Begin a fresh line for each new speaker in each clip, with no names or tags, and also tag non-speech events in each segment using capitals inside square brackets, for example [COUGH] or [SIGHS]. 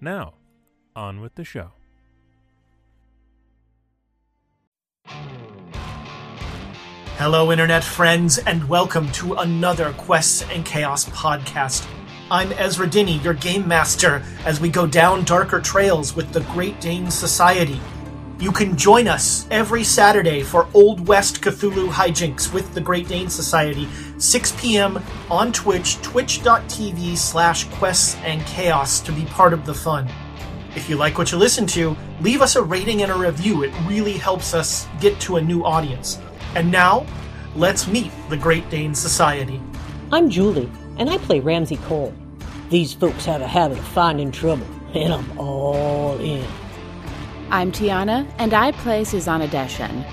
Now, on with the show.
Hello, Internet friends, and welcome to another Quests and Chaos podcast. I'm Ezra Dinney, your game master, as we go down darker trails with the Great Dane Society. You can join us every Saturday for Old West Cthulhu hijinks with the Great Dane Society, 6 p.m. on Twitch, twitch.tv slash quests and chaos to be part of the fun. If you like what you listen to, leave us a rating and a review. It really helps us get to a new audience. And now, let's meet the Great Dane Society.
I'm Julie, and I play Ramsey Cole. These folks have a habit of finding trouble, and I'm all in.
I'm Tiana, and I play Susanna Deshan.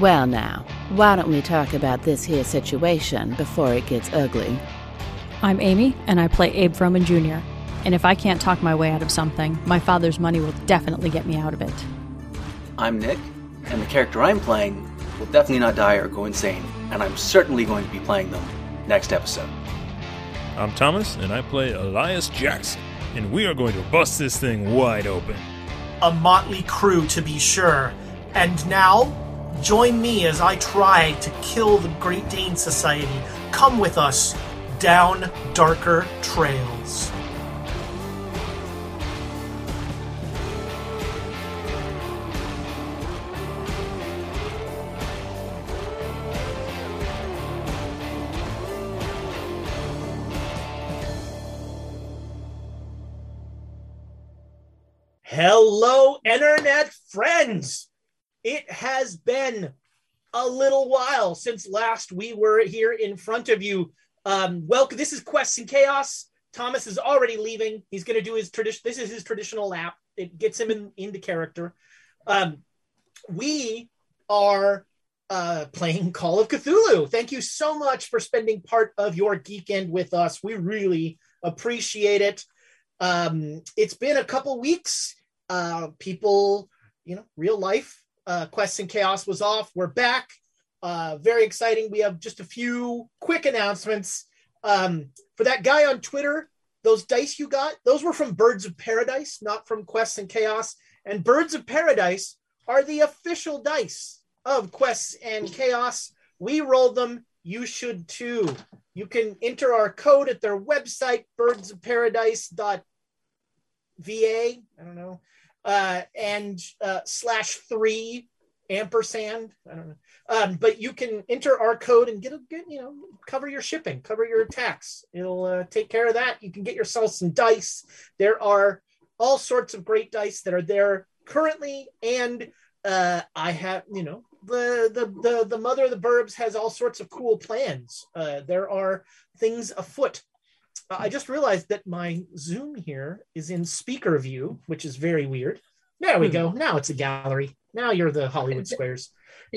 Well, now, why don't we talk about this here situation before it gets ugly?
I'm Amy, and I play Abe Froman Jr. And if I can't talk my way out of something, my father's money will definitely get me out of it.
I'm Nick, and the character I'm playing will definitely not die or go insane, and I'm certainly going to be playing them next episode.
I'm Thomas, and I play Elias Jackson, and we are going to bust this thing wide open.
A motley crew, to be sure. And now, join me as I try to kill the Great Dane Society. Come with us down darker trails. Hello, Internet friends! It has been a little while since last we were here in front of you. Um, welcome. This is Quests and Chaos. Thomas is already leaving. He's going to do his tradition. This is his traditional lap. It gets him in, into character. Um, we are uh, playing Call of Cthulhu. Thank you so much for spending part of your geek end with us. We really appreciate it. Um, it's been a couple weeks. Uh, people, you know, real life. Uh, Quests and Chaos was off. We're back. Uh, very exciting. We have just a few quick announcements. Um, for that guy on Twitter, those dice you got, those were from Birds of Paradise, not from Quests and Chaos. And Birds of Paradise are the official dice of Quests and Chaos. We rolled them. You should too. You can enter our code at their website, birdsofparadise.va. I don't know. Uh, and uh, slash three ampersand. I don't know. Um, but you can enter our code and get a good, you know, cover your shipping, cover your tax. It'll uh, take care of that. You can get yourself some dice. There are all sorts of great dice that are there currently, and uh, I have, you know, the the the the mother of the burbs has all sorts of cool plans. Uh, there are things afoot. Uh, I just realized that my Zoom here is in speaker view, which is very weird. There we go. Now it's a gallery. Now you're the Hollywood Squares.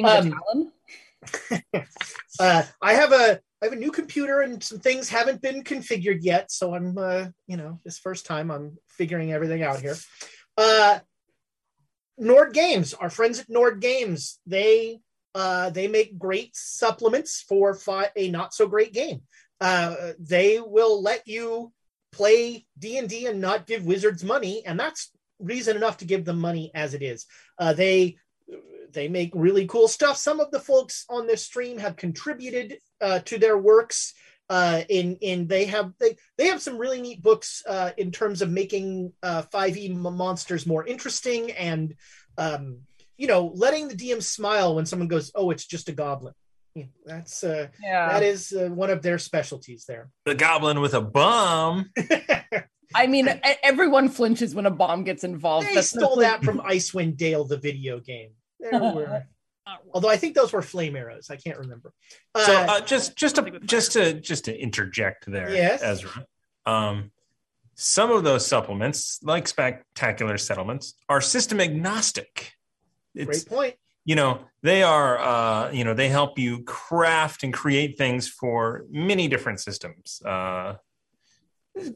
Um, [LAUGHS] uh, I have a I have a new computer and some things haven't been configured yet, so I'm uh, you know this first time I'm figuring everything out here. Uh, Nord Games, our friends at Nord Games, they uh, they make great supplements for fi- a not so great game. Uh, they will let you play D and D and not give wizards money, and that's reason enough to give them money as it is. Uh, they they make really cool stuff. Some of the folks on this stream have contributed uh, to their works. Uh, in in they have they they have some really neat books uh, in terms of making uh, 5e monsters more interesting and um, you know letting the DM smile when someone goes, "Oh, it's just a goblin." Yeah, That's uh,
Yeah.
that is uh, one of their specialties there.
The goblin with a bomb.
I mean, everyone flinches when a bomb gets involved.
they
That's
stole that from Icewind Dale, the video game. There [LAUGHS] were, although I think those were flame arrows. I can't remember.
So
Uh,
uh, just just to just to just to interject there,
Yes.
Ezra. Um,
some of those supplements, like spectacular settlements, are system agnostic. It's,
Great point.
You know they are uh you know they help you craft and create things for many different systems uh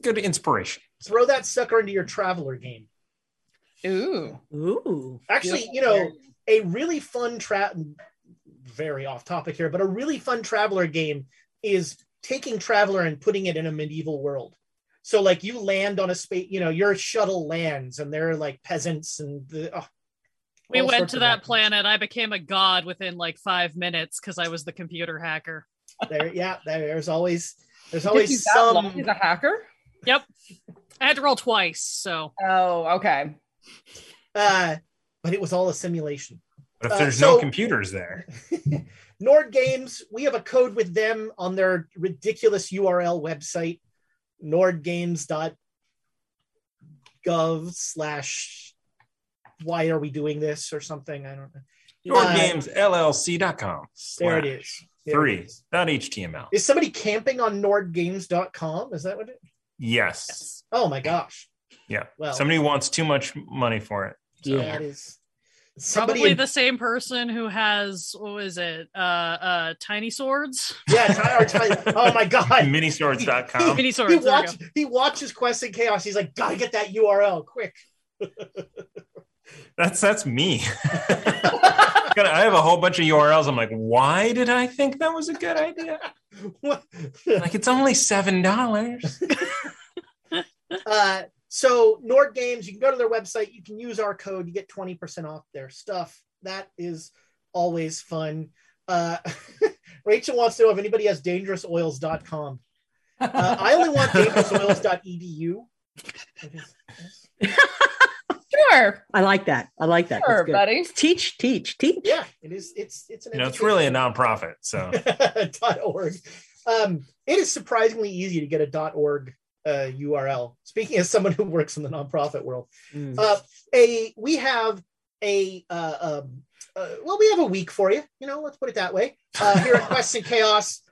good inspiration
Throw that sucker into your traveler game.
Ooh.
Ooh.
Actually, you know, a really fun trap very off topic here, but a really fun traveler game is taking traveler and putting it in a medieval world. So like you land on a space, you know, your shuttle lands and they're like peasants and the oh,
We went to that
happenings.
planet. I became a god within like five minutes because I was the computer hacker.
There, yeah, there's always there's
Took
always
you that long
some
as a hacker.
Yep. I had to roll twice. So
Oh, okay.
uh but it was all a simulation.
but if
Uh,
there's
so-
no computers there [LAUGHS]
Nord Games, we have a code with them on their ridiculous URL website, nordgames.gov slash why are we doing this or something? I don't know. Uh,
nordgamesllc.com
There it is. There it
three
is.
dot html
Is somebody camping on nordgames.com? Is that what it
yes
Oh my gosh.
yeah
Well-
somebody wants too much money for it
So
Yeah.
that is somebody
probably
in-
the same person who has what was it? Uh uh tiny swords.
yeah, Ty- or oh my [LAUGHS] god.
miniswords.com
Mini
He,
swords. there we
watch, he watches Quest and Chaos. He's like, gotta get that URL quick. [LAUGHS]
that's that's me [LAUGHS] i have a whole bunch of urls i'm like why did i think that was a good idea [LAUGHS]
What?
like it's only seven dollars [LAUGHS]
uh, so Nord Games, you can go to their website. You can use our code. You get twenty percent off their stuff. That is always fun. Uh, Rachel wants to know if anybody has dangerousoils.com. Uh, I only want dangerousoils.edu.
Sure.
I like that. I like that.
Sure,
good.
buddy.
Teach, teach, teach.
Yeah, it is. It's it's an
you know it's really a nonprofit so [LAUGHS]
dot org. Um, it is surprisingly easy to get a dot org uh, URL. Speaking as someone who works in the nonprofit world,
Mm.
uh, a we have a uh, um, uh, well, we have a week for you. You know, let's put it that way. Uh, here at [LAUGHS] Quest and Chaos,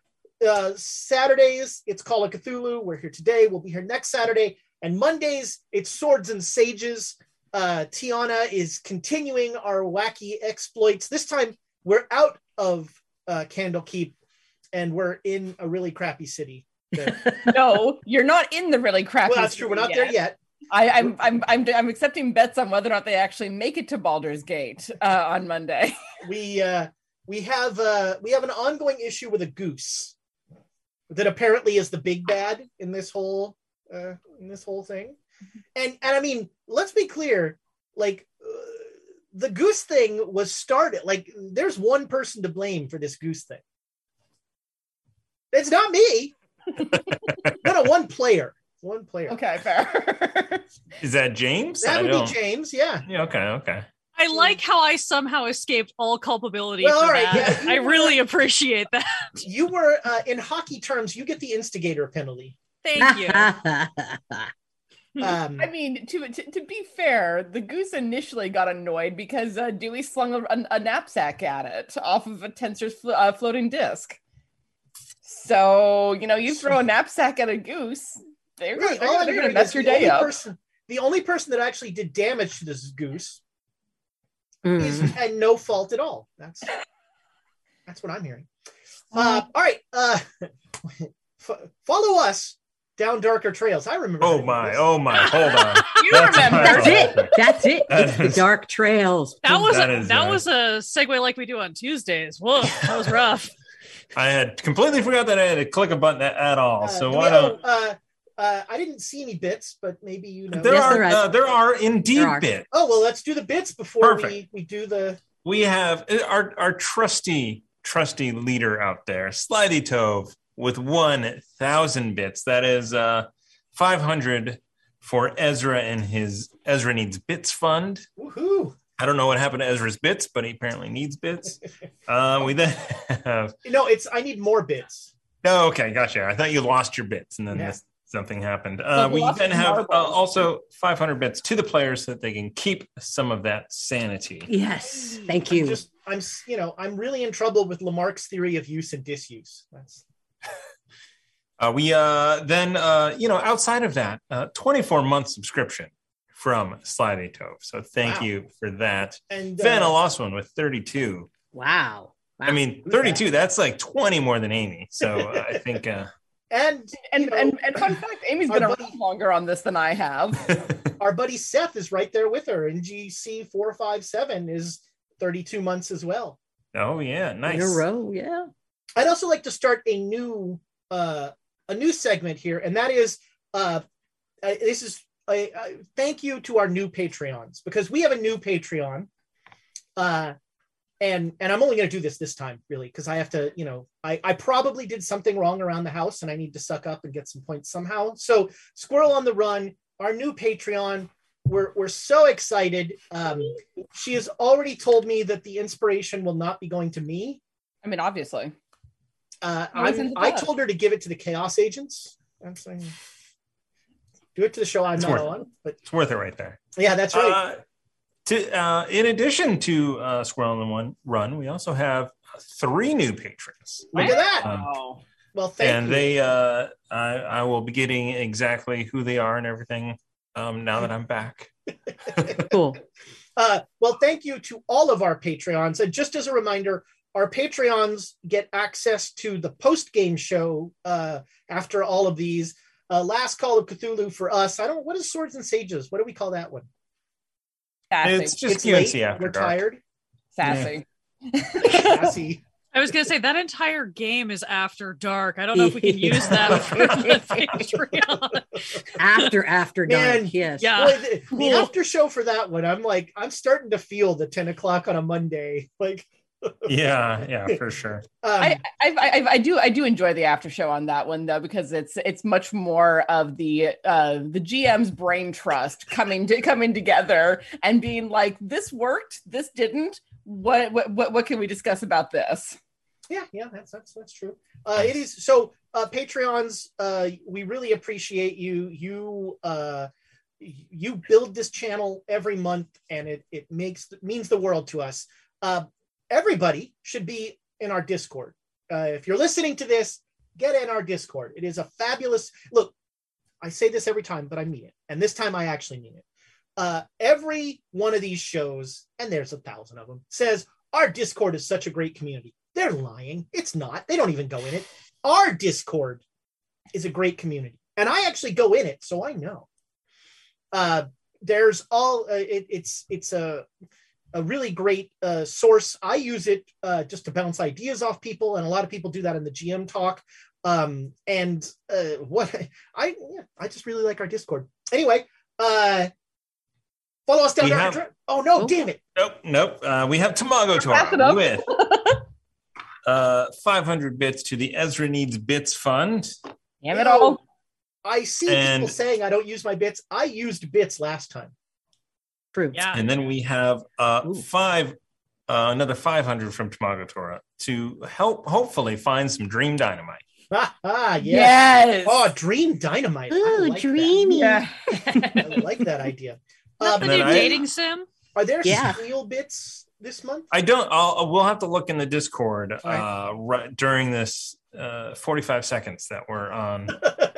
uh, Saturdays it's Call of Cthulhu. We're here today. We'll be here next Saturday, and Mondays it's Swords and Sages. Uh, Tiana is continuing our wacky exploits. This time we're out of uh, Candlekeep, and we're in a really crappy city. [LAUGHS]
No, you're not in the really crappy.
well, that's true. We're not
city
there yet.
I, I'm, I'm, I'm, I'm accepting bets on whether or not they actually make it to Baldur's Gate uh, on Monday. [LAUGHS]
we uh we have uh we have an ongoing issue with a goose that apparently is the big bad in this whole uh in this whole thing and and i mean let's be clear like uh, the goose thing was started like there's one person to blame for this goose thing it's not me [LAUGHS] no no one player one player
Okay, fair. [LAUGHS]
is that james
that
I
would
don't-
be james yeah
yeah okay okay
I like how I somehow escaped all culpability
Well,
for
all right,
that.
yeah,
I really appreciate that.
you were uh, in hockey terms you get the instigator penalty
Thank you. [LAUGHS]
um
I mean, to, to to be fair, the goose initially got annoyed because uh, Dewey slung a, a, a knapsack at it off of a Tenser's flo- uh, floating disc. So you know, you throw a knapsack at a goose, they're,
Really,
gonna- they're, they're gonna mess your day up.
Person, the only person that actually did damage to this goose
Mm.
is had no fault at all. That's that's what I'm hearing. Uh, all right, uh, [LAUGHS] f- follow us down darker trails. I remember.
oh my oh my hold on [LAUGHS]
You
That's
remember?
That's it. That's it.
That
It's the dark trails.
That was
That
a, that was a segue like we do on Tuesdays. Whoa, that was rough. [LAUGHS]
i had completely forgot that i had to click a button at, at all
Uh,
so why don't
uh, uh, I didn't see any bits, but maybe you know.
there
Yes,
are
there is.
uh, there are indeed
There are.
bits
Oh well, let's do the bits before we,
Perfect.
we do the.
we have uh, our our trusty trusty leader out there, Slithy Tove, with one thousand bits. That is uh five hundred for Ezra and his Ezra needs bits fund.
Woohoo!
I don't know what happened to Ezra's bits, but he apparently needs bits. [LAUGHS] Uh, we then have
No, it's I need more bits.
oh, okay, gotcha. I thought you lost your bits, and then
Yeah.
this, something happened. Uh, we then have uh, also 500 bits to the players so that they can keep some of that sanity.
Yes. Thank
I'm
you.
just I'm you know I'm really in trouble with Lamarck's theory of use and disuse. That's [LAUGHS]
Uh, we uh, then, uh, you know, outside of that, uh, 24 month subscription from Slithy Tove. So thank
Wow.
you for that.
And
Van,
uh,
a lost one with 32.
Wow.
I mean, 32, that's like 20 more than Amy. So uh, [LAUGHS] I think, uh,
and
And,
know,
and and fun fact, [LAUGHS] Amy's been
buddy-
around longer on this than I have.
our buddy Seth is right there with her. And GC four five seven is 32 months as well.
oh, yeah, nice.
In a row, yeah.
I'd also like to start a new uh, a new segment here, and that is uh, uh, this is a, a thank you to our new Patreons because we have a new Patreon, uh, and and I'm only going to do this this time really because I have to you know I I probably did something wrong around the house and I need to suck up and get some points somehow. So Squirrel on the Run, our new Patreon. We're, we're so excited. Um, she has already told me that the inspiration will not be going to me.
I mean, obviously.
Uh, I'm,
in the
I told her to give it to the Chaos Agents. I'm saying, do it to the show I'm
It's
not
worth
on. But
It's worth it right there.
yeah, that's right.
Uh, to, uh, in addition to uh, Squirrel in the One Run, we also have three new patrons.
Look at that.
Um,
Oh.
well, thank you.
and
you.
they, uh, I, I will be getting exactly who they are and everything um, now that I'm back.
Cool. [LAUGHS]
Uh, well, thank you to all of our Patreons. And just as a reminder, our Patreons get access to the post game show uh, after all of these. Uh, Last Call of Cthulhu for us. I don't. What is Swords and Sages? What do we call that one?
Sassy.
It's just
it's
UNC
late.
after
We're
dark.
tired.
Sassy.
Sassy. [LAUGHS]
I was gonna say that entire game is after dark. I don't know if we can [LAUGHS] use that for the Patreon.
After after
Man,
dark, yes.
yeah.
Boy, the, the after show for that one, I'm like, I'm starting to feel the 10 o'clock on a Monday. Like,
Yeah, yeah, for sure. [LAUGHS]
um,
I, I, I, I do I do enjoy the after show on that one though because it's it's much more of the uh the GM's brain trust coming to coming together and being like this worked this didn't what what what, what can we discuss about this
yeah, yeah, that's that's that's true. Uh, it is so. Uh, Patreons, uh, we really appreciate you. You uh, you build this channel every month, and it it makes means the world to us. Uh, everybody should be in our Discord. Uh, if you're listening to this, get in our Discord. It is a fabulous look. I say this every time, but I mean it, and this time I actually mean it. Uh, every one of these shows, and there's a thousand of them, says our Discord is such a great community. They're lying. It's not. They don't even go in it. Our Discord is a great community, and I actually go in it, so I know. Uh, there's all. Uh, it, it's it's a a really great uh, source. I use it uh, just to bounce ideas off people, and a lot of people do that in the GM talk. Um, and uh, what [LAUGHS] I yeah, I just really like our Discord. Anyway, uh, follow us down
We
there.
have-
oh no,
Oh.
damn it!
Nope, nope. Uh, we have Tamago
Wrap it
Tora
up.
with [LAUGHS] uh, 500 bits to the Ezra Needs Bits Fund.
damn it all
I see
And-
people saying I don't use my bits. I used bits last time.
True.
Yeah.
And then we have uh, five, uh, another 500 from Tamagotora to help hopefully find some Dream Dynamite.
Ah, [LAUGHS] ah yes.
yes
Oh, Dream Dynamite. I
Ooh,
like
dreamy.
yeah
That. [LAUGHS] I like that idea.
That's
Um,
the
then
new
I-
dating sim.
are there
Yeah.
steel bits this month?
I don't, I'll, we'll have to look in the Discord uh,
right.
right during this uh, 45 seconds that we're on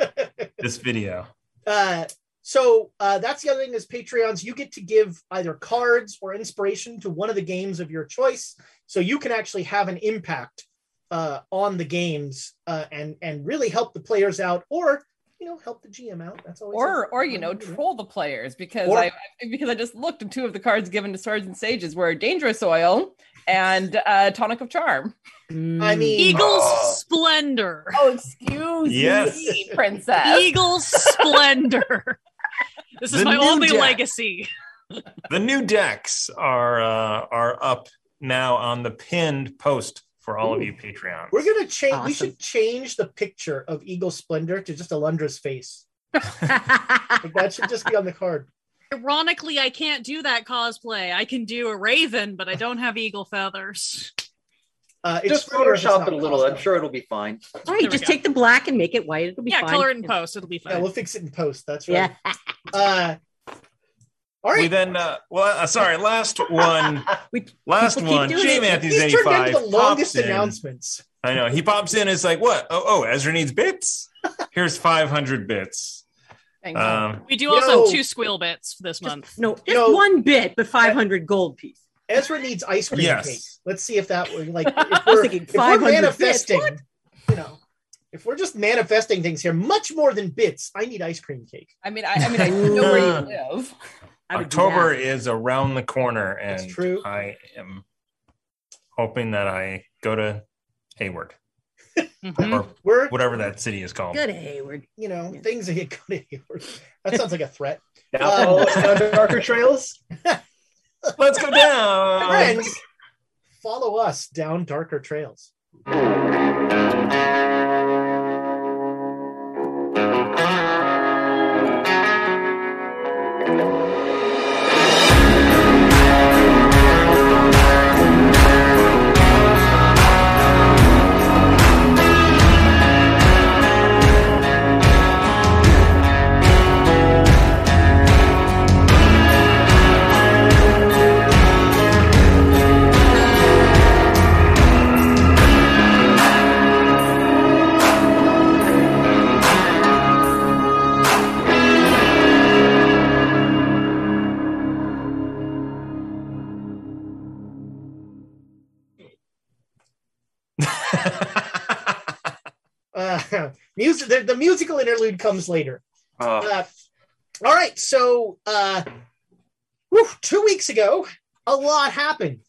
[LAUGHS] this video.
uh, so uh, that's the other thing is Patreons. You get to give either cards or inspiration to one of the games of your choice, so you can actually have an impact uh, on the games uh, and and really help the players out, or you know help the GM out. That's always
or or you know troll the players because
Or-
I because I just looked and two of the cards given to swords and sages were dangerous oil and uh tonic of charm.
I
Mm.
mean,
Eagle's
Oh.
splendor.
Oh, excuse
Yes.
me, princess.
Eagle's splendor. [LAUGHS] [LAUGHS] This is
The
my only
deck.
legacy.
The new decks are uh, are up now on the pinned post for all of you Patreons.
We're gonna change. We should change the picture of Eagle Splendor to just Alundra's face. [LAUGHS] Like, that should just be on the card.
Ironically, I can't do that cosplay. I can do a raven, but I don't have eagle feathers.
Uh,
Just
funnier if
Photoshop it a little. I'm sure it'll be fine.
All
There
right, just
go.
take the black and make it white. It'll be fine.
Yeah,
fine.
color it in post. It'll be fine.
Yeah, we'll fix it in post. That's right.
Yeah. [LAUGHS]
Uh, all
We then, uh, well, uh, sorry, last [LAUGHS] one,
We,
last
keep
one.
doing
J
it.
Matthews
These
eighty
turned
five
into the longest
pops in
announcements.
I know. He pops in. It's like, what? Oh, oh, Ezra needs bits. Here's 500 bits.
Thanks.
Um,
We do also
know-
have two squeal bits this month.
No, just
You
one bit, but 500 gold piece.
Ezra needs ice cream
Yes.
cake. Let's see if that would like [LAUGHS] if we're,
thinking
if we're
500 bits.
manifesting, you know, if we're just manifesting things here, much more than bits. I need ice cream cake.
I mean, I, I mean, I know where you [LAUGHS] live.
I would do
October is around the corner,
That's
and
true.
I am hoping that I go to Hayward
Mhm.
or [LAUGHS]
We're
whatever that city is called.
Good Hayward.
you know
Yeah.
things that get good. That sounds like a threat.
Now follow us down darker trails.
Let's go down.
Friends, follow us down darker trails. Music. The, the musical interlude comes later.
Uh,
Uh, all right, so uh, whew, two weeks ago, a lot happened.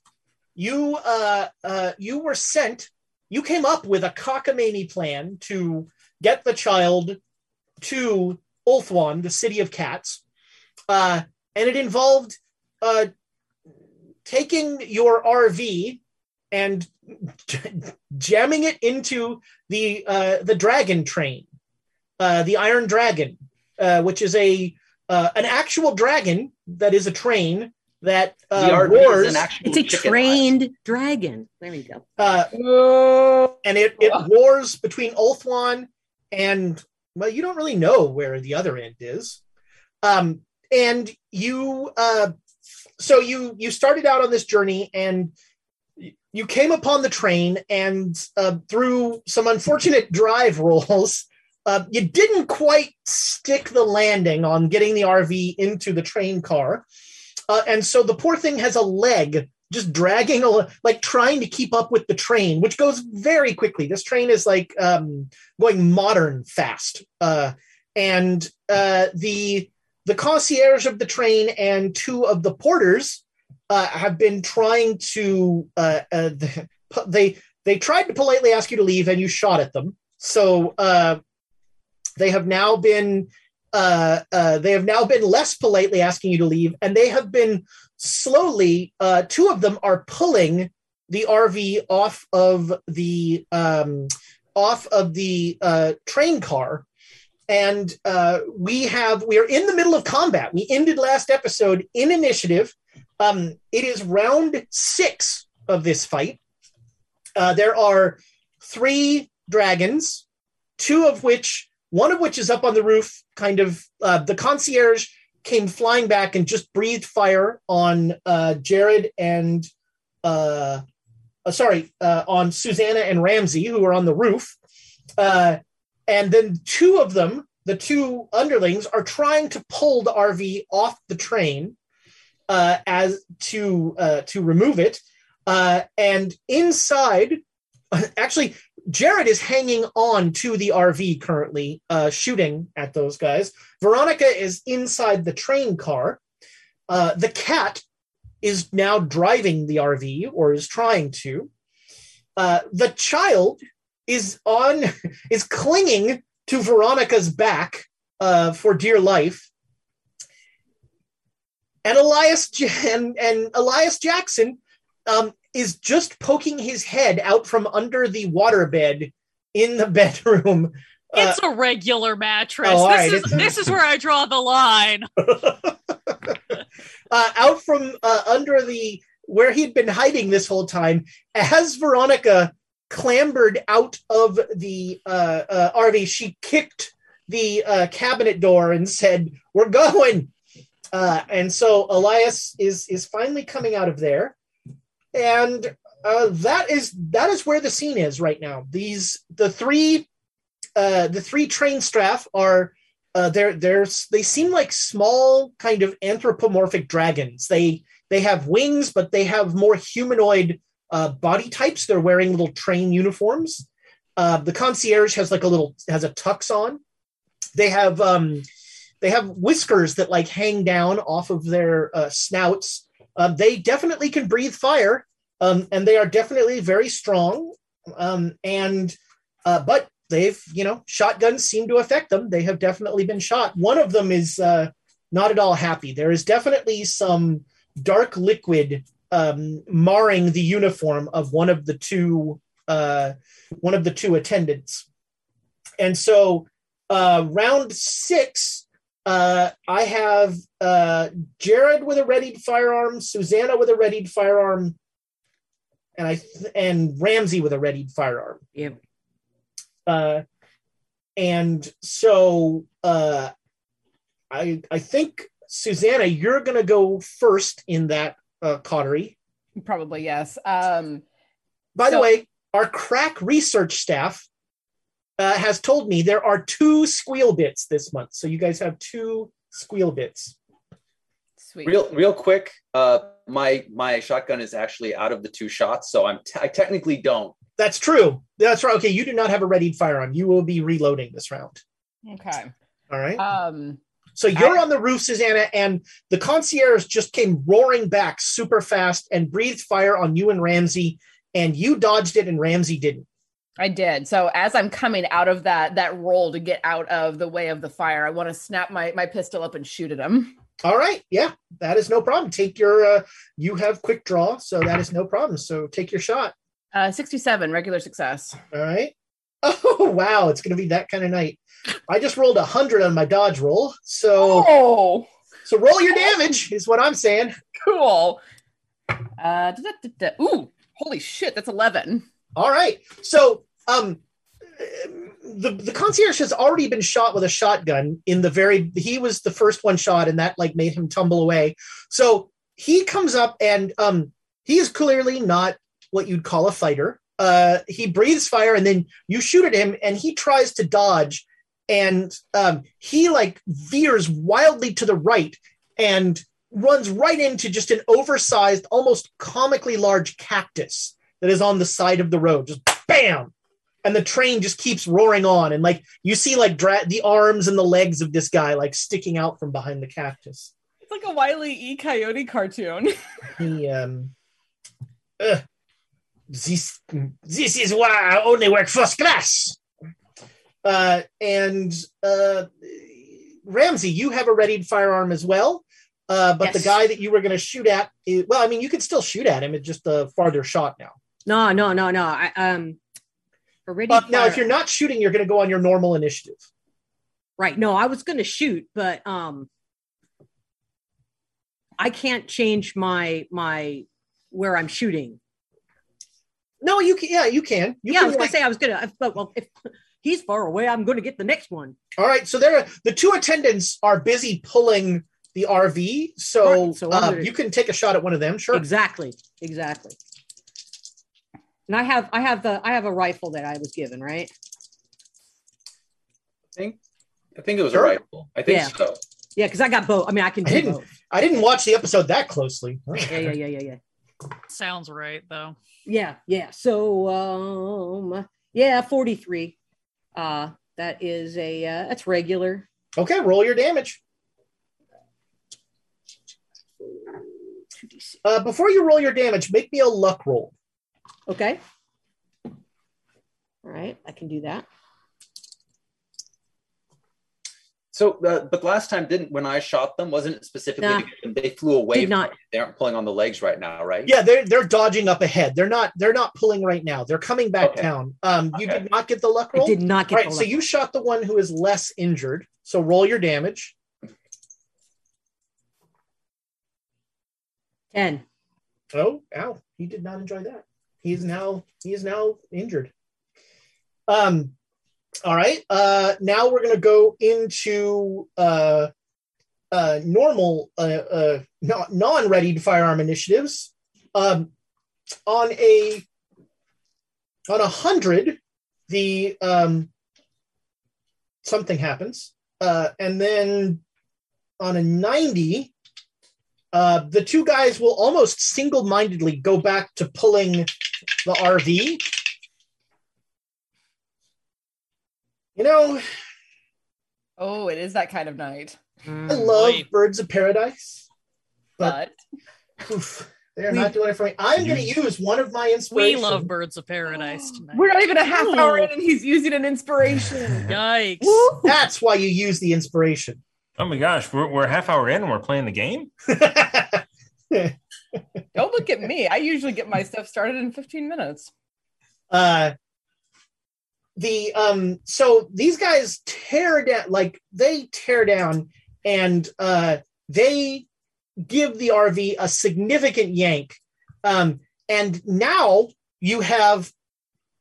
You uh, uh, you were sent. You came up with a cockamamie plan to get the child to Ulthwan, the city of cats, uh, and it involved uh, taking your RV and jamming it into the uh, the dragon train, uh, the Iron Dragon, uh, which is a uh, an actual dragon that is a train that
the
uh,
RV
roars,
is an
It's a
chicken
trained dragon. There you go.
uh, and it it roars between Ulthwan and well, you don't really know where the other end is. Um, and you uh, so you you started out on this journey and you came upon the train and uh, through some unfortunate drive rolls uh, you didn't quite stick the landing on getting the rv into the train car. Uh, and so the poor thing has a leg just dragging a, like trying to keep up with the train which goes very quickly. This train is like um, going modern fast. Uh, and uh, the the concierge of the train and two of the porters uh, have been trying to uh, uh, they they tried to politely ask you to leave and you shot at them. So uh, they have now been uh, uh, they have now been less politely asking you to leave and they have been slowly two of them are pulling the rv off of the um, off of the train car. And uh, we have we are in the middle of combat. We ended last episode in initiative um, it is round six of this fight. Uh, there are three dragons, two of which, one of which is up on the roof, kind of. Uh, the concierge came flying back and just breathed fire on uh, Jared and, uh, uh, sorry, uh, on Susanna and Ramsey, who are on the roof. Uh, and then two of them, the two underlings, are trying to pull the RV off the train uh, as to uh, to remove it. Uh, and inside, [LAUGHS] actually, Jared is hanging on to the RV currently, uh, shooting at those guys. Veronica is inside the train car. Uh, the cat is now driving the RV or is trying to. Uh, the child is on [LAUGHS] is clinging to Veronica's back uh, for dear life and Elias and, and Elias Jackson um, is just poking his head out from under the waterbed in the [LAUGHS] bedroom. Uh,
It's a regular mattress.
oh,
this,
right,
is,
it's
this is where I draw the line. [LAUGHS]
uh, out from uh, under the where he'd been hiding this whole time as Veronica clambered out of the uh, uh, RV. She kicked the uh, cabinet door and said, "We're going." Uh, and so Elias is is finally coming out of there, and uh, that is that is where the scene is right now. These the three uh, the three train staff are uh, they're they're they seem like small kind of anthropomorphic dragons. They they have wings, but they have more humanoid uh, body types. They're wearing little train uniforms. Uh, the concierge has like a little has a tux on. They have um, they have whiskers that like hang down off of their uh, snouts. Uh, they definitely can breathe fire, um, and they are definitely very strong. Um, and uh, but they've you know shotguns seem to affect them. They have definitely been shot. One of them is uh, not at all happy. There is definitely some dark liquid um, marring the uniform of one of the two uh, one of the two attendants. And so uh, round six, uh, I have uh, Jared with a readied firearm, Susanna with a readied firearm, and I th- and Ramsey with a readied firearm.
Yep.
Uh, and so uh, I I think Susanna, you're going to go first in that uh, coterie.
Probably yes. Um,
By the way, our crack research staff uh, has told me there are two squeal bits this month. So you guys have two squeal bits.
sweet.
Real, real quick. Uh, my my shotgun is actually out of the two shots, so I'm t- I technically don't.
That's true. That's right. Okay, you do not have a readied firearm. You will be reloading this round.
Okay.
All right.
Um,
so you're
I-
on the roof, Susanna, and the concierge just came roaring back super fast and breathed fire on you and Ramsey, and you dodged it, and Ramsey didn't.
I did. So as I'm coming out of that that roll to get out of the way of the fire, I want to snap my my pistol up and shoot at him.
All right. Yeah, that is no problem. Take your. Uh, you have quick draw, so that is no problem. So take your shot.
Uh, 67, regular success.
All right. [LAUGHS] Oh wow, it's going to be that kind of night. I just rolled a hundred on my dodge roll, so
Oh,
so roll your damage is what I'm saying.
cool. Uh, da, da, da. Ooh, holy shit, that's 11.
All right. So um, the the concierge has already been shot with a shotgun in the very. He was the first one shot, and that like made him tumble away. So he comes up, and um, he is clearly not what you'd call a fighter. Uh, he breathes fire, and then you shoot at him, and he tries to dodge, and um, he like veers wildly to the right and runs right into just an oversized, almost comically large cactus that is on the side of the road. Just bam, and the train just keeps roaring on, and like you see like dra- the arms and the legs of this guy like sticking out from behind the cactus.
It's like a Wile E. Coyote cartoon. [LAUGHS]
He um, this this is why I only work first class. Uh, and uh, Ramsey, you have a readied firearm as well. Uh, but the guy that you were going to shoot at, is, well, I mean, you could still shoot at him. It's just a farther shot now.
No, no, no, no. I um already
But now, if you're not shooting, you're going to go on your normal initiative.
right. No, I was gonna shoot, but um I can't change my my where I'm shooting.
No, you can. Yeah, you can. You
yeah, I
can
was gonna say I was gonna but well if [LAUGHS] he's far away, I'm gonna get the next one.
All right, so there, the two attendants are busy pulling the RV, so,
Right, so
uh, you can take a shot at one of them. Sure.
Exactly. Exactly. And I have I have the I have a rifle that I was given, right?
I think I think it was
Sure.
a rifle. I think
Yeah.
so.
Yeah, because I got both. I mean, I can
I
do
didn't.
both.
I didn't watch the episode that closely.
Yeah, yeah, yeah, yeah, yeah.
Sounds right though.
Yeah, yeah. So um yeah, 43. Uh that is a uh that's regular.
Okay, roll your damage. Uh, before you roll your damage, make me a luck roll.
Okay. All right, I can do that.
So, uh, but last time didn't when I shot them wasn't it specifically
Nah.
them- they flew away?
Did
from
not.
They aren't pulling on the legs right now, right?
Yeah, they're they're dodging up ahead. They're not they're not pulling right now. They're coming back
Okay.
down. Um, you
Okay.
did not get the luck
I
roll.
did not get
right,
the
so you shot the one who is less injured. So roll your damage.
10.
Oh, ow! He did not enjoy that. He is now he is now injured. Um, all right. Uh, now we're gonna go into uh, uh, normal uh, uh, non readied firearm initiatives. Um, on a on a hundred, the um, something happens, uh, and then on a ninety, uh, the two guys will almost single-mindedly go back to pulling the RV. You know,
Oh, it is that kind of night.
I love
boy.
Birds of Paradise, but
But
oof, they're not doing it for me. I'm going to use one of my inspirations.
We love Birds of Paradise [GASPS] tonight.
we're not even a half hour in and he's using an inspiration. [LAUGHS]
Yikes.
That's why you use the inspiration.
Oh my gosh, we're, we're a half hour in and we're playing the game. [LAUGHS]
Don't look at me. I usually get my stuff started in 15 minutes.
uh the um so these guys tear down like they tear down and uh they give the rv a significant yank um and now you have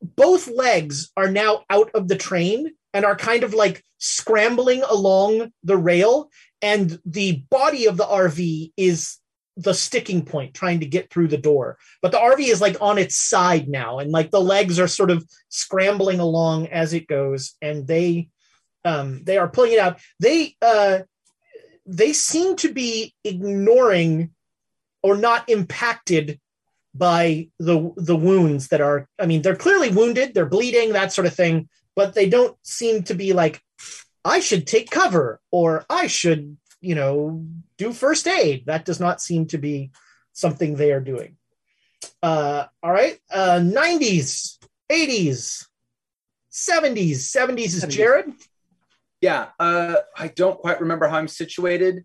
both legs are now out of the train and are kind of like scrambling along the rail and the body of the rv is the sticking point trying to get through the door but the RV is like on its side now, and like the legs are sort of scrambling along as it goes, and they um, they are pulling it out. They uh, they seem to be ignoring or not impacted by the the wounds that are. I mean, they're clearly wounded, they're bleeding, that sort of thing, but they don't seem to be like, I should take cover or I should, you know, do first aid. That does not seem to be something they are doing. Uh, all right. Uh, 90s, 80s, 70s. 70s is
70s.
Jared.
Yeah, uh, I don't quite remember how I'm situated.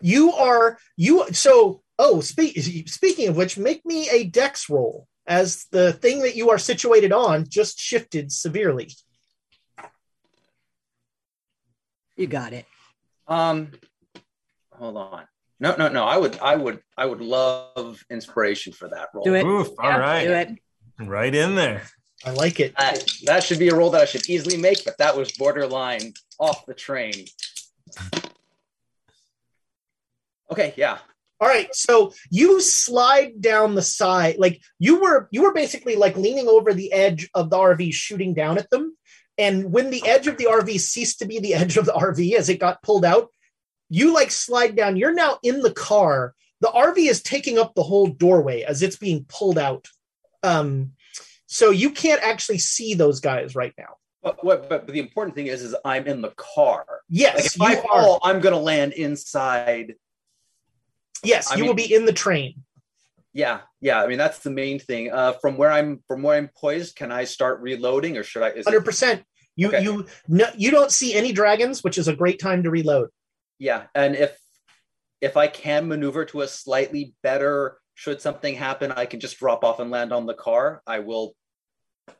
You are you. So, oh, speak, speaking of which, make me a dex roll as the thing that you are situated on just shifted severely.
You got it.
Um, hold on. No, no, no. I would, I would, I would love inspiration for that role.
Do it.
Oof, all
Yeah,
right.
Do it.
Right in there.
I like it.
That, that should be a role that I should easily make, but that was borderline off the train. Okay, yeah.
All right, so you slide down the side, like you were you were basically like leaning over the edge of the RV, shooting down at them. And when the edge of the RV ceased to be the edge of the RV as it got pulled out, you like slide down. You're now in the car. The RV is taking up the whole doorway as it's being pulled out. Um, so you can't actually see those guys right now.
But what? But, the important thing is, is I'm in the car.
Yes,
Like if I
are.
fall, I'm gonna land inside.
Yes,
I
you
mean-
will be in the train.
Yeah, yeah. I mean, that's the main thing. Uh, from where I'm, from where I'm poised, can I start reloading, or should I? Is
Hundred
it,
percent. You
Okay.
you no, you don't see any dragons, which is a great time to reload.
yeah, and if if I can maneuver to a slightly better, should something happen, I can just drop off and land on the car. I will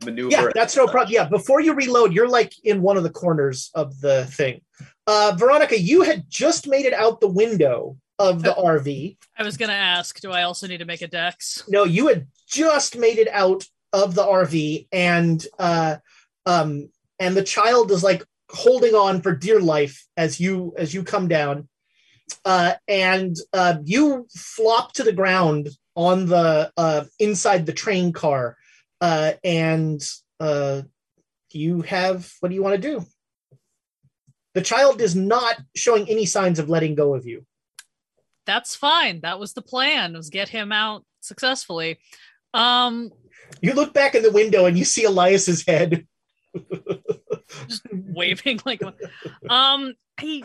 maneuver.
Yeah, that's no problem. Yeah, before you reload, you're like in one of the corners of the thing. Uh, Veronica, you had just made it out the window of the RV.
I was gonna ask, do I also need to make a dex?
No, you had just made it out of the RV, and uh, um, and the child is like holding on for dear life as you as you come down, uh, and uh, you flop to the ground on the uh, inside the train car, uh, and uh, you have what do you want to do? The child is not showing any signs of letting go of you.
That's fine. That was the plan, was get him out successfully. Um
You look back in the window and you see Elias's head.
just [LAUGHS] waving like um I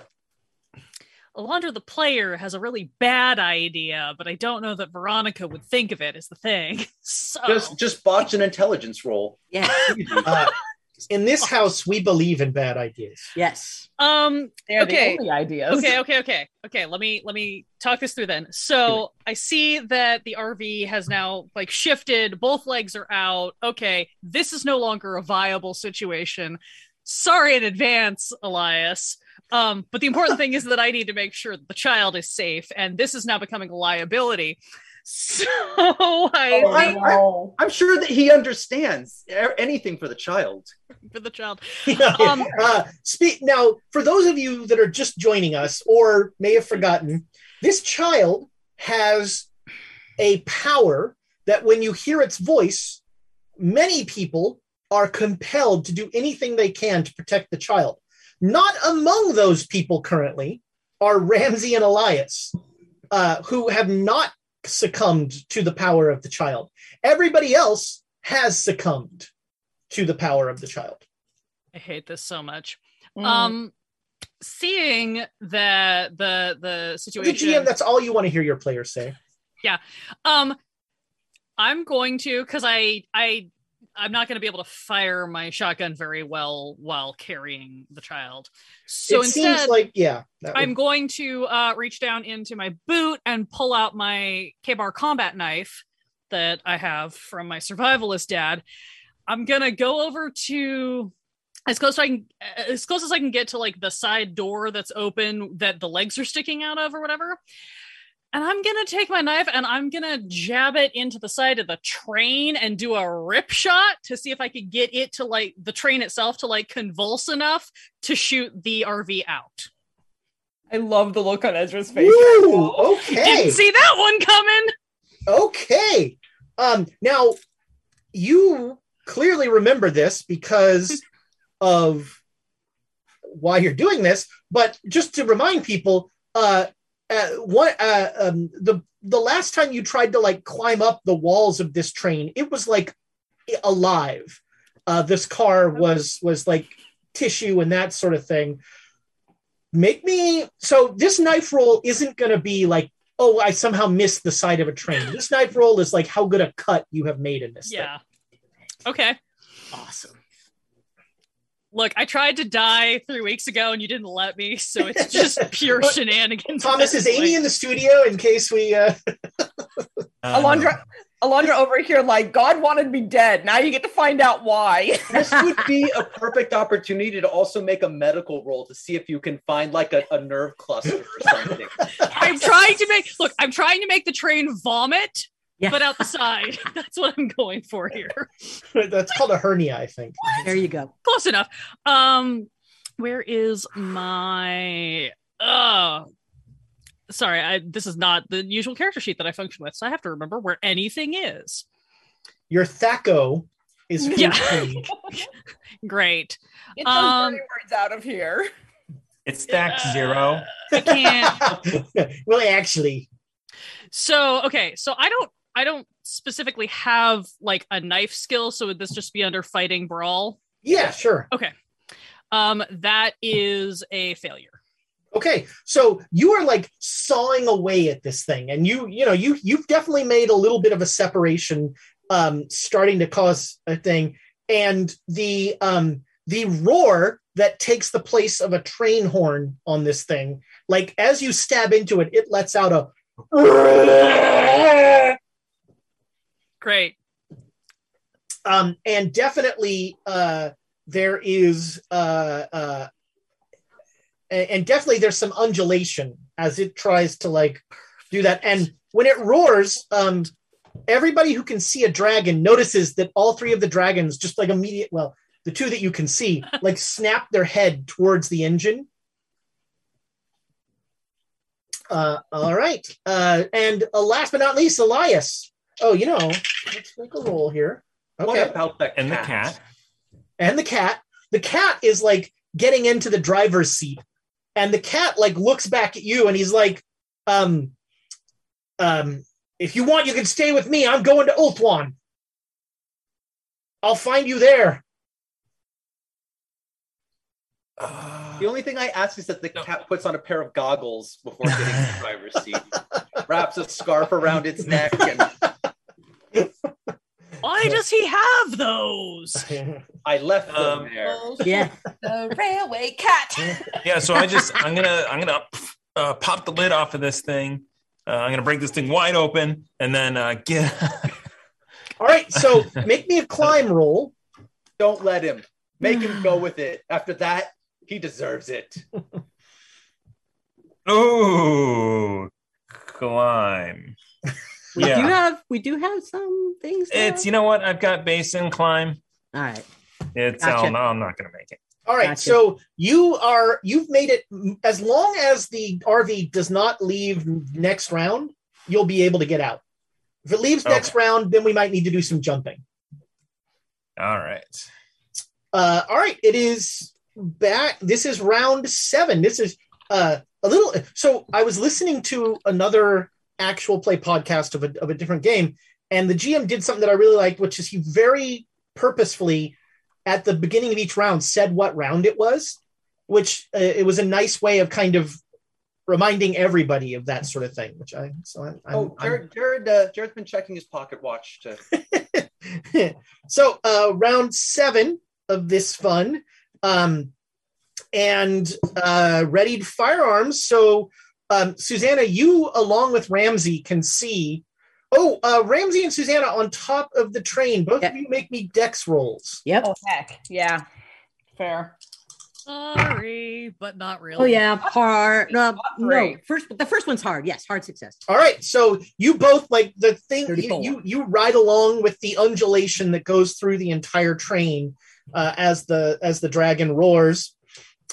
Alondra the player has a really bad idea, but I don't know that Veronica would think of it as the thing. [LAUGHS] So
just just botch an intelligence roll.
Yeah.
Uh, in this house, we believe in bad ideas.
Yes.
um
They're
Okay.
the only ideas.
okay okay okay okay let me let me talk this through then so i see that the rv has now like shifted both legs are out okay this is no longer a viable situation sorry in advance elias um but the important [LAUGHS] thing is that i need to make sure that the child is safe and this is now becoming a liability so [LAUGHS] i
Oh,
think
no.
I'm sure that he understands anything for the child. [LAUGHS]
for the child [LAUGHS]
Yeah.
Um,
uh, speak now for those of you that are just joining us or may have forgotten. This child has a power that when you hear its voice, many people are compelled to do anything they can to protect the child. Not among those people currently are Ramsey and Elias, uh, who have not succumbed to the power of the child. Everybody else has succumbed to the power of the child.
I hate this so much.
Mm.
Um, seeing that the the
The
situation.
GM, that's all you want to hear your players say. Yeah.
Um, I'm going to because I I I'm not going to be able to fire my shotgun very well while carrying the child. So
it
instead,
seems like, yeah.
I'm
would-
going to uh, reach down into my boot and pull out my KA-BAR combat knife that I have from my survivalist dad. I'm gonna go over to as close as I can, as close as I can get to like the side door that's open that the legs are sticking out of or whatever. And I'm gonna take my knife and I'm gonna jab it into the side of the train and do a rip shot to see if I could get it to like the train itself to like convulse enough to shoot the RV out.
I love the look on Ezra's face.
Woo, okay.
Didn't see that one coming.
Okay. Um, now you clearly remember this because [LAUGHS] of why you're doing this, but just to remind people, uh, uh, what uh, um, the the last time you tried to like climb up the walls of this train, it was like alive. Uh, this car was was like tissue and that sort of thing. Make me so this knife roll isn't going to be like oh I somehow missed the side of a train. This knife roll is like how good a cut you have made in this. thing.
Yeah. Okay.
awesome.
Look, I tried to die three weeks ago and you didn't let me, so it's [LAUGHS] just pure shenanigans.
Thomas is Amy in the studio in case we. uh
Uh,
Alondra, Alondra over here, like God wanted me dead. Now you get to find out why. [LAUGHS]
this would be a perfect opportunity to also make a medical roll to see if you can find like a, a nerve cluster or something.
I'm trying to make look, I'm trying to make the train vomit,
Yeah.
but out the side. [LAUGHS] That's what I'm going for here. [LAUGHS]
That's called a hernia, I think.
There you go.
Close enough. Um, where is my uh sorry, I this is not the usual character sheet that I function with, so I have to remember where anything is.
Your Thaco is [LAUGHS]
Yeah. Great.
Get those
Um,
dirty words out of here.
it's stack zero.
I can't
well, actually,
So okay, so I don't I don't specifically have like a knife skill, so would this just be under fighting brawl?
yeah, sure. Okay.
Um, that is a failure.
Okay, so you are like sawing away at this thing, and you, you know, you you've definitely made a little bit of a separation, um, starting to cause a thing, and the um the roar that takes the place of a train horn on this thing, like as you stab into it, it lets out a. [LAUGHS] [LAUGHS]
Great.
um, and definitely uh, there is uh, uh, and definitely there's some undulation as it tries to like do that. And when it roars um, everybody who can see a dragon notices that all three of the dragons just like immediate well the two that you can see [LAUGHS] like snap their head towards the engine. Uh, all right. Uh, and uh, last but not least elias oh you know let's make a roll here.
What about the
And the
cat?
cat.
and the cat. The cat is like getting into the driver's seat. And the cat like looks back at you and he's like um um if you want you can stay with me. I'm going to ulthuan i'll find you there.
The only thing I ask is that the cat puts on a pair of goggles before getting in the driver's seat, wraps a scarf around its neck, and
Why does he have those? [LAUGHS]
I left them
Um,
there.
Yeah.
The railway cat. [LAUGHS]
Yeah, so I just I'm gonna I'm gonna uh, pop the lid off of this thing. Uh, I'm gonna break this thing wide open and then uh, get. [LAUGHS]
all right so make me a climb roll
Don't let him. Make him go with it. After that, he deserves it.
oh climb.
We do have we do have some things. there.
it's you know what I've got basin climb.
all right.
It's
Gotcha.
no, I'm not gonna make it.
all right
Gotcha.
so you are you've made it as long as the rv does not leave next round you'll be able to get out If it leaves next round, then we might need to do some jumping.
All right.
Uh, all right, it is back. This is round seven. This is uh, a little. So I was listening to another actual play podcast of a, of a different game, and the GM did something that I really liked, which is he very purposefully at the beginning of each round said what round it was, which uh, it was a nice way of kind of reminding everybody of that sort of thing. Which I so I'm, I'm,
oh, Jared, Jared, uh, Jared's been checking his pocket watch to. [LAUGHS]
so uh, round seven of this fun, um, and uh, readied firearms. So um, Susanna, you along with Ramsey can see. Oh, uh, Ramsey and Susanna on top of the train. Both of you make me dex rolls.
Yep.
Oh heck, yeah, fair.
Sorry, but not really.
Oh yeah, hard. No, no. First, the first one's hard. Yes, hard success.
All right, so you both like the thing. You, you you ride along with the undulation that goes through the entire train uh, as the as the dragon roars.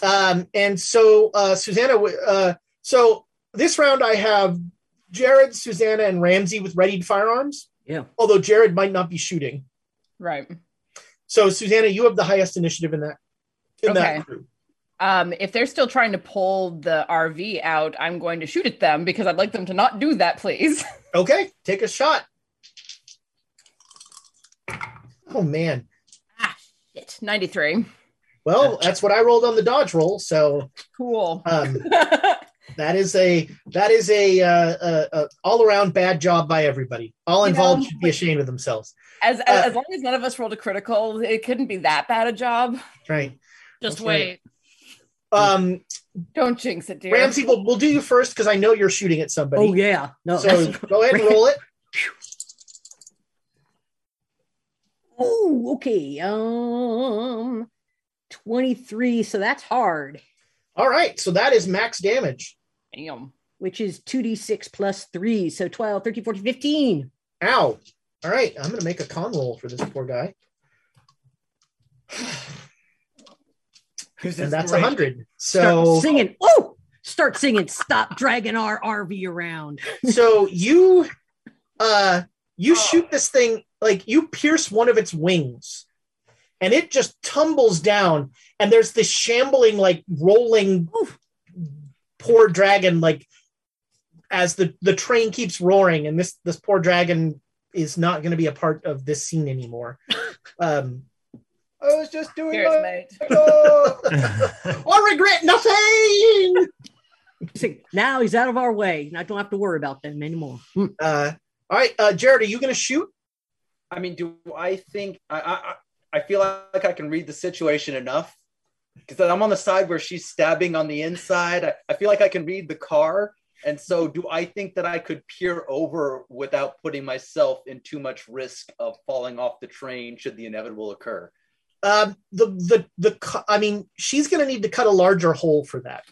Um, and so uh, Susanna, uh, so this round I have Jared, Susanna, and Ramsey with readied firearms.
Yeah.
Although Jared might not be shooting.
Right.
So Susanna, you have the highest initiative in that. In
Okay.
that group.
Um, if they're still trying to pull the RV out, I'm going to shoot at them because I'd like them to not do that, please. [LAUGHS]
Okay, take a shot. Oh man.
Ah, shit, 93.
Well, that's what I rolled on the dodge roll. So
Cool.
um, [LAUGHS] that is a that is a, uh, a, a all around bad job by everybody. All
You
involved
know,
should be ashamed of themselves.
As,
Uh,
as long as none of us rolled a critical, it couldn't be that bad a job.
Right.
Just
That's
wait.
Um,
Don't jinx it, dear.
Ramsey, we'll, we'll do you first because I know you're shooting at somebody.
Oh yeah. No.
So go ahead and roll it. [LAUGHS]
Oh, okay. Um, twenty-three. So that's hard.
All right. So that is max damage.
Damn.
Which is two d six plus three. So 12, 13, 14, 15.
Ow. All right. I'm going to make a con roll for this poor guy. [SIGHS] and that's a 100. So
Start singing. Oh, start singing. Stop dragging our RV around. [LAUGHS]
so you uh you shoot this thing like you pierce one of its wings and it just tumbles down and there's this shambling like rolling poor dragon like as the the train keeps roaring and this this poor dragon is not going to be a part of this scene anymore [LAUGHS] um
I was just doing
Cheers,
my
mate.
I [LAUGHS] [LAUGHS] regret nothing
See, now he's out of our way. and I don't have to worry about them anymore.
Uh all right uh jared are you going to shoot
I mean, do I think I I, feel like I can read the situation enough because I'm on the side where she's stabbing on the inside. I, I feel like I can read the car, and so do I think that I could peer over without putting myself in too much risk of falling off the train should the inevitable occur?
Um, the the the I mean, she's going to need to cut a larger hole for that.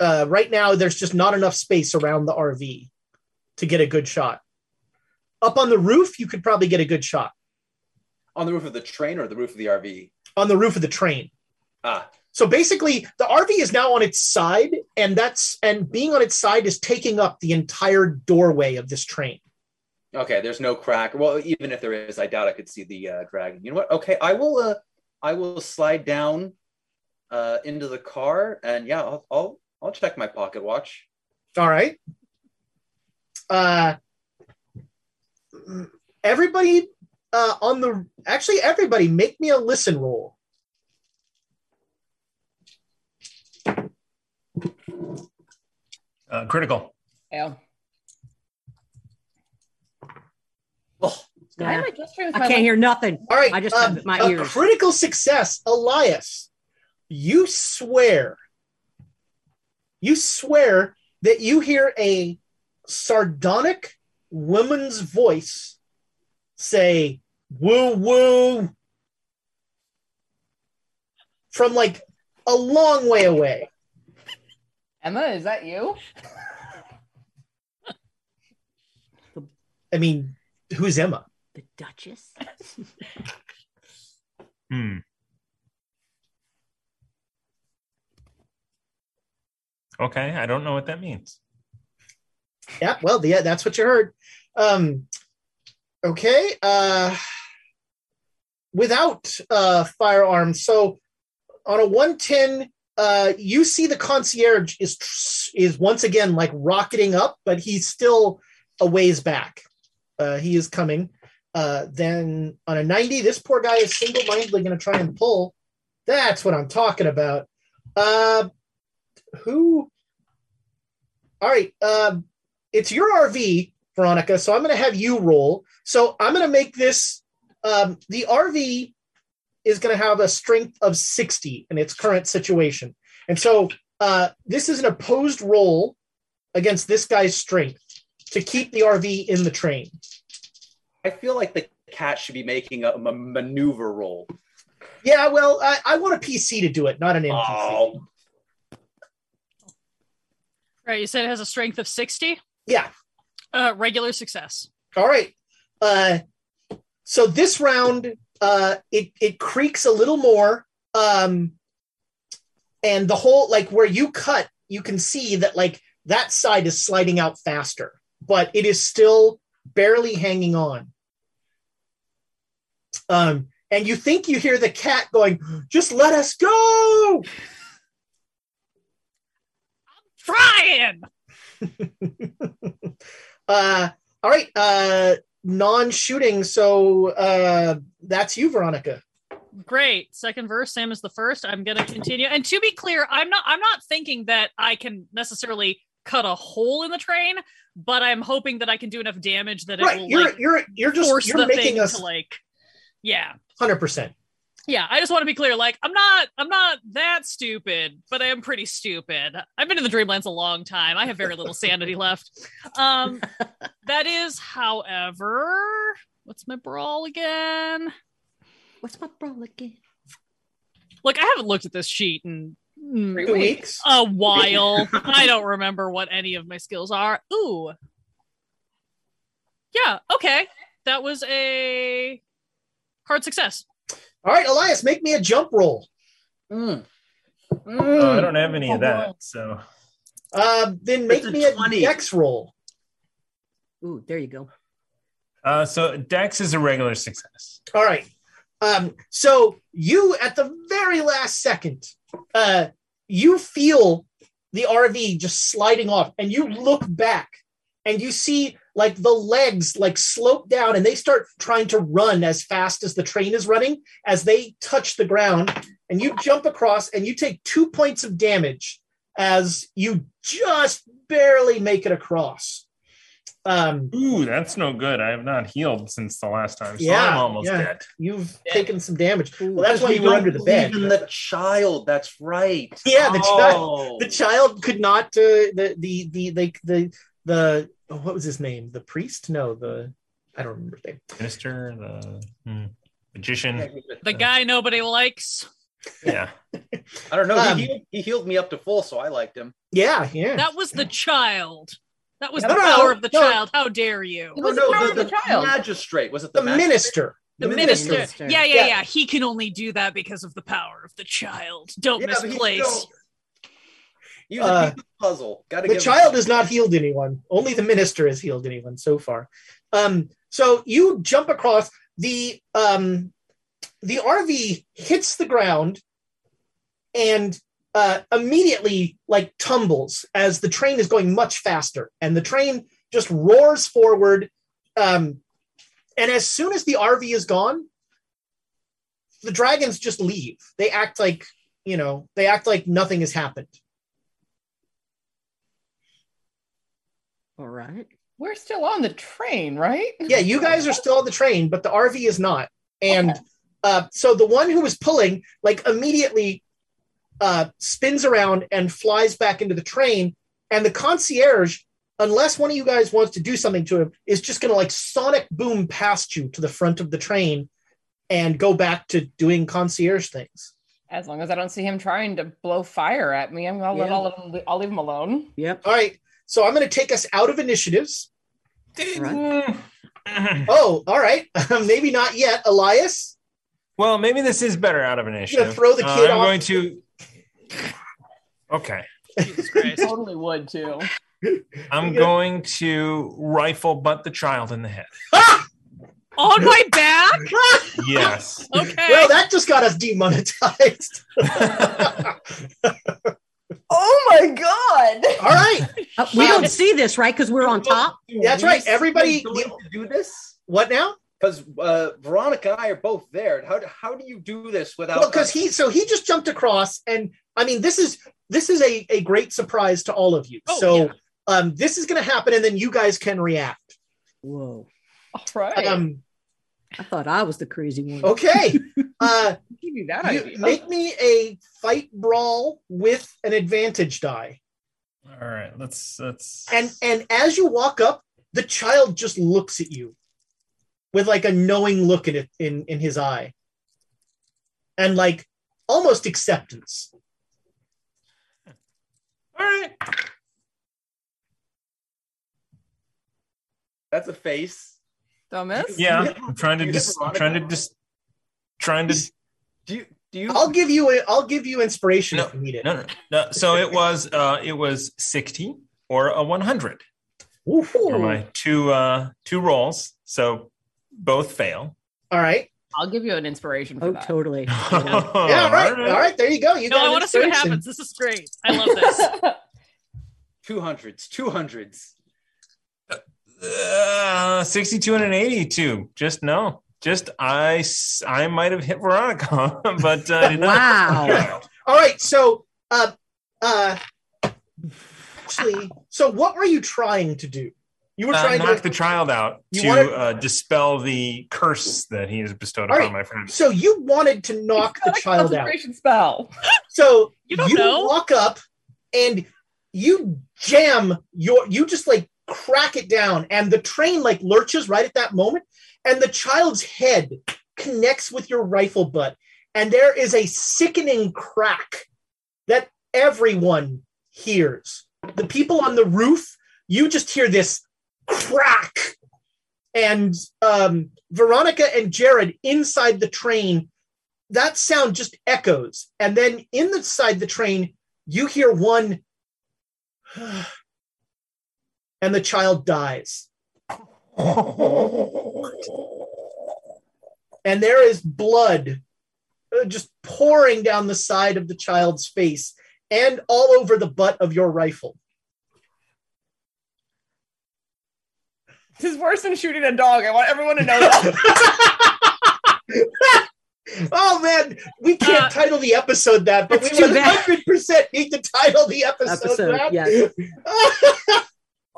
Uh, right now, there's just not enough space around the RV to get a good shot. Up on the roof, you could probably get a good shot
On the roof of the train or the roof of the RV?
on the roof of the train.
Ah,
So basically, the RV is now on its side, and that's and being on its side is taking up the entire doorway of this train.
okay. There's no crack. Well, even if there is, I doubt I could see the uh, dragon. You know what? Okay, I will. Uh, I will slide down uh, into the car, and yeah, I'll I'll, I'll check my pocket watch.
All right. Uh, everybody uh, on the actually everybody make me a listen roll.
Uh, critical.
Yeah.
Oh,
Yeah.
I
I can't
left-
hear nothing.
All right.
I just
um,
have my
a
ears.
critical success, Elias. You swear. You swear that you hear a sardonic woman's voice say "woo woo" from like a long way away.
Emma, is that you?
I mean, who's Emma?
The Duchess. [LAUGHS]
Hmm. Okay, I don't know what that means.
Yeah, well, yeah, that's what you heard. Um, Okay. Uh, without uh, firearms. So on a 110, uh, you see the concierge is is once again like rocketing up, but he's still a ways back. Uh, he is coming. Uh, then on a 90, this poor guy is single mindedly going to try and pull. That's what I'm talking about. Uh, who? All right. Um, it's your RV, Veronica. So I'm going to have you roll. So I'm going to make this. Um, the RV is going to have a strength of 60 in its current situation. And so uh, this is an opposed roll against this guy's strength to keep the RV in the train.
I feel like the cat should be making a, a maneuver roll.
Yeah, well, I, I want a PC to do it, not an NPC.
Oh,
Right, you said it has a strength of 60?
Yeah.
Uh, regular success.
All right. Uh, so this round, uh, it it creaks a little more, um, and the whole like where you cut, you can see that like that side is sliding out faster, but it is still barely hanging on. Um, and you think you hear the cat going, "Just let us go."
I'm trying! [LAUGHS]
Uh, all right. Uh, non-shooting. So uh, that's you, Veronica.
Great. Second verse, same as the first. I'm gonna continue. And to be clear, I'm not I'm not thinking that I can necessarily cut a hole in the train, but I'm hoping that I can do enough damage that it
Right.
will
You're
like
you're you're just you're making us
to like yeah.
hundred percent.
Yeah, I just want to be clear. Like, I'm not, I'm not that stupid, but I am pretty stupid. I've been in the Dreamlands a long time. I have very little sanity [LAUGHS] left. Um, that is, however, what's my brawl again?
What's my brawl again?
Look, I haven't looked at this sheet in mm,
weeks.
a while. I don't remember what any of my skills are. Ooh, yeah, okay, that was a hard success.
All right, Elias, make me a jump roll.
Mm.
Oh, I don't have any of that. So
Uh, then make
a
me a
20.
dex roll.
Ooh, there you go.
uh so Dex is a regular success.
All right. Um, so you at the very last second, uh, you feel the RV just sliding off, and you look back and you see like the legs like slope down and they start trying to run as fast as the train is running as they touch the ground and you jump across and you take two points of damage as you just barely make it across um
Ooh, that's no good. I have not healed since the last time. So
Yeah,
I'm almost
yeah.
dead.
you've taken some damage
Ooh.
well that's why you were under the bed
in the child. That's right.
Yeah, the child-
Oh.
the child could not uh, the the the like the the oh, what was his name the priest no the i don't remember his name
Minister, the hmm, magician.
The guy nobody likes.
Yeah.
I don't know.
Um,
he, healed, he healed me up to full, so I liked him.
yeah yeah
That was the child. That was
No,
the
no,
power of the
no.
child. How dare you?
It was
no,
the power
the,
of the
the
child.
magistrate. Was it
the
the,
minister
The,
The
minister.
minister.
Yeah, yeah,
Yeah.
yeah, He can only do that because of the power of the child. Don't
Yeah, but he
misplace.
Still- He was
Uh,
puzzle. Got to
the child has not healed anyone. Only the minister has healed anyone so far. Um so you jump across the um the rv hits the ground and uh immediately like tumbles as the train is going much faster. And the train just roars forward um and as soon as the rv is gone the dragons just leave. They act like you know they act like nothing has happened
All right.
We're still on the train, right?
Yeah, you guys are still on the train, but the RV is not. And uh, so the one who was pulling, like, immediately uh, spins around and flies back into the train. And the concierge, unless one of you guys wants to do something to him, is just going to like sonic boom past you to the front of the train and go back to doing concierge things.
As long as I don't see him trying to blow fire at me, I'm, I'll, let,
Yeah.
I'll, let him, I'll leave him alone.
Yep.
All right. So I'm going to take us out of initiatives.
Right. [CLEARS THROAT]
Oh, all right. [LAUGHS] Maybe not yet. Elias?
Well, maybe this is better out of initiative.
throw the
Uh,
kid
I'm
off?
going to. Okay.
Jesus Christ.
Totally would too.
I'm
Yeah. [LAUGHS]
going to rifle butt the child in the head. [LAUGHS]
On my back?
Yes.
Okay.
Well, that just got us demonetized.
Oh my god!
All right. [LAUGHS]
Uh, we don't see this, right? Because we're on top.
That's right. Everybody,
going to do this
what now?
because uh, Veronica and I are both there. How how do you do this without?
Well, because he so he just jumped across, and I mean, this is this is a a great surprise to all of you.
Oh,
so
yeah.
um, this is going to happen, and then you guys can react.
Whoa.
All right.
Um,
I thought I was the crazy one.
okay. [LAUGHS] uh,
give you that
you-
idea.
make me a fight brawl with an advantage die.
All right. Let's let's.
And and as you walk up, the child just looks at you with like a knowing look in it in in his eye, and like almost acceptance.
All right.
that's a face.
Don't.
Yeah. I'm trying to
You
just.
hit
I'm trying to just. Trying to.
Do you do you?
I'll give you a, I'll give you inspiration
No,
if you need it.
No, no, no. So it was. Uh, it was sixty or a one hundred
Oof.
for my two uh two rolls. So both fail.
All right.
I'll give you an inspiration for
Oh,
that.
totally. [LAUGHS]
Yeah, all right. All right. There you go. You
No,
got
I want to see what happens. This is great. I love this. [LAUGHS]
two hundreds, two hundreds.
Uh, 62 and an 82. Just no. Just I I might have hit Veronica, [LAUGHS] but uh, I did not.
Wow.
All right. So, uh, uh, actually, so what were you trying to do? You were
Uh,
trying
knock
to.
Knock the child out to
wanted-
uh, dispel the curse that he has bestowed
All
upon
right.
my friend.
So you wanted to knock the
Not a
child out.
concentration spell.
So
You don't know.
walk up and you jam your you just like crack it down and the train like lurches right at that moment and the child's head connects with your rifle butt and there is a sickening crack that everyone hears the people on the roof you just hear this crack and um, veronica and jared inside the train that sound just echoes. And then inside the train, you hear one, [SIGHS] and the child dies. [LAUGHS] And there is blood uh, just pouring down the side of the child's face and all over the butt of your rifle.
This is worse than shooting a dog. I want everyone to know that. [LAUGHS]
oh man, we can't
Uh,
title the episode that, but we
That's too bad.
100% need to title the episode,
Episode,
that.
yes. [LAUGHS]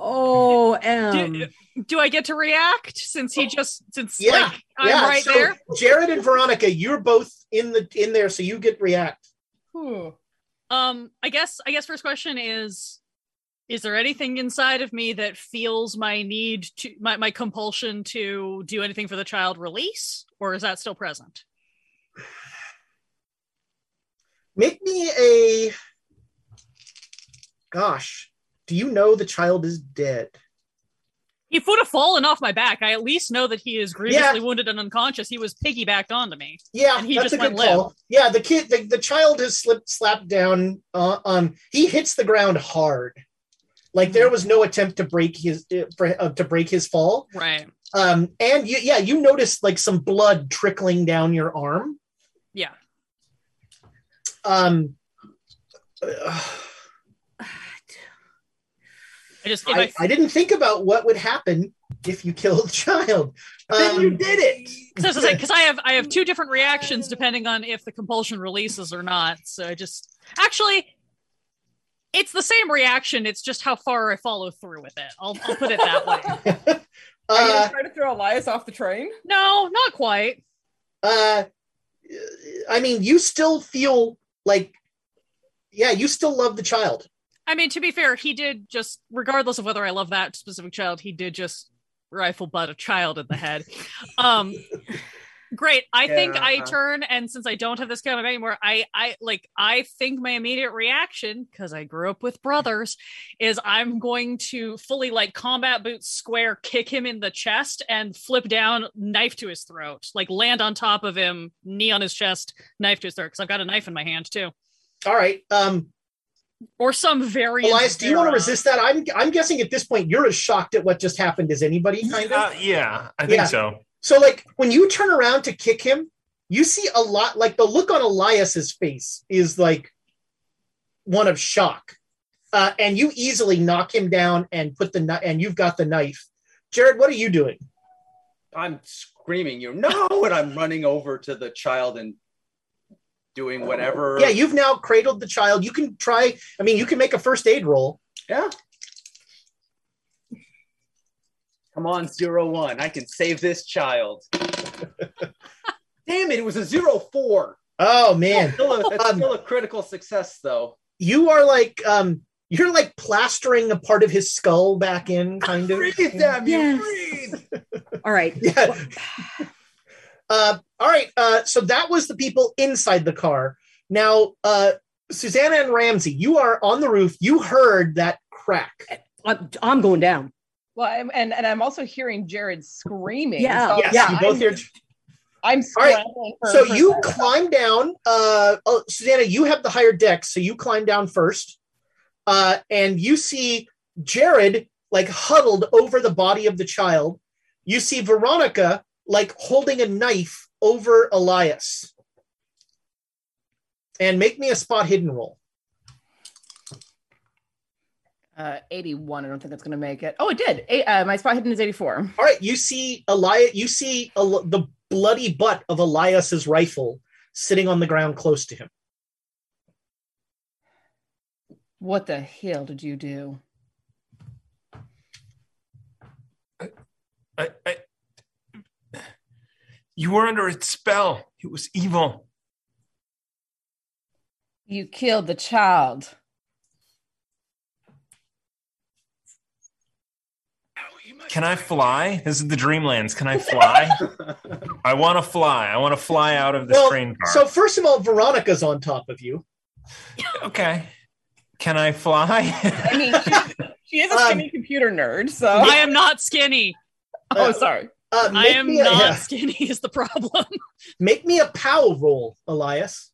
Oh,
do, do I get to react since he just since
Yeah,
like I'm
yeah,
right
so
there?
Jared and Veronica, you're both in the in there, so you get react.
Whew.
Um, I guess I guess first question is is there anything inside of me that feels my need to my, my compulsion to do anything for the child release or is that still present
Make me a. Gosh, do you know the child is dead?
he would have fallen off my back i at least know that he is grievously wounded and unconscious he was piggybacked onto me
Yeah,
he
that's
just
a good
went
call. Yeah, the kid, the, the child has slipped, slapped down. Uh, um, he hits the ground hard. Like there was no attempt to break his uh, to break his fall.
right
Um, and you, yeah, you noticed like some blood trickling down your arm.
yeah
Um, uh,
just
I,
I,
I didn't think about what would happen if you killed the child.
Then you
Um,
did it.
because I have I have two different reactions depending on if the compulsion releases or not. So I just actually, it's the same reaction. It's just how far I follow through with it. I'll, I'll put it that way. [LAUGHS]
Are you
uh,
gonna try to throw Elias off the train?
No, not quite.
uh, I mean, you still feel like, yeah, you still love the child.
I mean, to be fair, he did just, regardless of whether I love that specific child, he did just rifle butt a child in the head. Um, great. I think I turn, and since I don't have this kind of anymore, I, I like, I think my immediate reaction, because I grew up with brothers, is I'm going to fully like combat boots square, kick him in the chest, and flip down, knife to his throat, like land on top of him, knee on his chest, knife to his throat, because I've got a knife in my hand too,
All right. Um,
or some variant.
Elias, do you want to resist that? I'm I'm guessing at this point you're as shocked at what just happened as anybody, kind of.
Uh, yeah, I think
Yeah.
so.
So like when you turn around to kick him, you see a lot like the look on Elias's face is like one of shock. Uh, and you easily knock him down and put the and you've got the knife. Jared, what are you doing?
I'm screaming, you no, and I'm running over to the child and doing whatever.
Yeah, you've now cradled the child. You can try. I mean, you can make a first aid roll.
Yeah. Come on, zero one. I can save this child. [LAUGHS] Damn it! It was a zero four.
Oh man,
Still a, it's
Um,
still a critical success, though.
you are like um, you're like plastering a part of his skull back in, kind of.
Breathe, damn you!
Yes.
Breathe.
All right. [LAUGHS]
Yeah. Uh, all right. Uh, so that was the people inside the car. Now, uh, Susanna and Ramsey, you are on the roof. You heard that crack.
I'm, I'm going down.
Well, I'm, and and I'm also hearing Jared screaming.
Yeah.
so
Yes,
yeah,
you both
I'm,
hear.
I'm
All right,
scrambling for-
So
for
you
Sarah.
climb down. Uh, oh, Susanna, you have the higher deck, so you climb down first, uh, and you see Jared like huddled over the body of the child. You see Veronica like holding a knife over Elias. And make me a spot hidden roll.
uh, 81. I don't think that's going to make it. Oh, it did. Eight, uh, my spot hidden is 84.
All right, you see Elias. You see El- the bloody butt of Elias's rifle sitting on the ground close to him.
What the hell did you do?
I, I, you were under its spell. It was evil.
You killed the child.
Can I fly? This is the Dreamlands. Can I fly? [LAUGHS] I want to fly. I want to fly out of this
Well,
train car.
so first of all, Veronica's on top of you.
okay. Can I fly?
I mean, she, she is a
Um,
skinny computer nerd, so.
I am not skinny.
oh, sorry.
Uh,
I am
a-
not
yeah.
skinny. Is the problem? [LAUGHS]
Make me a POW roll, Elias.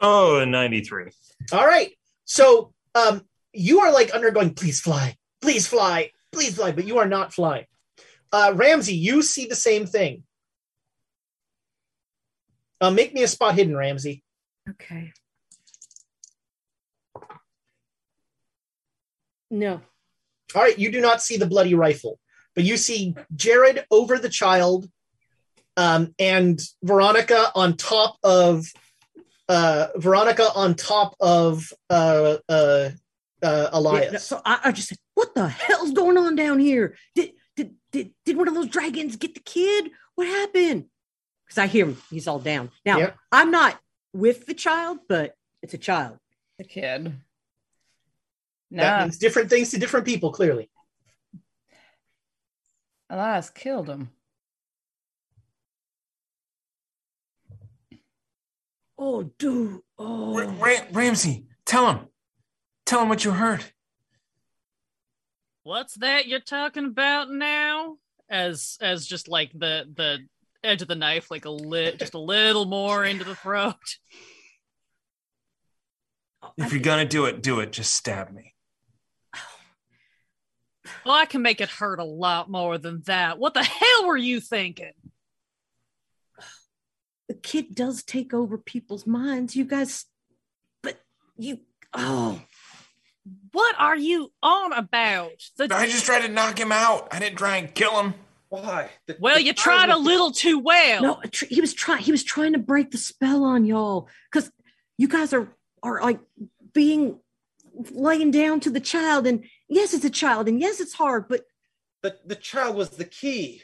Oh, 93.
All right. So um, you are like undergoing, please fly, please fly, please fly, but you are not flying. Uh, Ramsey, you see the same thing. Uh, make me a spot hidden, Ramsey.
Okay. No.
All right, you do not see the bloody rifle, but you see Jared over the child, um, and Veronica on top of uh, Veronica on top of uh, uh, uh,
Yeah,
Elias.
so I, I just said, what the hell's going on down here? Did did did, did one of those dragons get the kid? What happened? Because I hear him. He's all down. Now
Yep.
I'm not with the child, but it's a child.
The kid.
That means different things to different people. Clearly,
Elias killed him.
Oh, dude. Oh,
Ra- Ra- Ramsey, tell him. Tell him what you heard.
What's that you're talking about now? As as just like the the edge of the knife, like a lit, just a little more into the throat.
If you're going to do it, do it. Just stab me.
Well, I can make it hurt a lot more than that. What the hell were you thinking?
the kid does take over people's minds. You guys, but you. Oh,
What are you on about? The,
I just tried to knock him out. I didn't try and kill him.
Why? The-
well,
the
you
child
tried a little too well.
no, tr- he was trying. He was trying to break the spell on y'all because you guys are are like being laying down to the child, and yes, it's a child, and yes, it's hard, but
The, the child was the key.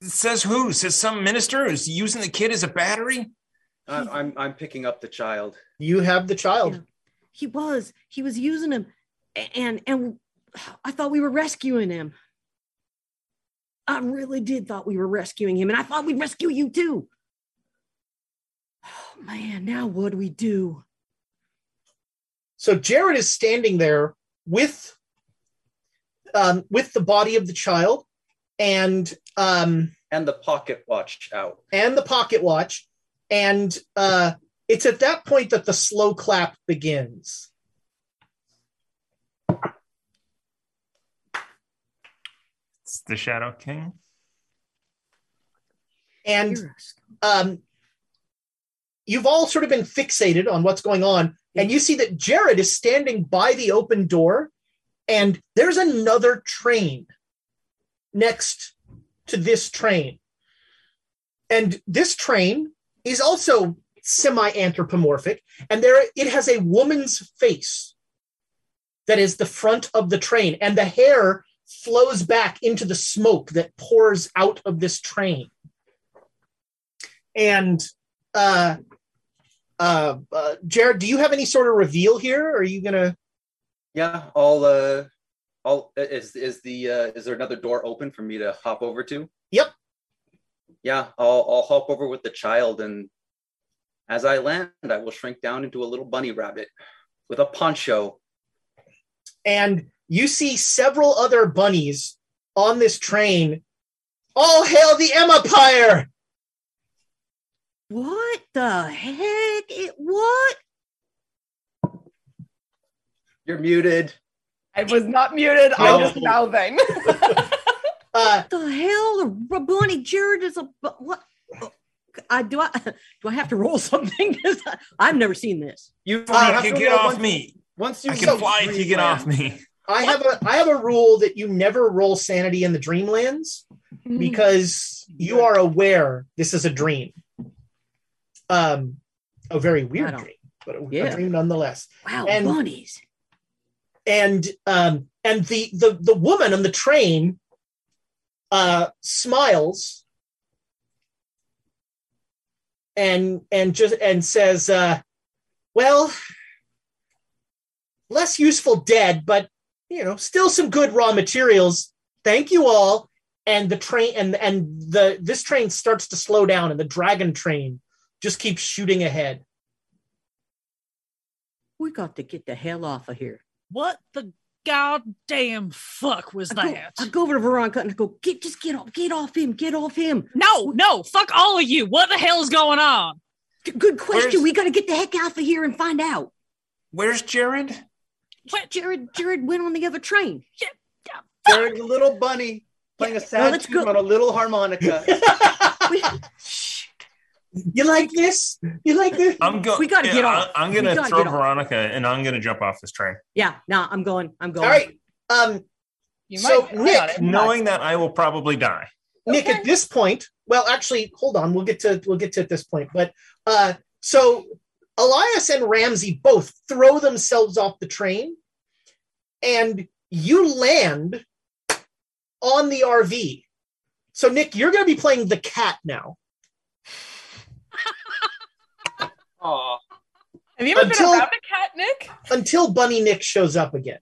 It says who? Says some minister who's using the kid as a battery?
I, I'm I'm picking up the child.
you have the child.
Yeah. he was he was using him, and and I thought we were rescuing him. I really did thought we were rescuing him, and I thought we'd rescue you too. Oh man, now what do we do?
So Jared is standing there with um, with the body of the child and um,
And the pocket watch out.
and the pocket watch, and uh, it's at that point that the slow clap begins.
It's the Shadow King.
And um, you've all sort of been fixated on what's going on, and you see that Jared is standing by the open door, and there's another train next to this train. And this train is also semi-anthropomorphic, and there it has a woman's face that is the front of the train, and the hair flows back into the smoke that pours out of this train and uh, uh, uh, Jared, do you have any sort of reveal here? Or are you gonna?
Yeah, I'll uh I'll is is the uh is there another door open for me to hop over to?
Yep.
Yeah, I'll I'll hop over with the child and as I land, I will shrink down into a little bunny rabbit with a poncho.
And you see several other bunnies on this train. All hail the Empire!
What the heck? It, what?
You're muted.
I was not muted.
No.
I'm just mouthing. [LAUGHS]
Uh,
The hell? The r- Jared is a bu- what? I do. I do. I have to roll [LAUGHS] something? 'Cause [LAUGHS] I- I've never seen this.
You
Uh,
have
you can get off
once-
me.
Once you
I can fly till you get off me.
I have a I have a rule that you never roll sanity in the dreamlands because you are aware this is a dream. Um, a very weird dream, but a, a dream nonetheless.
Wow,
And-
bunnies.
and um and the the the woman on the train uh smiles and and just and says uh well less useful dead but you know still some good raw materials thank you all and the train and and the this train starts to slow down and the dragon train just keep shooting ahead
We got to get the hell off of here.
What the goddamn fuck was
I go,
that?
I go over to Veronica and I go, get just get off, get off him, get off him.
No, no, fuck all of you. What the hell is going on?
Good question.
Where's-
We got to get the heck out of here and find out.
Where's Jared?
What?
Jared, Jared went on the other train.
Jared, a little bunny playing a sad
let's
tune
go.
on a little harmonica. [LAUGHS]
We,
you like this you like this
I'm going.
We gotta get off.
I'm gonna throw
get off.
Veronica, and I'm gonna jump off this train,
yeah, no, I'm going. I'm going.
all right um
You
So,
might
Nick,
knowing that I will probably die.
Nick,
Okay.
at this point, well, actually, hold on. We'll get to we'll get to at this point. But uh, so Elias and Ramsey both throw themselves off the train, and you land on the RV. So Nick, you're going to be playing the cat now.
Aw.
Have you ever
Until-
been around a cat, Nick?
Until Bunny Nick shows up again.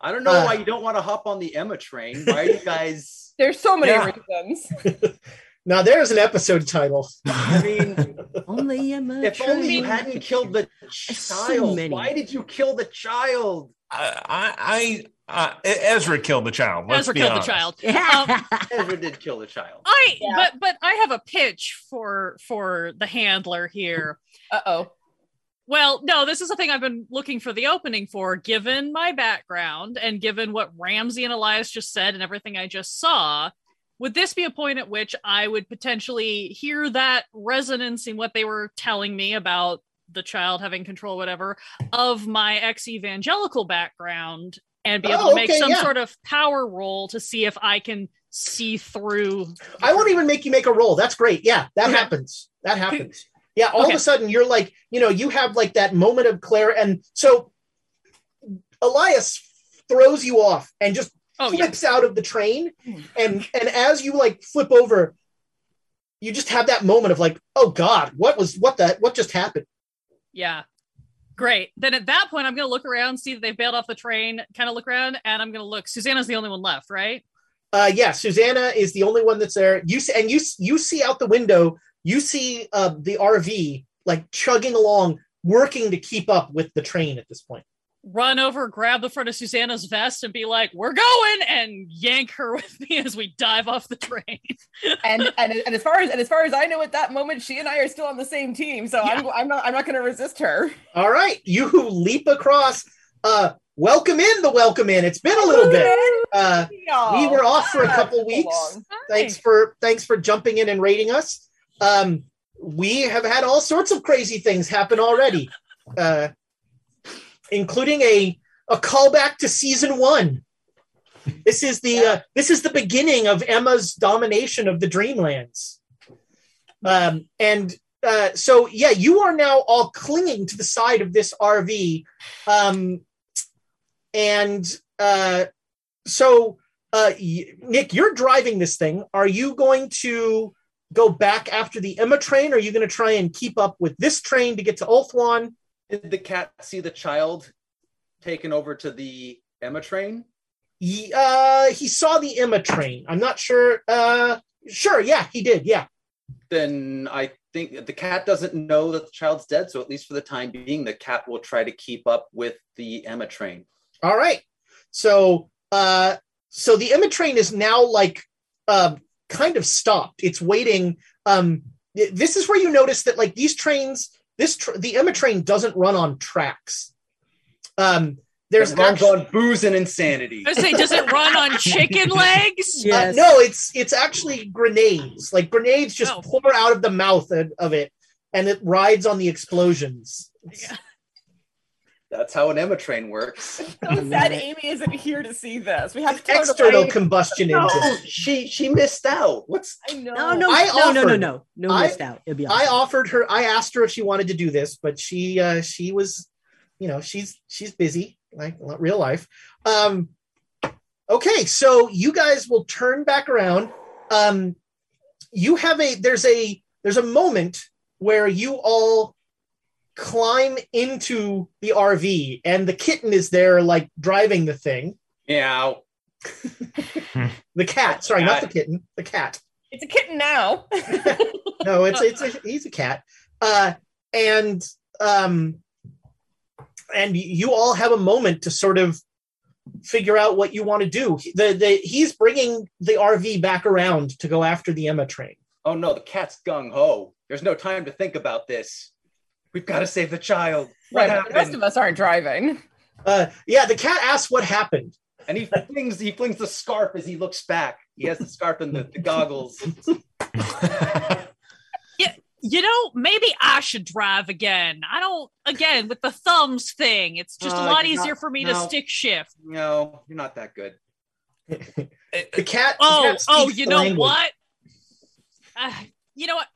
I don't know
Uh,
why you don't want to hop on the Emma train. Why are you guys? [LAUGHS]
There's so many
Yeah.
reasons. [LAUGHS]
Now there's an episode title.
I mean, [LAUGHS]
On the Emma
if only you hadn't killed the
so
child.
many.
Why did you kill the child?
I, I, uh, Ezra killed the child. Let's
Ezra
be
killed
honest.
the child.
Yeah. [LAUGHS]
Ezra did kill the child.
I
Yeah.
but but I have a pitch for for the handler here.
Uh oh.
Well, no, this is the thing I've been looking for the opening for, given my background and given what Ramsey and Elias just said and everything I just saw. Would this be a point at which I would potentially hear that resonance in what they were telling me about the child having control, whatever, of my ex evangelical background and be able
Oh,
to make
okay,
some
yeah.
sort of power roll to see if I can see through?
I won't even make you make a roll. That's great. Yeah, that
Okay.
happens. That happens. Yeah, all of a sudden you're like, you know, you have like that moment of clarity. And so Elias throws you off and just
Oh, yeah.
flips out of the train. Hmm. And and as you like flip over, you just have that moment of like, oh God, what was what that what just happened?
Yeah. Great. Then at that point, I'm going to look around, see that they've bailed off the train, kind of look around, and I'm going to look. Susanna's the only one left, right?
Uh yeah, Susanna is the only one that's there. You see, and you you see out the window, you see uh the RV like chugging along, working to keep up with the train at this point.
Run over, grab the front of Susanna's vest, and be like, "We're going!" and yank her [LAUGHS] with me as we dive off the train.
And, and and as far as and as far as I know, at that moment, she and I are still on the same team. So I'm I'm not I'm not going to resist her.
All right, you leap across. Uh, welcome in the welcome in. It's been a little bit. Uh, we were off for a couple [LAUGHS] weeks. Thanks for thanks for jumping in and rating us. Um, we have had all sorts of crazy things happen already, uh, including a a callback to season one. This is the uh, this is the beginning of Emma's domination of the Dreamlands. Um, and uh, so yeah, you are now all clinging to the side of this RV, um, and uh, so uh, Nick, you're driving this thing. Are you going to go back after the Emma train? Or are you going to try and keep up with this train to get to Ulthuan?
Did the cat see the child taken over to the Emma train?
He, uh, he saw the Emma train. I'm not sure. Uh, sure, yeah, he did. Yeah.
Then I think the cat doesn't know that the child's dead. So at least for the time being, the cat will try to keep up with the Emma train.
All right. So, uh, so the Emma train is now like, uh, kind of stopped. It's waiting. Um, this is where you notice that like these trains, this tr- the Emma train doesn't run on tracks. Um, there's
It runs
actu-
on booze and insanity.
I say, does it run on [LAUGHS] chicken legs?
Uh, no, it's it's actually grenades. Like grenades just
Oh.
pour out of the mouth of, of it, and it rides on the explosions.
That's how an Emma train works. [LAUGHS]
So sad Amy isn't here to see this. We have to tell to
External combustion
No,
engine.
she she missed out. What's
I know.
No, no,
I
no, no, no,
offered-
no, no,
I-
missed out. It'll be
I offered her. I asked her if she wanted to do this, but she uh, she was, you know, she's she's busy like real life. Um, okay, so you guys will turn back around. Um, you have a there's a there's a moment where you all climb into the RV and the kitten is there like driving the thing.
yeah? [LAUGHS]
The cat, sorry, not the kitten, the cat.
It's a kitten now. [LAUGHS]
no, it's it's a, he's a cat. Uh, and um, and you all have a moment to sort of figure out what you want to do. The the he's bringing the RV back around to go after the Emma train.
Oh no, the cat's gung ho. There's no time to think about this. We've got to save the child. What
right, but the rest of us aren't driving.
Uh, yeah, the cat asks what happened.
And he flings he flings the scarf as he looks back. He has the scarf and the, the goggles. [LAUGHS]
You know, maybe I should drive again. I don't, again, with the thumbs thing, it's just a
Uh,
lot easier
not-
for me to stick shift.
No, you're not that good.
The cat. the
Oh,
cat
oh, you know
language.
what? Uh, you know what?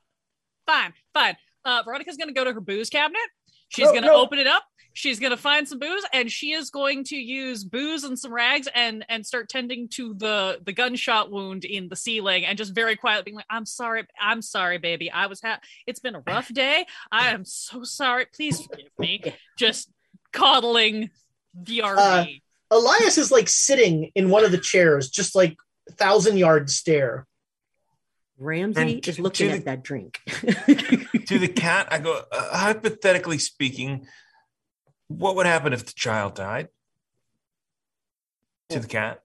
Fine, fine. Uh, Veronica's going to go to her booze cabinet. She's
No,
going to
no.
open it up. She's going to find some booze, and she is going to use booze and some rags and and start tending to the the gunshot wound in the ceiling, and just very quietly being like, "I'm sorry, I'm sorry, baby. I was ha- It's been a rough day. I am so sorry. Please forgive me." Just coddling the RV.
Uh, Elias is like sitting in one of the chairs, just like a thousand yard stare.
Ramsey
And
is looking
to
at that drink.
to the cat, I go, uh, hypothetically speaking, what would happen if the child died? To the cat.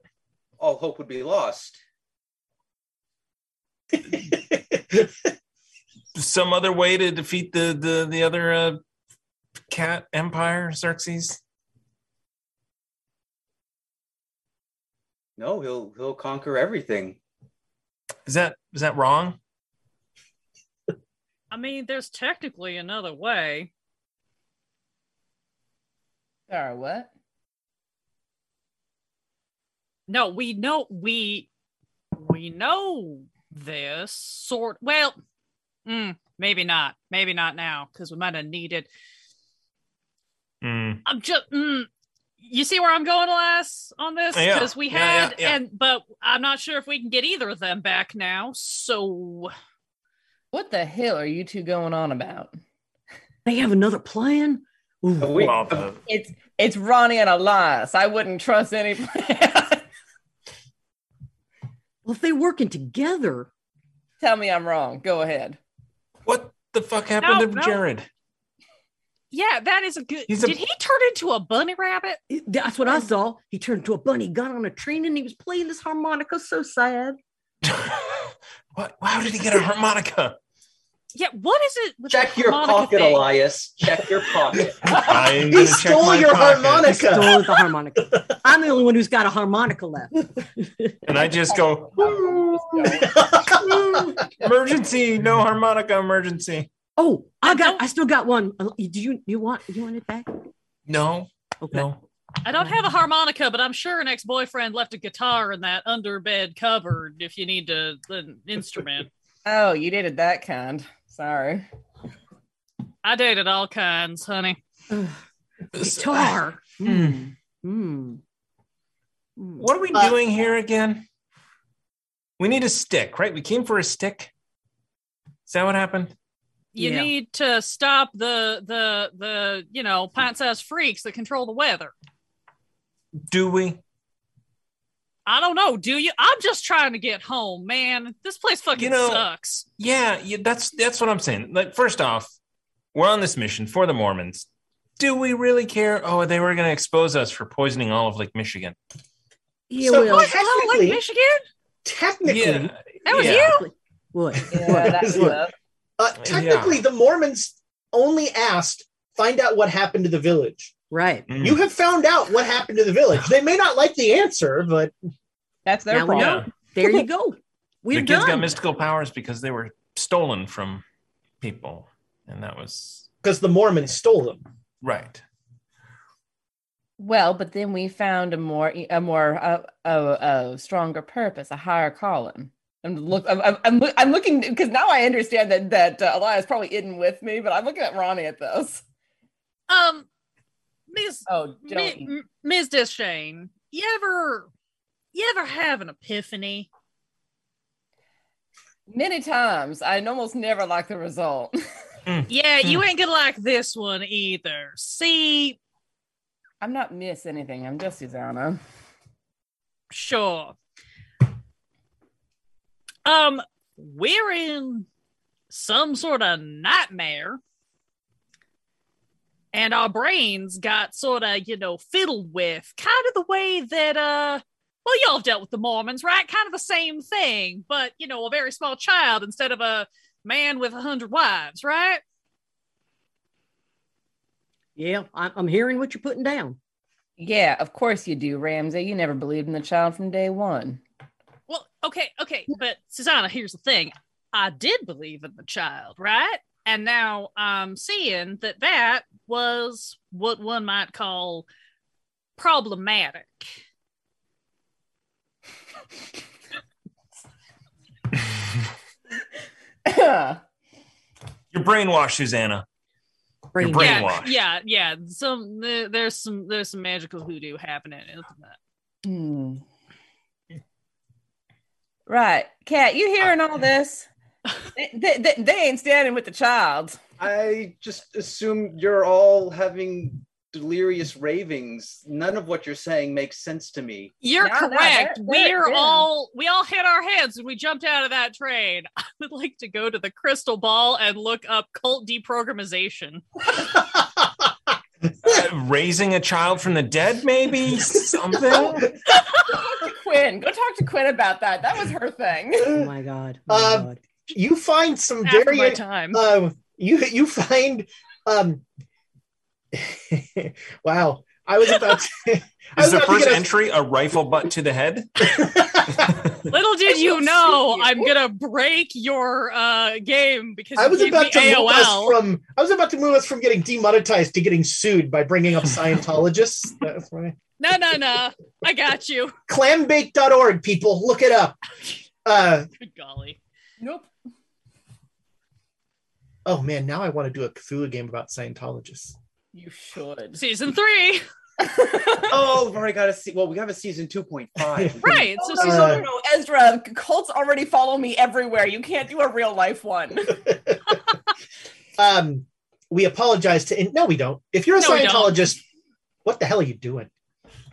All hope would be lost.
Some other way to defeat the the the other uh, cat empire, Xerxes.
No, he'll he'll conquer everything.
Is that is that wrong?
I mean, there's technically another way.
Sorry, what?
No, we know we we know this sort. Well, mm, maybe not. Maybe not now because we might have needed.
Mm.
I'm just. Mm, you see where I'm going, Lass, on this?
Yeah,
Because we
yeah, yeah,
had,
yeah.
and but I'm not sure if we can get either of them back now. So
What the hell are you two going on about?
they have another plan. Ooh,
But we-
Well,
It's it's Ronnie and Elias. I wouldn't trust any [LAUGHS] plan.
well, if they're working together,
Tell me I'm wrong. Go ahead.
what the fuck happened
No,
to
no.
Jared?
Yeah, that is a good.
He's a-
Did he turn into a bunny rabbit?
that's what I saw. He turned into a bunny, got on a train, and he was playing this harmonica. So sad. [LAUGHS]
what? How did he get a harmonica?
Yeah, what is it? With
Check your pocket,
thing?
Elias. Check your [LAUGHS] pocket.
He stole your
pocket.
harmonica.
Stole the harmonica. I'm the only one who's got a harmonica left. [LAUGHS]
and I just go emergency, no harmonica emergency.
Oh, I
I
got. I still got one. Uh, Do you? You want? You want it back?
No,
Okay.
no.
I don't have a harmonica, but I'm sure an ex-boyfriend left a guitar in that underbed cupboard if you need to, an instrument.
Oh, you dated that kind. Sorry.
I dated all kinds, honey.
Ugh, [SIGHS] guitar. Hmm. Hmm. Hmm.
What are we
Uh,
doing here again? We need a stick, right? We came for a stick. Is that what happened?
You
Yeah.
need to stop the the the you know pint-sized freaks that control the weather.
Do we?
I don't know. Do you? I'm just trying to get home, man. This place fucking
You know-
sucks.
Yeah, yeah, that's that's what I'm saying. Like, first off, we're on this mission for the Mormons. Do we really care? Oh, they were going to expose us for poisoning all of Lake Michigan.
Yeah,
So
well,
what-
Oh,
Technically-
Lake Michigan?
technically,
Yeah,
That was
yeah.
you?
what?
Yeah, [LAUGHS]
What?
that's
Look.
enough.
Uh, technically, the Mormons only asked, "Find out what happened to the village."
Right.
Mm.
You have found out what happened to the village. They may not like the answer, but
That's their
Now we
problem.
Yeah.
There you go. [LAUGHS] We're
the kids got mystical powers because they were stolen from people, and that was
because the Mormons stole them.
right.
Well, but then we found a more a more uh, a, a stronger purpose, a higher calling. I'm look. I'm I'm, I'm, looking because now I understand that that uh, Elias probably isn't with me, but I'm looking at Ronnie at this.
Um, Miss
Oh, don't.
Mi- M- Ms. Deschain, you ever you ever have an epiphany?
Many times, I almost never like the result. [LAUGHS]
Yeah, you ain't gonna like this one either. See,
I'm not miss anything. I'm just Susanna.
sure. Um, we're in some sort of nightmare. And our brains got sort of, you know, fiddled with, kind of the way that uh well, y'all have dealt with the Mormons, right? Kind of the same thing, but you know, a very small child instead of a man with a hundred wives, right?
Yeah, I'm, I'm hearing what you're putting down.
Yeah, of course you do, Ramsey. You never believed in the child from day one.
Well, okay, okay, but Susanna, here's the thing. I did believe in the child, right? And now I'm seeing that that was what one might call problematic.
You're brainwashed, Susanna.
Brain
Your brain-
Yeah,
Brainwashed.
yeah, yeah. Some there's some there's some magical hoodoo happening. in that.
Hmm. Right, Kat, you hearing all this? [LAUGHS] they, they, they- they ain't standing with the child.
I just assume you're all having delirious ravings. None of what you're saying makes sense to me.
You're
No, no,
correct.
they're-
We're
yeah.
all we all hit our heads when we jumped out of that train. [LAUGHS] I would like to go to the crystal ball and look up cult deprogrammization.
Uh, [LAUGHS] raising a child from the dead, maybe something.
Talk to Quinn. Go talk to Quinn about that. That was her thing. [LAUGHS]
Oh my god. Oh my
Um,
god.
you find some
After
very
my time.
um you you find um [LAUGHS] wow i was about to [LAUGHS]
Is the first
get a-
entry a rifle butt to the head?
Little did you know,
serious.
I'm gonna break your uh, game because
I
you
was
gave
about
me
to move us
AOL.
from I was about to move us from getting demonetized to getting sued by bringing up Scientologists. That's right.
No, no, no. I got you.
Clambake.org, people, look it up. Uh,
Good golly.
Nope.
oh man, now I want to do a Cthulhu game about Scientologists.
You should.
Season three. [LAUGHS]
Oh, we've already got to see. Well, we have a season 2.5. [LAUGHS]
Right.
Oh,
So
no,
season
no, no, no, Ezra, cults already follow me everywhere. You can't do a real life one. [LAUGHS]
Um, we apologize to no, we don't. If you're a
No.
Scientologist, what the hell are you doing?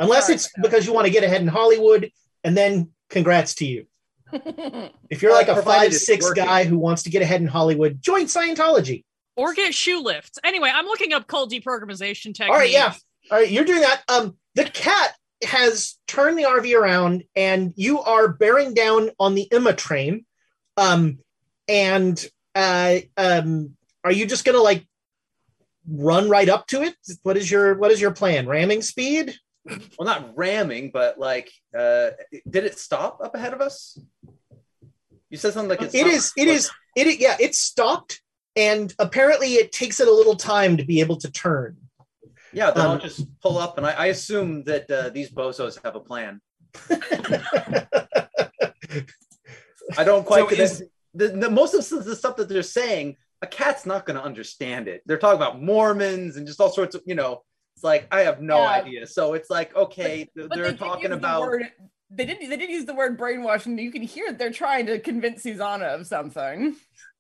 Unless
Sorry,
it's because you want to get ahead in Hollywood, and then congrats to you. [LAUGHS] If you're like a five six
working.
guy who wants to get ahead in Hollywood, join Scientology.
or get shoe lifts. Anyway, I'm looking up cult deprogrammization techniques.
All right, yeah. All right, you're doing that. Um, the cat has turned the RV around, and you are bearing down on the Emma train. Um, and uh, um, are you just gonna like run right up to it? What is your what is your plan? Ramming speed?
Well, not ramming, but like, uh, did it stop up ahead of us? You said something like it's
It is. It is. It is. Yeah, it stopped, and apparently it takes it a little time to be able to turn.
Yeah, then I'll
Um,
just pull up, and I, I assume that uh, these bozos have a plan. [LAUGHS] I don't quite.
So is-
the, the most of the stuff that they're saying, a cat's not going to understand it. They're talking about Mormons and just all sorts of, you know. It's like I have no
Yeah.
idea. So it's like okay,
But
they're
they did
talking
use the
about.
word- they didn't. They didn't use the word brainwashing. You can hear they're trying to convince Susanna of something.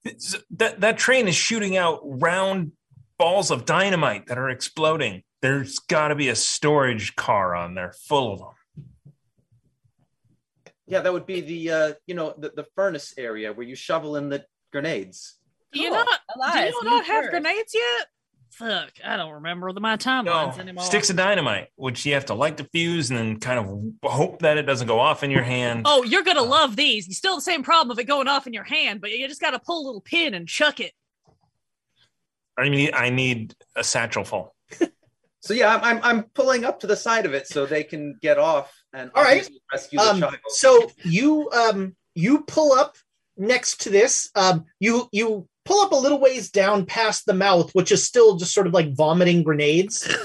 It's- that that train is shooting out round balls of dynamite that are exploding. There's got to be a storage car on there full of them.
Yeah, that would be the uh, you know the, the furnace area where you shovel in the grenades.
Do you
Cool.
not? Do you not have
word.
grenades yet? Fuck, I don't remember the, my timelines
No,
anymore.
sticks of dynamite, which you have to light the fuse and then kind of hope that it doesn't go off in your hand.
Oh, you're gonna love these. You still have the same problem of it going off in your hand, but you just gotta pull a little pin and chuck it.
I mean, I need a satchel full. [LAUGHS]
So yeah, I'm, I'm I'm pulling up to the side of it so they can get off and
All right.
rescue the
Um,
child.
so you um you pull up next to this. Um, you you pull up a little ways down past the mouth, which is still just sort of like vomiting grenades. [LAUGHS]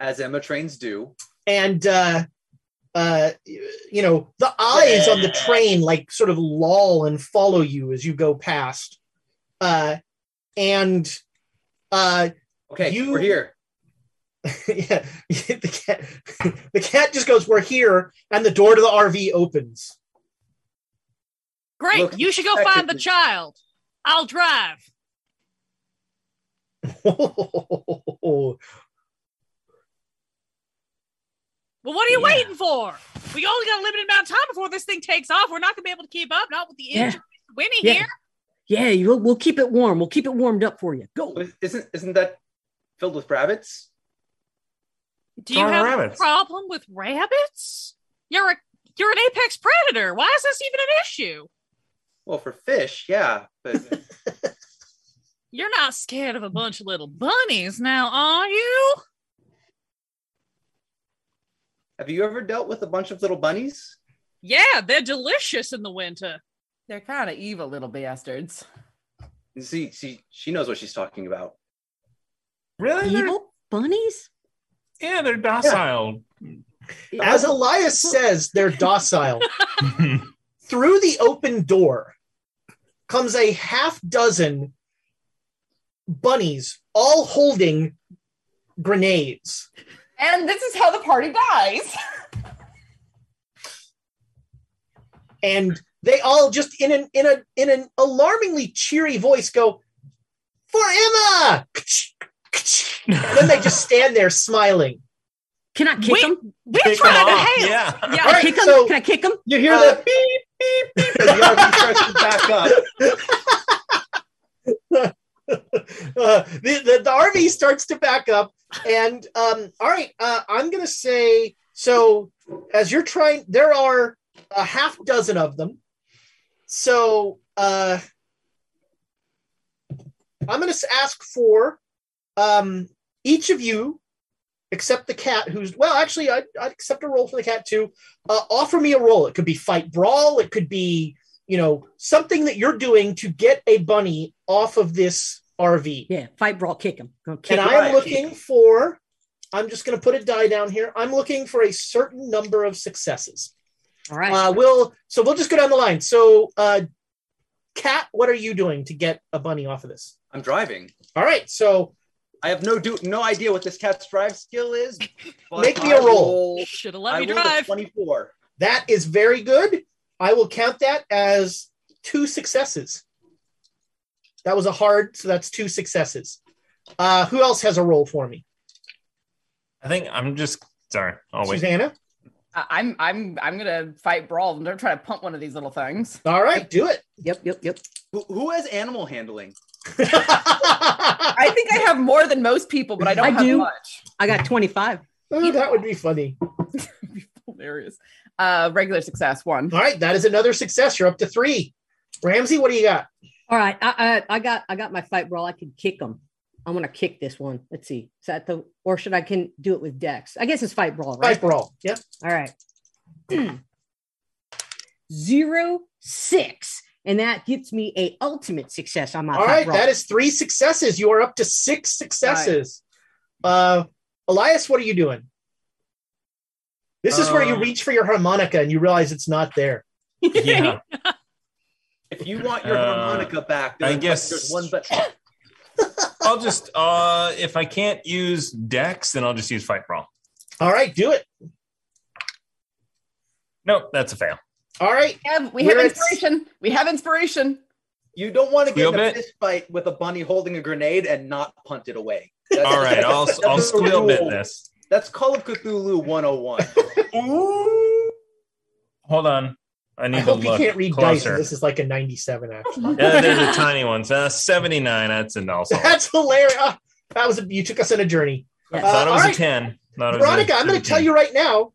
as Emma trains do.
and uh uh you know the eyes on the train like sort of loll and follow you as you go past uh and uh
Okay,
You-
we're here. [LAUGHS]
yeah [LAUGHS] the cat the cat just goes we're here and the door to the rv opens
Great.
Look,
you should go find the child. I'll drive. [LAUGHS] Well, what are you
Yeah.
waiting for? We only got a limited amount of time before this thing takes off. We're not gonna be able to keep up. Not with the
Yeah.
engine. Winnie
Yeah.
here.
Yeah, you, we'll keep it warm. We'll keep it warmed up for you. Go.
Isn't isn't that filled with rabbits?
Do you have
rabbits.
a problem with rabbits? You're a you're an apex predator. Why is this even an issue?
Well, for fish, yeah, but uh, [LAUGHS]
You're not scared of a bunch of little bunnies now, are you?
have you ever dealt with a bunch of little bunnies?
Yeah, they're delicious in the winter.
They're kind of evil little bastards.
You see, she she knows what she's talking about.
Really? They're-
Evil bunnies?
Yeah, they're docile.
as elias says they're docile [LAUGHS] [LAUGHS] through the open door comes a half dozen bunnies all holding grenades
And this is how the party dies.
and they all just in an in a in an alarmingly cheery voice go for Emma. and then they just stand there smiling.
Can I kick
Wait,
them?
We're trying to
off,
help.
yeah.
yeah.
All right,
kick 'em?
so-
Can I kick them?
You hear
Uh,
the beep beep beep the RV starts to back up. [LAUGHS]
Uh, the, the the RV starts to back up, and um, all right, uh, I'm gonna say so. As you're trying, there are a half dozen of them. So uh, I'm gonna ask for um, each of you, except the cat, who's well, actually, I'd, I'd accept a role for the cat too. Uh, offer me a role It could be fight brawl. It could be you know something that you're doing to get a bunny off of this RV.
Yeah, fight brawl, kick him Kick
And
'em.
I am
right.
looking for. I'm just going to put a die down here. I'm looking for a certain number of successes.
All right.
Uh, we'll so we'll just go down the line. So, uh, Kat, what are you doing to get a bunny off of this?
I'm driving.
All right, so
I have no do no idea what this cat's drive skill is. [LAUGHS] but
Make me
I
a roll.
Should have
I
let me
rolled a
drive.
24.
that is very good. I will count that as two successes. That was a hard, so that's two successes. Uh, who else has a roll for me?
I think I'm just sorry. Oh wait.
Susanna.
I- I'm I'm I'm gonna fight brawl and they're try to pump one of these little things.
All right, do it.
Yep, yep, yep.
Who, who has animal handling? [LAUGHS]
I think I have more than most people, but I don't
I
have
do.
much.
I got 25.
Oh, that would be funny. [LAUGHS]
Hilarious. Uh, regular success one.
All right, that is another success. You're up to three. Ramsey, what do you got?
All right, I, I I got I got my fight brawl. I can kick them. I'm gonna kick this one. Let's see. Is that the or should I can do it with Dex? I guess it's fight brawl, right?
Fight brawl. Yep.
All right. [CLEARS THROAT] Zero six. And that gives me a ultimate success on my
All
fight
right,
brawl.
that is three successes. You are up to six successes. Uh, Elias, what are you doing? This is where you
Um,
reach for your harmonica and you realize it's not there. [LAUGHS]
Yeah. [LAUGHS]
If you want your
Uh,
harmonica back, then
I
there's,
guess-
there's one but [LAUGHS]
I'll just uh if I can't use Dex, then I'll just use Fight Brawl.
All right, do it.
Nope, that's a fail.
All right.
We have, we have
at-
inspiration. We have inspiration.
You don't want to get
Squeal
in a
bit?
fist fight with a bunny holding a grenade and not punt it away. That's,
All right, I'll
that's
I'll squeal bit this.
That's Call of Cthulhu 101. [LAUGHS] Ooh.
Hold on. I
I
need to
hope you
look
can't read dice.
closer.
and This is like a 97, actually. [LAUGHS]
yeah, there's a tiny one. Uh, 79. That's an also.
That's hilarious. Ah, that was a, you took us on a journey.
Yes.
Uh,
Thought it was
right.
a 10. Thought it was a
Veronica, I'm going to tell you right now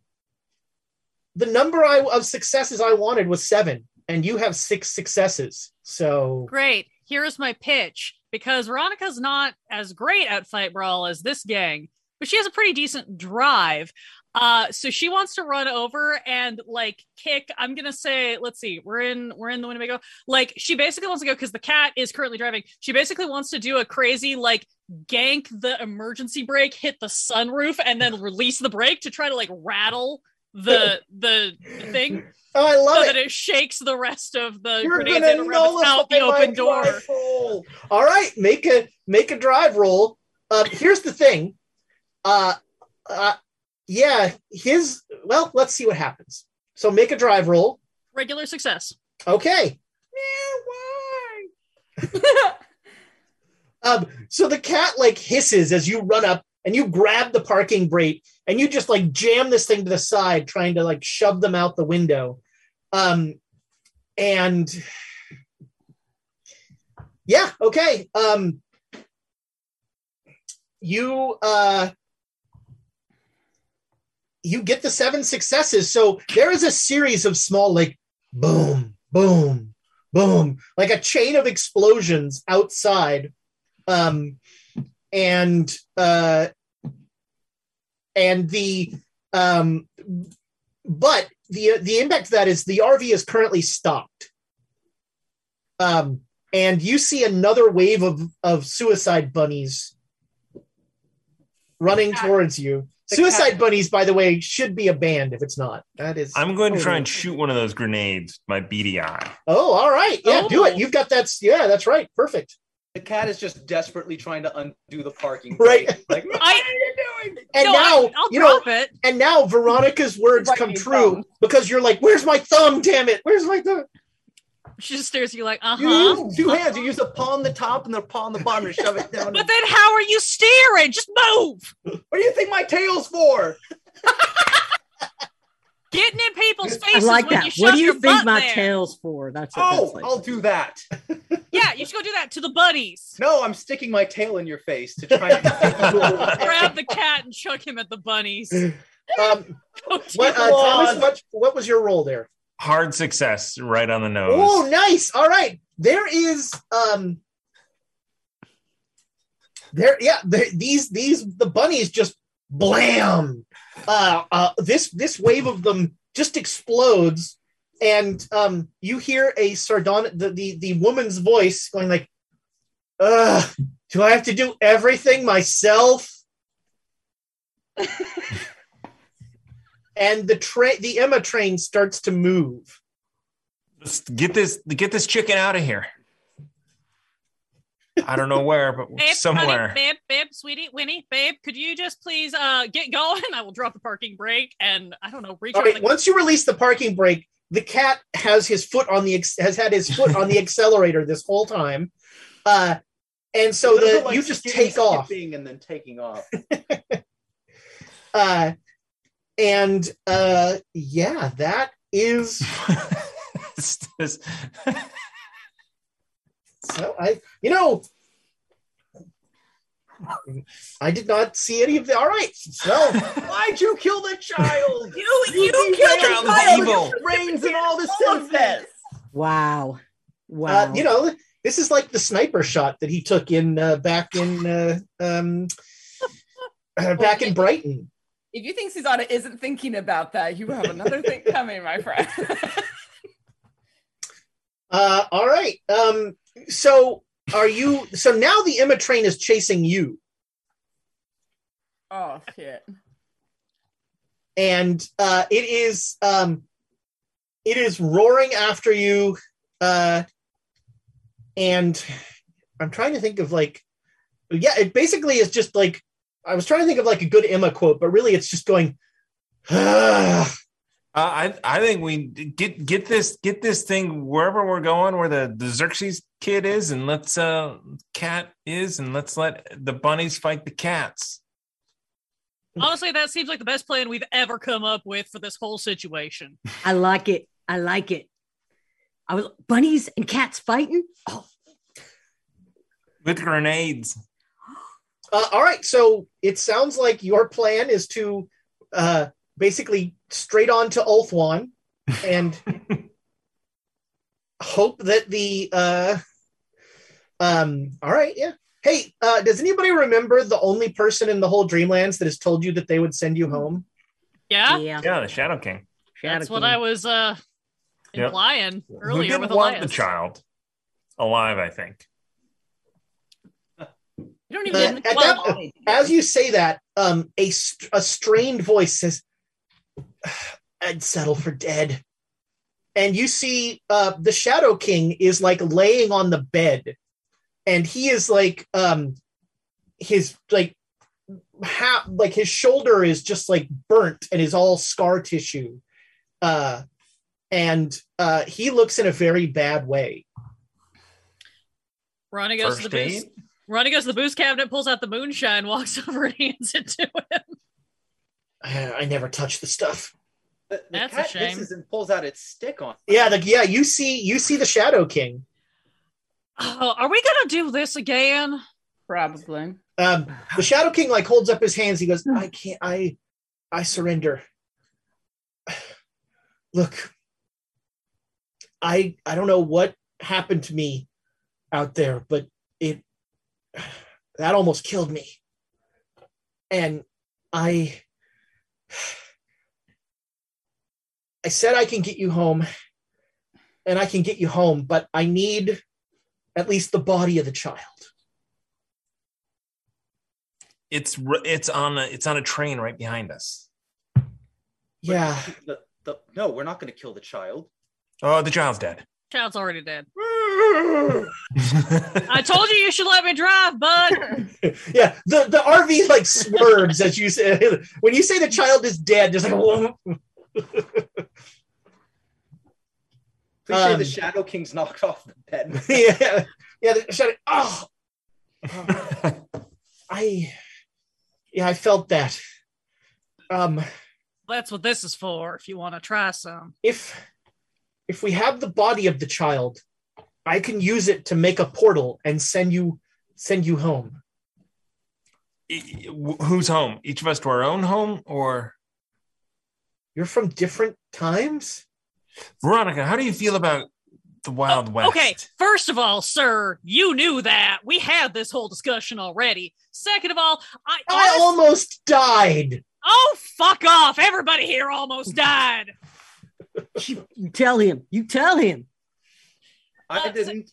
the number I, of successes I wanted was seven, and you have six successes. So,
Great. Here's my pitch because Veronica's not as great at fight brawl as this gang, but she has a pretty decent drive. Uh, so she wants to run over and like kick. I'm gonna say, let's see, we're in we're in the Winnebago. Like she basically wants to go because the cat is currently driving. She basically wants to do a crazy like gank the emergency brake, hit the sunroof, and then release the brake to try to like rattle the the thing [LAUGHS]
oh, I love
so
it.
that it shakes the rest of the
You're
grenades
gonna
in around the open door.
All right, make a make a drive roll. Uh, here's the thing. Uh, uh, yeah, his. Well, let's see what happens. So make a drive roll.
Regular success.
Okay. Yeah, why? [LAUGHS] um, so the cat like hisses as you run up and you grab the parking brake and you just like jam this thing to the side, trying to like shove them out the window. Um, and yeah, okay. Um, you uh, you get the seven successes. So there is a series of small like boom, boom, boom, like a chain of explosions outside um and uh and the um but the the impact of that is the rv is currently stopped. Um and you see another wave of of suicide bunnies running towards you.
The
suicide
cat-
bunnies by the way should be a band if it's not. That is
I'm going to try and shoot one of those grenades my beady eye.
oh all right. Yeah do it.
Oh.
you've got that yeah that's right. Perfect
The cat is just desperately trying to undo the parking.
Right.
brake. Like, what
I-
are you doing?
and
no,
now
I, will
you know
it.
And now Veronica's words
Right,
come true
thumb.
because you're like, "Where's my thumb? Damn it! Where's my thumb?"
She just stares at you like, uh
You
huh.
use two hands. You use a paw on the top and the paw on the bottom to shove it down.
But then how are you steering? Just move.
what do you think my tail's for? [LAUGHS]
Getting in people's
I
faces
like
when
that.
you shove
What do you think my
there.
tail's for? That's what
Oh,
that's like.
I'll do that. [LAUGHS]
Yeah, you should go do that to the buddies.
No, I'm sticking my tail in your face to try and [LAUGHS]
Grab the cat and chuck him at the bunnies. [LAUGHS]
Um, what, uh, Thomas? What, what was your role there?
Hard success right on the nose.
Oh, nice. All right. There is um. There, yeah. There, these these the bunnies just blam. Uh, uh, this this wave of them just explodes, and um, you hear a sardonic the the the woman's voice going like, "Uh, do I have to do everything myself?" and the train, the Emma train, starts to move.
Let's get this get this chicken out of here. I don't know where, but
Babe,
somewhere.
honey, babe, babe, sweetie, Winnie, babe, could you just please uh get going? [LAUGHS] I will drop the parking brake and I don't know, reach
All
over the
once you release the parking brake, the cat has his foot on the ex- has had his foot on the accelerator this whole time, uh, and so the
like
you just take off,
skipping, and then taking off. [LAUGHS]
uh, and uh, yeah, that is [LAUGHS]
It's just-
so. I you know. I did not see any of the. All right, so [LAUGHS]
Why'd you kill the child? [LAUGHS]
You, you
derailed
killed the child.
evil.
Brains and all the
All
senses.
Wow. Wow.
Uh, you know, this is like the sniper shot that he took in uh, back in uh, um, uh, back in Brighton.
If you think Susanna isn't thinking about that, you have another thing coming, my friend. [LAUGHS]
Uh, all right. Um, so are you? So now the Emma train is chasing you,
oh shit.
and uh, it is um, it is roaring after you. Uh, and I'm trying to think of like, yeah, it basically is just like I was trying to think of like a good Emma quote, but really it's just going. [SIGHS] "Ah."
Uh, I I think we get get this get this thing wherever we're going, where the the Xerxes kid is, and let's uh cat is, and let's let the bunnies fight the cats.
Honestly, that seems like the best plan we've ever come up with for this whole situation. [LAUGHS]
I like it. I like it. I was bunnies and cats fighting. Oh,
with grenades. [GASPS]
Uh, all right, so it sounds like your plan is to uh, basically straight on to Ulthwan and [LAUGHS] hope that the. Uh, um. All right. Yeah. Hey, uh, does anybody remember the only person in the whole Dreamlands that has told you that they would send you home?
Yeah,
yeah.
Yeah, the Shadow King.
that's
Shadow
what I was uh
Yep.
implying
Who
earlier
didn't
with
want
Elias.
the child alive? I think.
You don't even
Uh,
well,
that- As you say that, um, a st- a strained voice says, "I'd settle for dead." And you see, uh, the Shadow King is like laying on the bed, and he is like, um, his like, ha- like his shoulder is just like burnt and is all scar tissue, uh, and uh, he looks in a very bad way.
Ronnie goes to the
First
booze. Ronnie goes to the booze cabinet, pulls out the moonshine, walks [LAUGHS] over and hands it to him.
I [SIGHS] I never touch the stuff.
The, the
That's a
cat
shame.
hisses and pulls out its stick on.
Yeah, the, yeah, you see, you see the Shadow King.
Oh, are we gonna do this again?
Probably.
Um, the Shadow King like holds up his hands. He goes, "I can't. I, I surrender. [SIGHS] Look, I I don't know what happened to me out there, but it [SIGHS] that almost killed me. And I, I said I can get you home, and I can get you home, but I need at least the body of the child."
It's it's on a it's on a train right behind us.
Yeah.
The, the, no, we're not going to kill the child.
Oh, the child's dead.
Child's already dead. [LAUGHS] I told you you should let me drive, bud. [LAUGHS]
yeah, the, the RV like swerves as you say [LAUGHS] when you say the child is dead. There's like a whoa. Um,
the Shadow King's knocked off the bed.
yeah, yeah. The shadow. Oh, I yeah, I felt that. Um,
That's what this is for. If you want to try some.
if if we have the body of the child, I can use it to make a portal and send you send you home.
Who's home? Each of us to our own home, or
You're from different times.
Veronica? How do you feel about the Wild West?
Oh, Okay, first of all, sir, you knew that. We had this whole discussion already. Second of all, I,
I
honest-
almost died.
Oh, fuck off. Everybody here almost died.
You, you tell him. You tell him.
I didn't.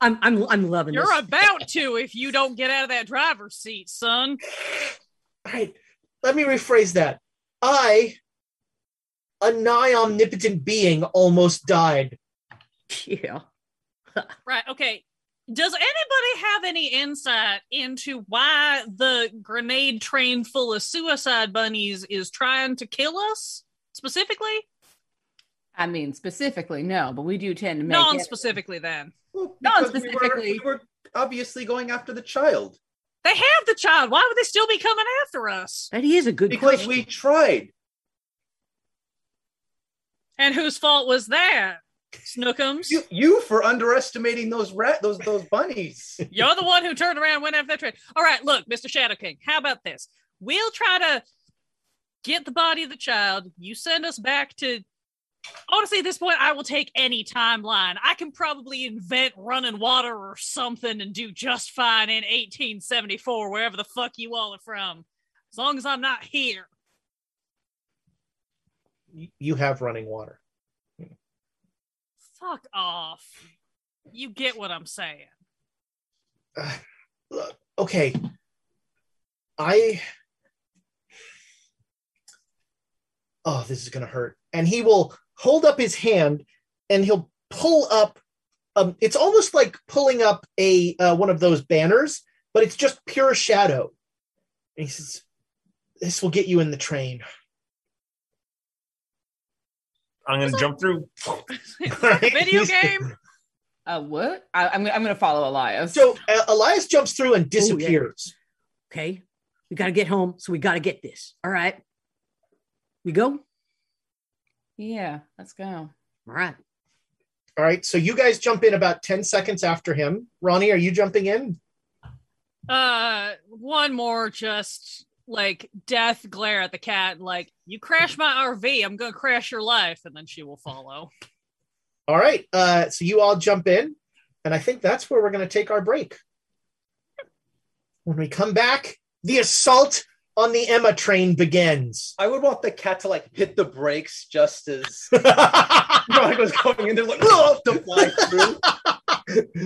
I'm I'm I'm loving
You're
this.
about to if you don't get out of that driver's seat, son.
All right, let me rephrase that. I, a nigh omnipotent being, almost died.
yeah. [LAUGHS]
Right. Okay. Does anybody have any insight into why the grenade train full of suicide bunnies is trying to kill us specifically?
I mean, specifically, no, but we do tend to make
Non
it-
specifically, then.
Well,
Not
because we were-
specifically.
we were obviously going after the child
They have the child. Why would they still be coming after us?
That is a good
because
question.
we tried.
And whose fault was that? Snookums.
You, you for underestimating those rat those those bunnies. [LAUGHS]
You're the one who turned around and went after that train. All right, look, Mr. Shadow King, how about this? We'll try to get the body of the child. You send us back to honestly, at this point, I will take any timeline. I can probably invent running water or something and do just fine in 1874, wherever the fuck you all are from, as long as I'm not here.
You have running water.
Fuck off. You get what I'm saying.
Uh, [SIGHS] okay. I. Oh, this is gonna hurt. And he will hold up his hand, and he'll pull up. Um, it's almost like pulling up a uh, one of those banners, but it's just pure shadow. And he says, "This will get you in the train."
I'm gonna jump through. [LAUGHS]
Video game?
Uh, what? I, I'm, I'm going to follow Elias.
So uh, Elias jumps through and disappears.
Okay. We got to get home. So we got to get this. All right. We go? All
yeah, let's go.
All right.
All right. so you guys jump in about ten seconds after him. Ronnie, are you jumping in?
Uh, one more just like death glare at the cat, like, you crash my RV, I'm gonna crash your life, and then she will follow.
All right, uh, so you all jump in, and I think that's where we're going to take our break. When we come back, the assault on the Emma train begins. [LAUGHS]
I would want the cat to like hit the brakes just as [LAUGHS] Ronnie was going in there, like "Ugh," to fly through.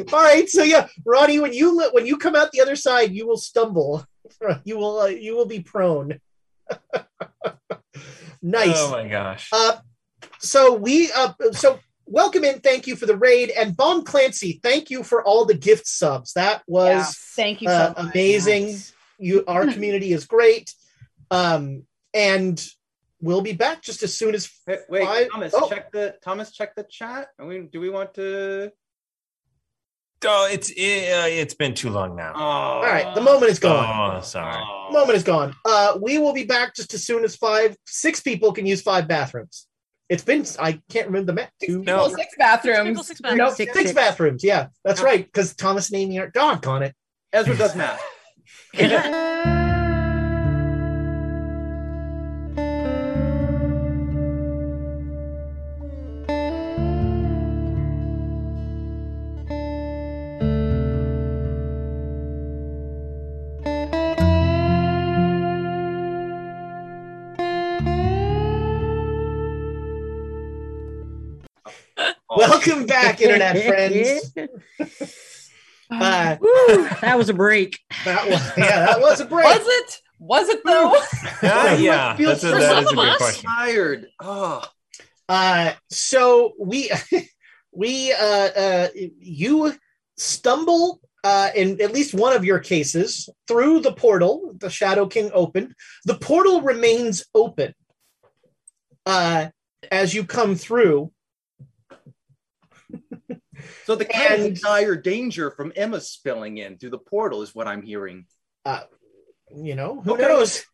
[LAUGHS]
All right, so yeah, Ronnie, when you when you come out the other side, you will stumble. You will uh, you will be prone. nice.
Oh my gosh.
Uh, so we uh, so welcome in. Thank you for the raid and Bomb Clancy. Thank you for all the gift subs. That was
Yeah, thank you so
uh,
much.
amazing. You our community is great. Um, and we'll be back just as soon as
Wait, wait
Five-
Thomas,
oh.
check the Thomas, check the chat. I mean, do we want to?
Oh, it's it, uh, it's been too long now.
Oh,
all right. The moment is gone.
Oh, sorry.
Oh.
Moment is gone. Uh, we will be back just as soon as five six people can use five bathrooms. It's been I can't remember the math. Two,
No.
Well, six bathrooms.
People, six bathrooms.
Nope.
Six,
six
six.
bathrooms. Yeah, that's right. Because Thomas and Amy are doggone it.
Ezra does math.
Welcome back, internet friends. [LAUGHS] Uh,
Woo, that was a break.
that was yeah, that was a break.
Was it? Was it though?
Yeah, yeah.
Feels
That's a,
for
some
a good
us.
question.
Tired. Oh,
Uh, so we [LAUGHS] we uh, uh, you stumble uh, in at least one of your cases through the portal. The Shadow King opened. The portal remains open uh, as you come through.
So the cat is in
And-
dire danger from Emma spilling in through the portal, is what I'm hearing.
You know who
Okay.
knows.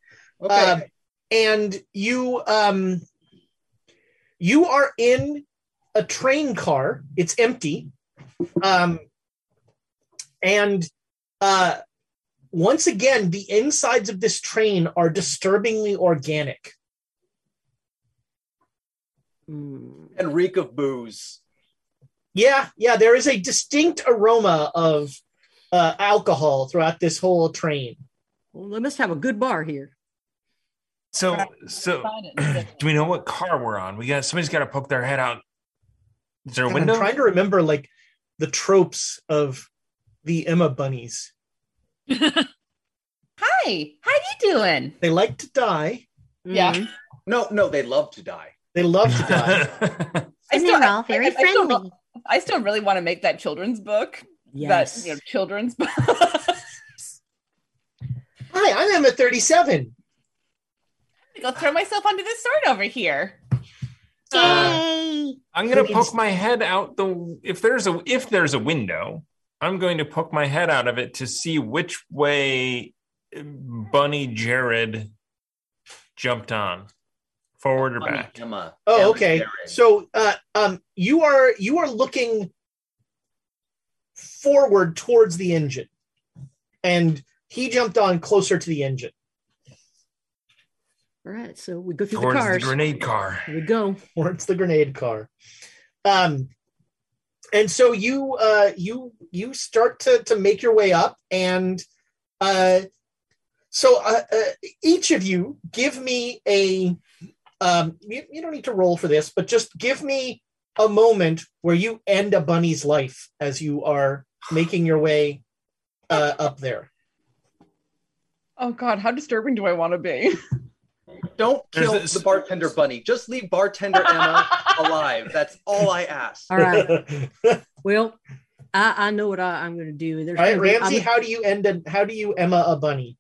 Okay.
Um, and you um you are in a train car it's empty um and uh once again the insides of this train are disturbingly organic
Mm.
and reek of booze.
Yeah yeah there is a distinct aroma of uh alcohol throughout this whole train
Well, they must have a good bar here.
So, so [CLEARS THROAT] do we know what car we're on? We got somebody's got to poke their head out. Is there a
And
window?
i'm trying to remember like the tropes of the emma bunnies [LAUGHS]
Hi, how you doing?
they like to die
Yeah.
Mhm.
No, no, they love to die.
they love to [LAUGHS] die
I
And
still,
they're all
I-
very
I- I still-
friendly.
I still really want to make that children's book.
Yes.
That you know, children's [LAUGHS] book.
Hi, I'm Emma 37.
Go throw myself onto this sword over here.
Yay!
Uh, I'm gonna poke my head out the if there's a if there's a window, I'm going to poke my head out of it to see which way Bunny Jared jumped on, forward or
Bunny
back.
Emma.
Oh, okay. So, uh, um, you are you are looking forward towards the engine, and he jumped on closer to the engine.
All right, so we go through
Towards
the
the, grenade car.
Here we go.
towards the grenade car. Um, and so you uh, you you start to to make your way up, and uh, so uh, uh, each of you give me a. Um, you, you don't need to roll for this, but just give me a moment where you end a bunny's life as you are making your way uh, up there.
Oh God, how disturbing do I want to be? [LAUGHS]
Don't kill
this-
the bartender bunny. Just leave bartender Emma [LAUGHS] alive. That's all I ask.
All right. [LAUGHS] Well, I, I know what I, I'm going to do. There's
All right,
gonna be-
Ramsey, how do you end a how do you Emma a bunny?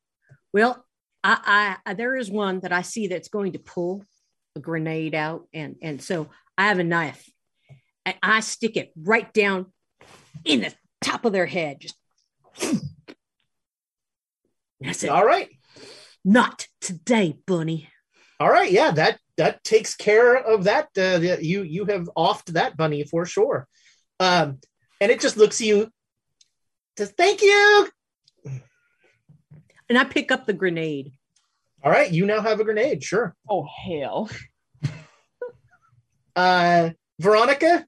Well, I, I, I there is one that I see that's going to pull a grenade out, and and so I have a knife, and I stick it right down in the top of their head. Just [SNIFFS] that's it.
All right.
Not today, bunny.
All right, yeah, that that takes care of that. Uh, you you have offed that bunny for sure. Um, and it just looks at you. Says thank you.
And I pick up the grenade.
All right, you now have a grenade. Sure.
Oh hell. [LAUGHS]
Uh, Veronica,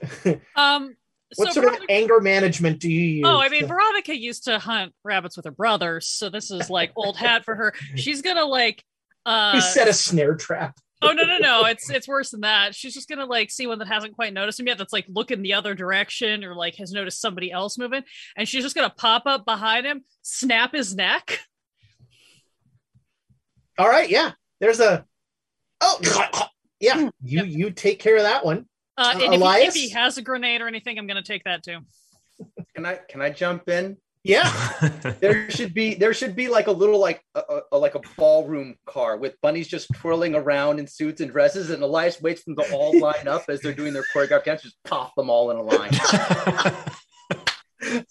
[LAUGHS]
Um,
what
so
sort of anger management do you use?
Oh, I mean, Veronica used to hunt rabbits with her brother, so this is like old hat for her. [LAUGHS] She's gonna like uh
you set a snare trap.
oh no no no it's it's worse than that she's just gonna like see one that hasn't quite noticed him yet that's like looking the other direction or like has noticed somebody else moving and she's just gonna pop up behind him snap his neck
All right, yeah. There's a. Oh, yeah. You you take care of that one.
uh,
Uh,
and if he, if he has a grenade or anything i'm gonna take that too
Can I can I jump in?
Yeah. [LAUGHS]
There should be there should be like a little like a, a like a ballroom car with bunnies just twirling around in suits and dresses, and Elias waits for them to all line up as they're doing their choreographed dance, just pop them all in a line.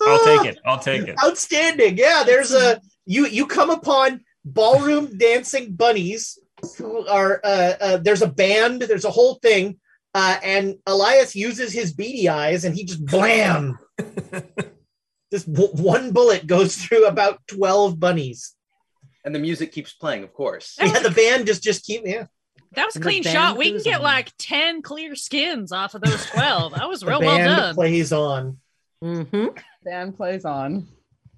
I'll take it. I'll take it.
Outstanding. Yeah, there's a you you come upon ballroom dancing bunnies who are uh, uh there's a band, there's a whole thing. Uh, and Elias uses his beady eyes and he just blam. [LAUGHS] this w- one bullet goes through about 12 bunnies.
And the music keeps playing, of course.
That was,
Yeah, the band just just keep yeah.
that was a clean shot we can get
on.
like 10 clear skins off of those 12 that was
The
real well done.
band
done
plays on.
Mm-hmm.
Band plays on.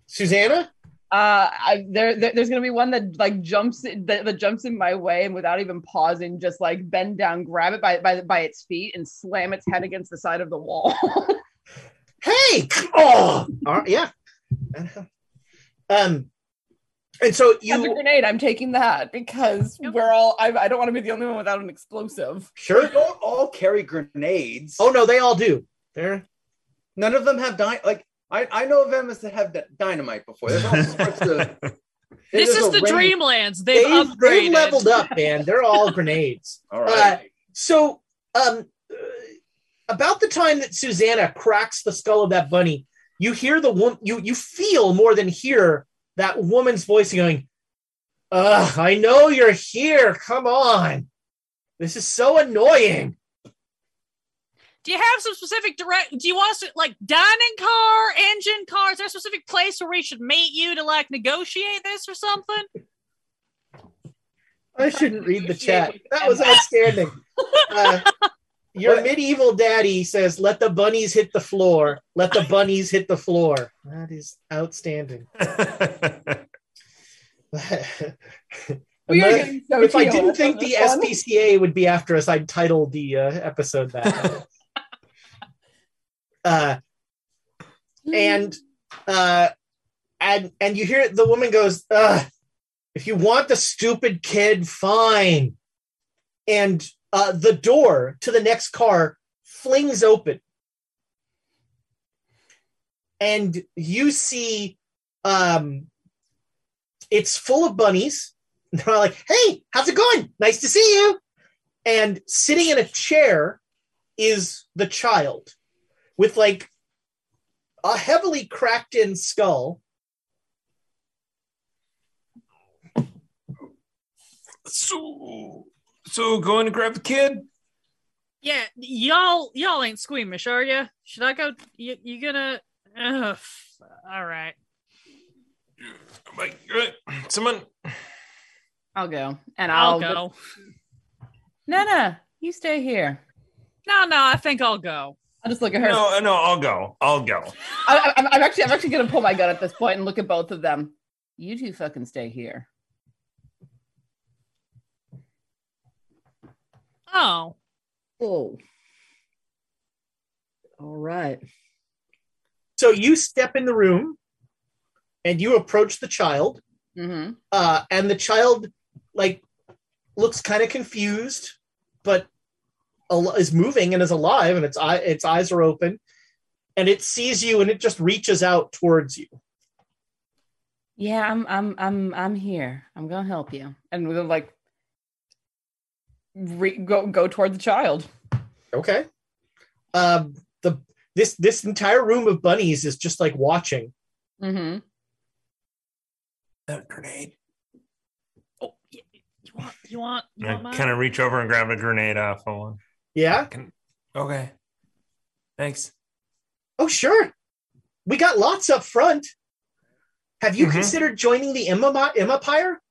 Susanna?
Uh, I, there, there, there's gonna be one that like jumps that, that jumps in my way, and without even pausing, just like bend down, grab it by by by its feet, and slam its head against the side of the wall. [LAUGHS]
Hey! Oh, all right, yeah. Um, and so
You have a grenade. I'm taking that because
Yep.
we're all. I, I don't want to be the only one without an explosive.
sure?
They don't all carry grenades.
Oh no, they all do. They're
None of them have dy- like I, I know of Emmas that have d- dynamite before. There's all sorts of. [LAUGHS]
this is the
range-
dreamlands they've,
they've,
upgraded
they've leveled up, man. They're all [LAUGHS] grenades.
All right.
So, um, uh, about the time that Susanna cracks the skull of that bunny, you hear the woman. You you feel more than hear that woman's voice going, "Ugh, I know you're here. Come on, this is so annoying."
Do you have some specific direct? Do you want us to like dining car, engine car? Is there a specific place where we should meet you to like negotiate this or something?
I shouldn't read the chat. That was outstanding. [LAUGHS] Uh, your medieval daddy says, "Let the bunnies hit the floor. Let the bunnies hit the floor." That is outstanding.
We are
Unless-
so
if I didn't think the. SPCA would be after us, I'd title the uh, episode that. [LAUGHS] uh, and uh, and and you hear the woman goes, "If you want the stupid kid, fine." And uh, the door to the next car flings open, and you see um, it's full of bunnies. [LAUGHS] They're like, "Hey, how's it going? Nice to see you." And sitting in a chair is the child with like a heavily cracked in skull.
so, so going to grab the kid.
Yeah, y'all y'all ain't squeamish, are you? Should I go? You, you gonna? Ugh, all right.
Someone,
I'll go, and
I'll
I'll,
go.
No, no, you stay here.
No, no, I think I'll go.
I'll just look at her.
No, no, I'll go. I'll go.
I, I'm, I'm actually, I'm actually gonna pull my gun at this point and look at both of them. You two fucking stay here.
Oh,
Oh. All right.
So you step in the room and you approach the child,
Mm-hmm.
uh, and the child like looks kind of confused, but al- is moving and is alive, and its eye its eyes are open, and it sees you and it just reaches out towards you.
Yeah, I'm, I'm, I'm, I'm here. I'm gonna help you, and we'll like re- go go toward the child.
Okay. Um, the this this entire room of bunnies is just like watching.
Mm-hmm.
That grenade.
oh, you want, you want, you
I
want mine?
kind of reach over and grab a grenade off of one.
Yeah.
Can, okay. Thanks.
Oh, sure. We got lots up front. Have you
Mhm.
considered joining the Emma Empire?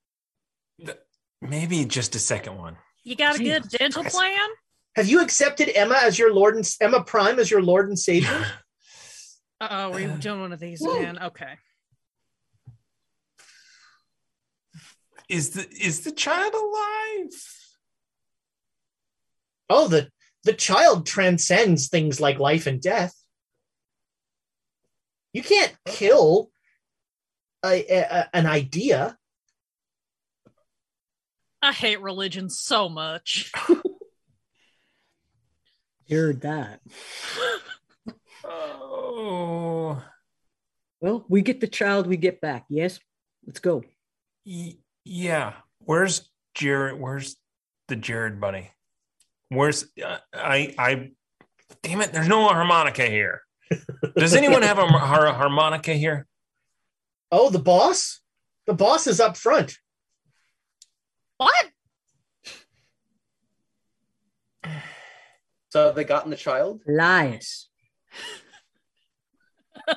Maybe just a second one.
You got a good dental plan?
Have you accepted Emma as your Lord and Emma Prime as your Lord and Savior? [LAUGHS]
Uh oh, we're doing one of these again. Okay.
Is the is the child alive?
Oh, the the child transcends things like life and death. You can't kill a, a- an idea.
I hate religion so much. [LAUGHS]
Heard that.
Oh,
Well, we get the child, we get back. Yes? Let's go.
y- yeah. Where's Jared? Where's the Jared bunny? Where's uh, I? I. Damn it! There's no harmonica here. Does anyone have a har- harmonica here?
Oh, the boss? The boss is up front.
What?
So have they gotten the child?
Lies. [LAUGHS]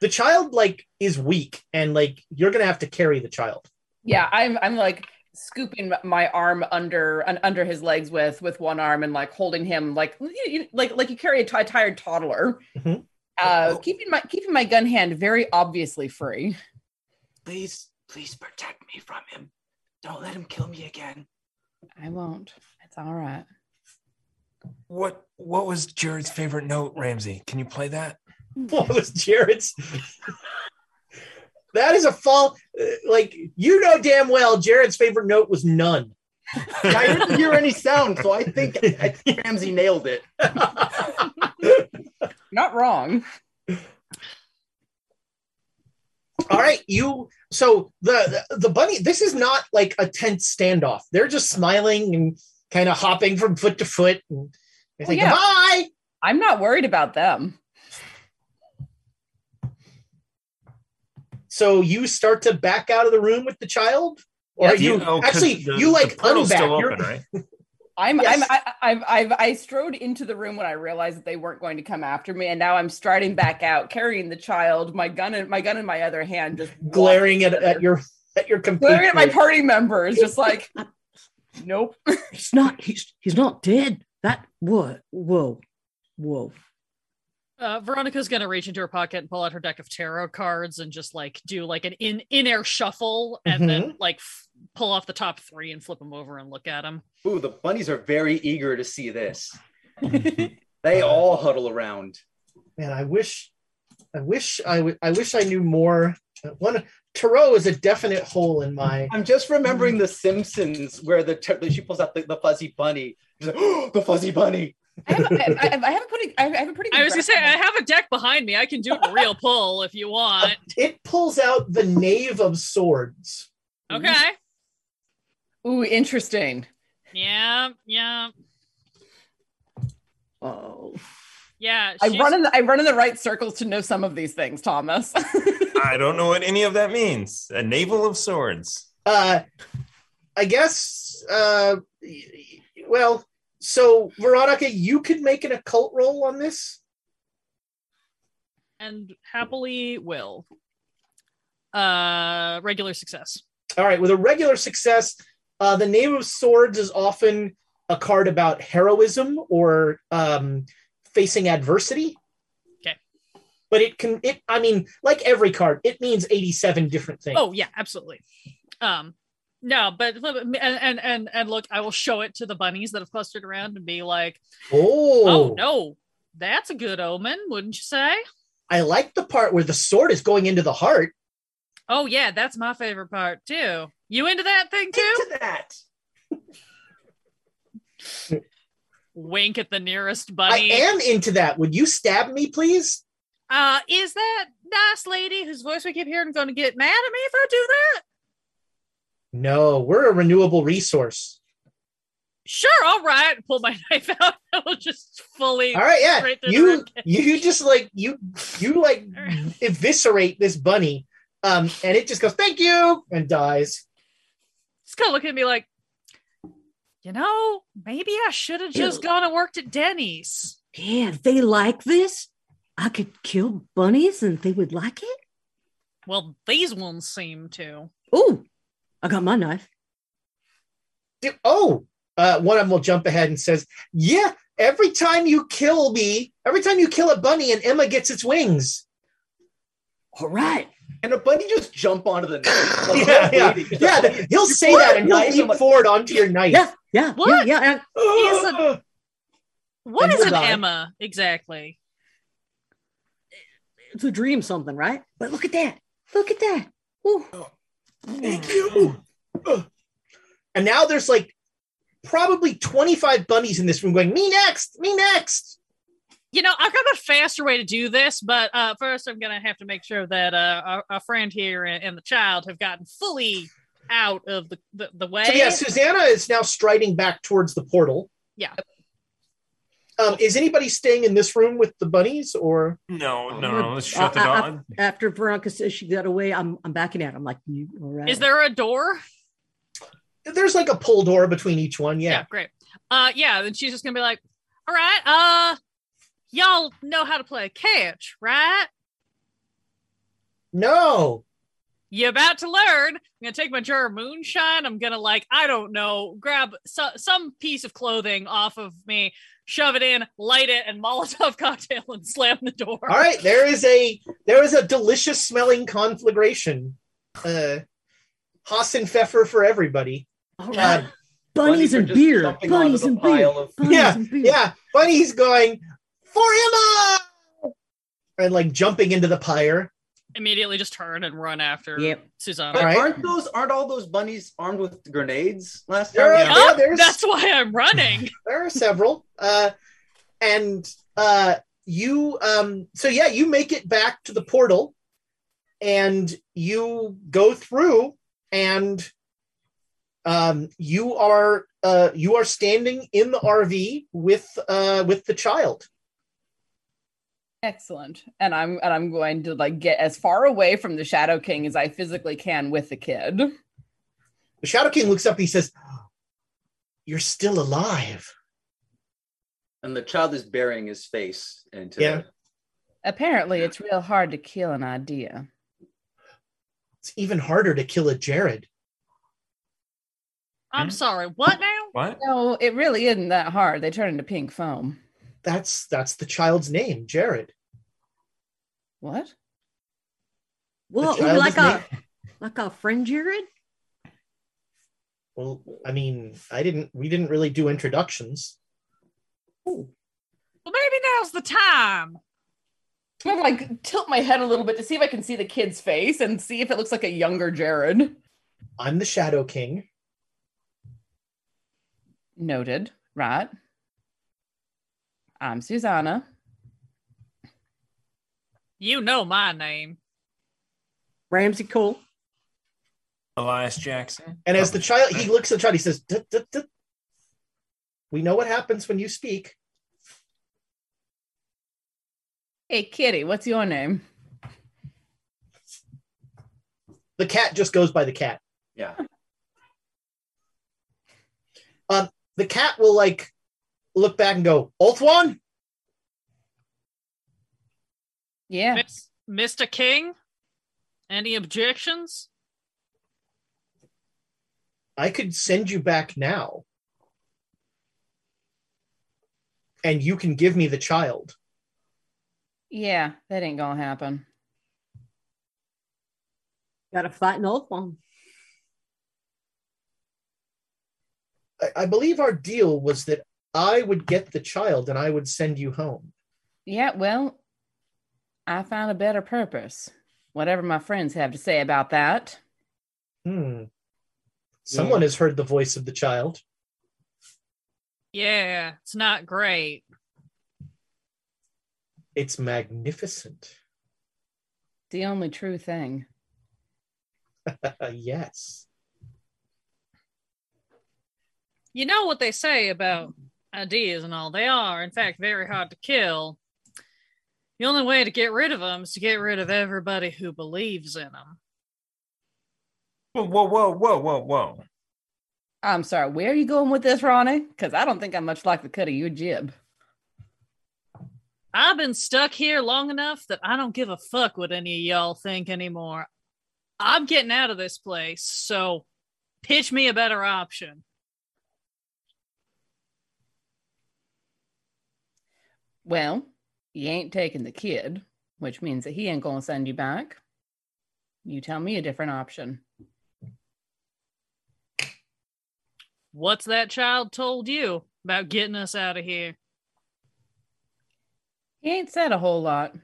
The child like is weak and like you're going to have to carry the child.
Yeah, I'm, I'm like scooping my arm under un, under his legs with with one arm and like holding him like you- you- like like you carry a tired toddler.
Mhm.
Uh, keeping my keeping my gun hand very obviously free.
Please, please protect me from him. Don't let him kill me again.
I won't. It's all right.
What What was Jared's favorite note, Ramsey? Can you play that? [LAUGHS]
What was Jared's? That is a fall. uh, Like you know damn well, Jared's favorite note was none. [LAUGHS]
I didn't hear any sound, so I think, I think Ramsey nailed it. [LAUGHS]
Not wrong.
All right, you. So the the bunny. This is not like a tense standoff. They're just smiling and kind of hopping from foot to foot. And they
Well,
think,
yeah.
"Bye."
I'm not worried about them.
So you start to back out of the room with the child, or
Yep.
you
Yeah, oh, 'cause
actually
the-
you like
portal's
unback.
still
You're-
open, right? [LAUGHS]
I'm,
Yes.
I'm I, I've, I've, I strode into the room when I realized that they weren't going to come after me, and now I'm striding back out, carrying the child, my gun, in, my gun in my other hand, just
glaring at, at your at your
glaring at my party members, just [LAUGHS] like, nope.
He's not he's he's not dead. That what? Whoa. Whoa.
Uh, Veronica's gonna reach into her pocket and pull out her deck of tarot cards and just like do like an in in air shuffle and then like f- pull off the top three and flip them over and look at them.
Ooh, the bunnies are very eager to see this. [LAUGHS] they all huddle around.
Man, I wish, I wish I would. I wish I knew more. One tarot is a definite hole in my.
I'm just remembering The Simpsons where the t- she pulls out the, the fuzzy bunny. She's like, oh, [GASPS] the fuzzy bunny.
I have, a, I, have, I have a pretty, I have a pretty.
I was gonna say I have a deck behind me. I can do a real pull if you want. [LAUGHS]
It pulls out the knave of swords.
Okay.
Ooh, interesting.
Yeah, yeah,
Oh.
yeah.
I run in, the, I run in the right circles to know some of these things, Thomas. [LAUGHS]
I don't know what any of that means. A navel of swords.
Uh, I guess. Uh, y- y- well, so Veronica, you could make an occult roll on this.
and happily will. Uh, regular success.
All right, with a regular success, uh, the Knave of Swords is often a card about heroism or um, facing adversity.
Okay.
But it can, it. I mean, like every card, it means eighty-seven different things.
Oh yeah, absolutely. Um, no, but and and and and look, I will show it to the bunnies that have clustered around and be like,
oh,
"Oh no, that's a good omen, wouldn't you say?"
I like the part where the sword is going into the heart.
Oh yeah, that's my favorite part too. You into that thing too?
Into that. [LAUGHS]
Wink at the nearest bunny.
I am into that. Would you stab me, please?
Uh, is that nice lady whose voice we keep hearing going to get mad at me if I do that?
No, we're a renewable resource.
Sure, all right. Pull my [LAUGHS] knife out. I will just fully.
All right, yeah.
straight through the
You you just like you you like
All right.
eviscerate this bunny, um, and it just goes thank you and dies.
It's gonna look at me like, you know, maybe I should have just gone and worked at Denny's.
Yeah, they like this. I could kill bunnies and they would like it.
Well, these ones seem to.
Oh, I got my knife.
Dude, oh, uh, one of them will jump ahead and says, "Yeah, every time you kill me, every time you kill a bunny, and Emma gets its wings."
All right.
And a bunny just jump onto the knife. [LAUGHS] Like,
yeah,
I'm
yeah,
waiting.
yeah. th- He'll say that and he'll leap forward onto your knife.
Yeah, yeah,
What?
yeah, yeah. [LAUGHS] and-
He's a- What is
he'll
an
die.
Emma exactly?
It's a dream, something, right? But look at that. Look at that. Ooh.
Thank you. And now there's like probably 25 bunnies in this room going, me next, me next.
You know, I've got a faster way to do this, but uh, first I'm gonna have to make sure that uh, our, our friend here and, and the child have gotten fully out of the the, the way.
So yeah, Susanna is now striding back towards the portal.
Yeah.
Um, is anybody staying in this room with the bunnies or
No, no, no. Let's shut the
I- I-
door.
After Veronica says she got away, I'm I'm backing out. I'm like, you all right?
Is there a door?
there's like a pull door between each one? Yeah.
great. Uh, yeah. Then she's just gonna be like, "All right, uh, y'all know how to play catch, right?
No.
You about to learn? I'm gonna take my jar of moonshine. I'm gonna like, I don't know, grab so- some piece of clothing off of me, shove it in, light it, and Molotov [LAUGHS] cocktail and slam the door.
All right, there is a there is a delicious smelling conflagration. Uh Hasenpfeffer for everybody.
All right. Uh,
bunnies Bunnies
and beer. Bunnies and beer.
pile of-
Bunnies
yeah,
and beer.
yeah. Bunny's going for Emma and like jumping into the pyre.
Immediately just turn and run after
Yep.
Susanna.
But
All right.
aren't those aren't all those bunnies armed with grenades last
There
time?
are-
Oh,
yeah, there's-
that's why I'm running. [LAUGHS]
There are several. Uh and uh you um so yeah, you make it back to the portal and you go through and um you are uh you are standing in the RV with uh with the child.
Excellent. And I'm and I'm going to like get as far away from the Shadow King as I physically can with the kid.
The Shadow King looks up and he says, You're still alive.
And the child is burying his face into
Yeah.
Apparently, it's real hard to kill an idea.
It's even harder to kill a Jared.
I'm
Hmm?
sorry. What now?
What?
No, it really isn't that hard. They turn into pink foam.
That's that's the child's name, Jared.
What?
Well,
oh,
like
is [LAUGHS]
our like a friend Jared.
Well, I mean, I didn't we didn't really do introductions.
Well, maybe now's the time.
I'm gonna like tilt my head a little bit to see if I can see the kid's face and see if it looks like a younger Jared.
I'm the Shadow King.
Noted. Right. I'm Susanna.
You know my name.
Ramsey Cole.
Elias Jackson.
And as the child he looks at the child, he says, "Tut, tut, tut. We know what happens when you speak.
Hey, kitty, what's your name?
The cat just goes by the cat.
Yeah.
Um, the cat will like look back and go, Ulthuan?
Yeah.
Mr. King? Any objections?
I could send you back now. And you can give me the child.
Yeah, that ain't gonna happen.
Got to fight an oath one.
I, I believe our deal was that I would get the child and I would send you home.
Yeah, well, I found a better purpose. Whatever my friends have to say about that.
Hmm. Someone has heard the voice of the child.
Yeah, it's not great.
It's magnificent.
The only true thing. [LAUGHS]
yes.
You know what they say about ideas and all. They are, in fact, very hard to kill. The only way to get rid of them is to get rid of everybody who believes in them.
Whoa, whoa, whoa, whoa, whoa, whoa.
I'm sorry, where are you going with this, Ronnie? Because I don't think I'm much like the cut of your jib.
I've been stuck here long enough that I don't give a fuck what any of y'all think anymore. I'm getting out of this place, so pitch me a better option.
Well, you ain't taking the kid, which means that he ain't gonna send you back. You tell me a different option.
What's that child told you about getting us out of here?
He ain't said a whole lot.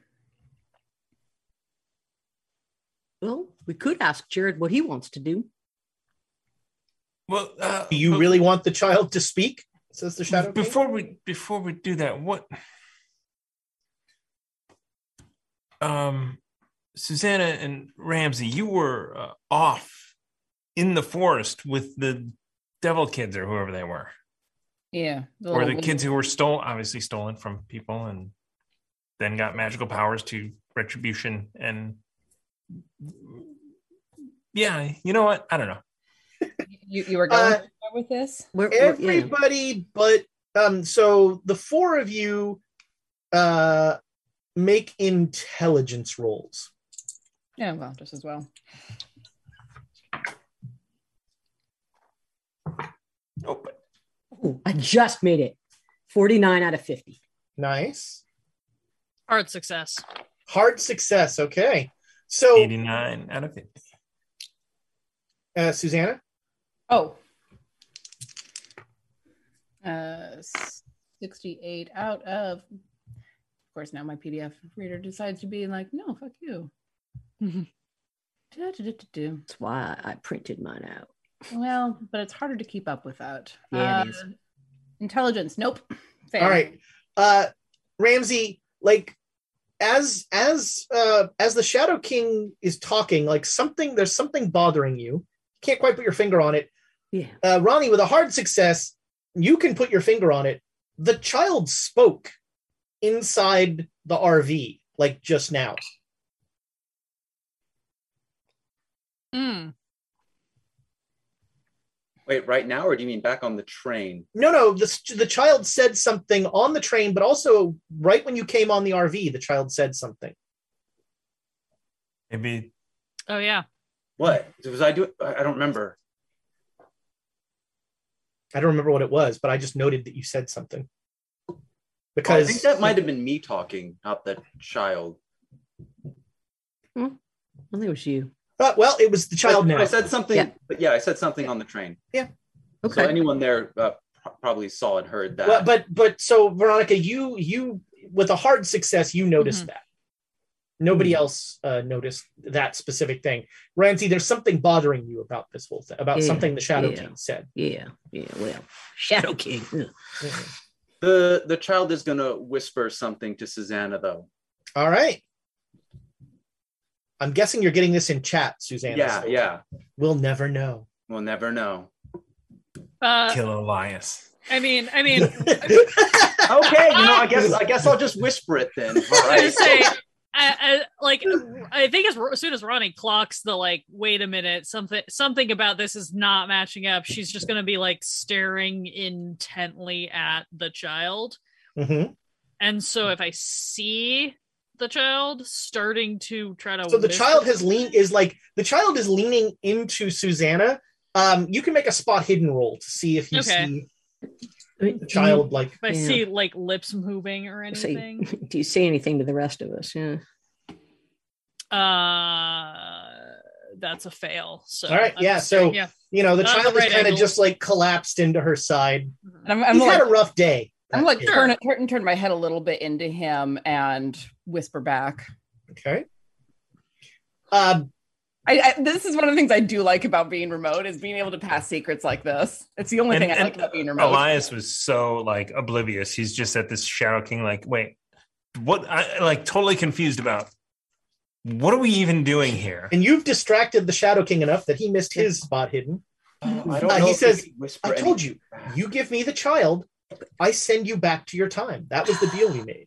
Well, we could ask Jared what he wants to do.
Well, uh,
Do you really want the child to speak? Says the Shadow King.
before we before we do that, what? Um, Susanna and Ramsey, you were uh, off in the forest with the devil kids or whoever they were,
Yeah.
or the kids who were stolen, obviously stolen from people, and then got magical powers to retribution and. Yeah, you know what? I don't know.
You, you were going
Uh,
somewhere with this?
We're, we're- yeah.
Everybody but um so the four of you uh make intelligence rolls.
Yeah, well, just as well.
Oh,
Ooh, I just made it. 49 out of 50.
Nice.
Hard success.
Hard success. Okay. So
eighty-nine out of fifty.
uh Susanna?
Oh. Uh, 68 out of. Of course, now my PDF reader decides to be like, no, fuck you. [LAUGHS]
That's why I printed mine out.
Well, but it's harder to keep up with that.
Yeah,
Uh. Intelligence, nope. Fail.
All right. Uh Ramsey, like as as uh as the Shadow King is talking, like something there's something bothering you. Can't quite put your finger on it.
Yeah.
Uh Ronnie, with a hard success, you can put your finger on it. The child spoke inside the RV, like just now.
Hmm.
Wait, right now, or do you mean back on the train?
No, no, the, the child said something on the train, but also right when you came on the RV, the child said something.
Maybe
Oh yeah.
What was I doing? I I don't remember.
I don't remember what it was, but I just noted that you said something.
I think that might have been me talking, not the child.
I think it was you.
Uh, well, it was the child
I,
now.
I said something,
Yeah.
but yeah, I said something on the train. Yeah.
Okay.
So anyone there uh, probably saw and heard that.
Well, but but so Veronica, you you with a hard success, you noticed
Mhm.
that. Nobody else uh, noticed that specific thing. Ramsey, there's something bothering you about this whole thing, about
Yeah,
something the Shadow
yeah.
King said.
Yeah. Yeah. Well, Shadow King. Ugh.
the the child is gonna whisper something to Susanna, though.
All right. I'm guessing you're getting this in chat, Susanna.
yeah,
so
yeah.
We'll never know.
We'll never know.
Uh,
kill Elias.
I mean, I mean, [LAUGHS]
Okay, you know, I guess I guess I'll just whisper it then. All
I
right.
was say, I, I, like, I think as, as soon as Ronnie clocks the like, wait a minute, something, something about this is not matching up. She's just gonna be like staring intently at the child,
Mhm.
and so if I see the child starting to try to,
So the child has leaned is like the child is leaning into Susanna, Um, you can make a spot hidden roll to see if you
Okay.
see
I
the child like
If I
Yeah.
see like lips moving or anything.
say, [LAUGHS] do you say anything to the rest of us? Yeah.
Uh, that's a fail. So
All right,
I'm
yeah, so-
saying, yeah.
you know the
Not
child
the
is kind of just like collapsed into her side.
And I'm, I'm
He's
like,
had a rough day.
I'm like
kid.
turn, turn turn my head a little bit into him and whisper back.
Okay. Um,
I, I this is one of the things I do like about being remote is being able to pass secrets like this. It's the only
And-
thing I
and
like about being remote.
Elias was so like oblivious. He's just at this Shadow King, like, wait, what? I like totally confused about. What are we even doing here?
and you've distracted the Shadow King enough that he missed his spot hidden.
Uh, I don't
Uh,
know
he says,
could
I told
anything
you, you give me the child, I send you back to your time. That was the deal we made.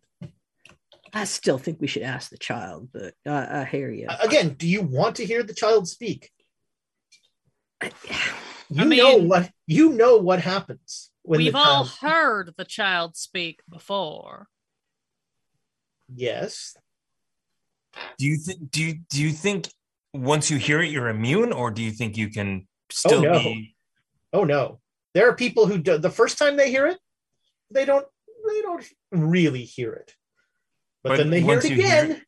I still think we should ask the child, but I, I hear you.
Again, do you want to hear the child speak? [SIGHS] You
I
know what you know what happens when
We've all
child.
heard the child speak before.
Yes.
Do you think? Do you do you think once you hear it, you're immune, or do you think you can still oh,
no.
be?
Oh no. There are people who do, the first time they hear it, they don't they don't really hear it. But,
But
then they hear it
you hear
again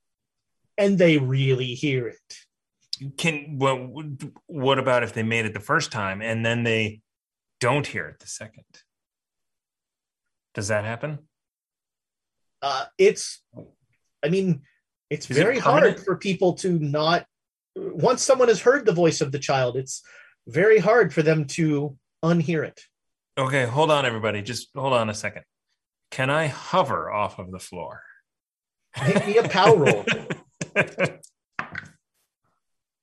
and they really hear it.
Can well, what about if they made it the first time and then they don't hear it the second? Does that happen?
Uh, it's, I mean, it's
Is it
very hard for people to not. Once someone has heard the voice of the child, it's very hard for them to unhear it.
Okay, hold on, everybody. Just hold on a second. Can I hover off of the floor?
Make me a power roll. [LAUGHS]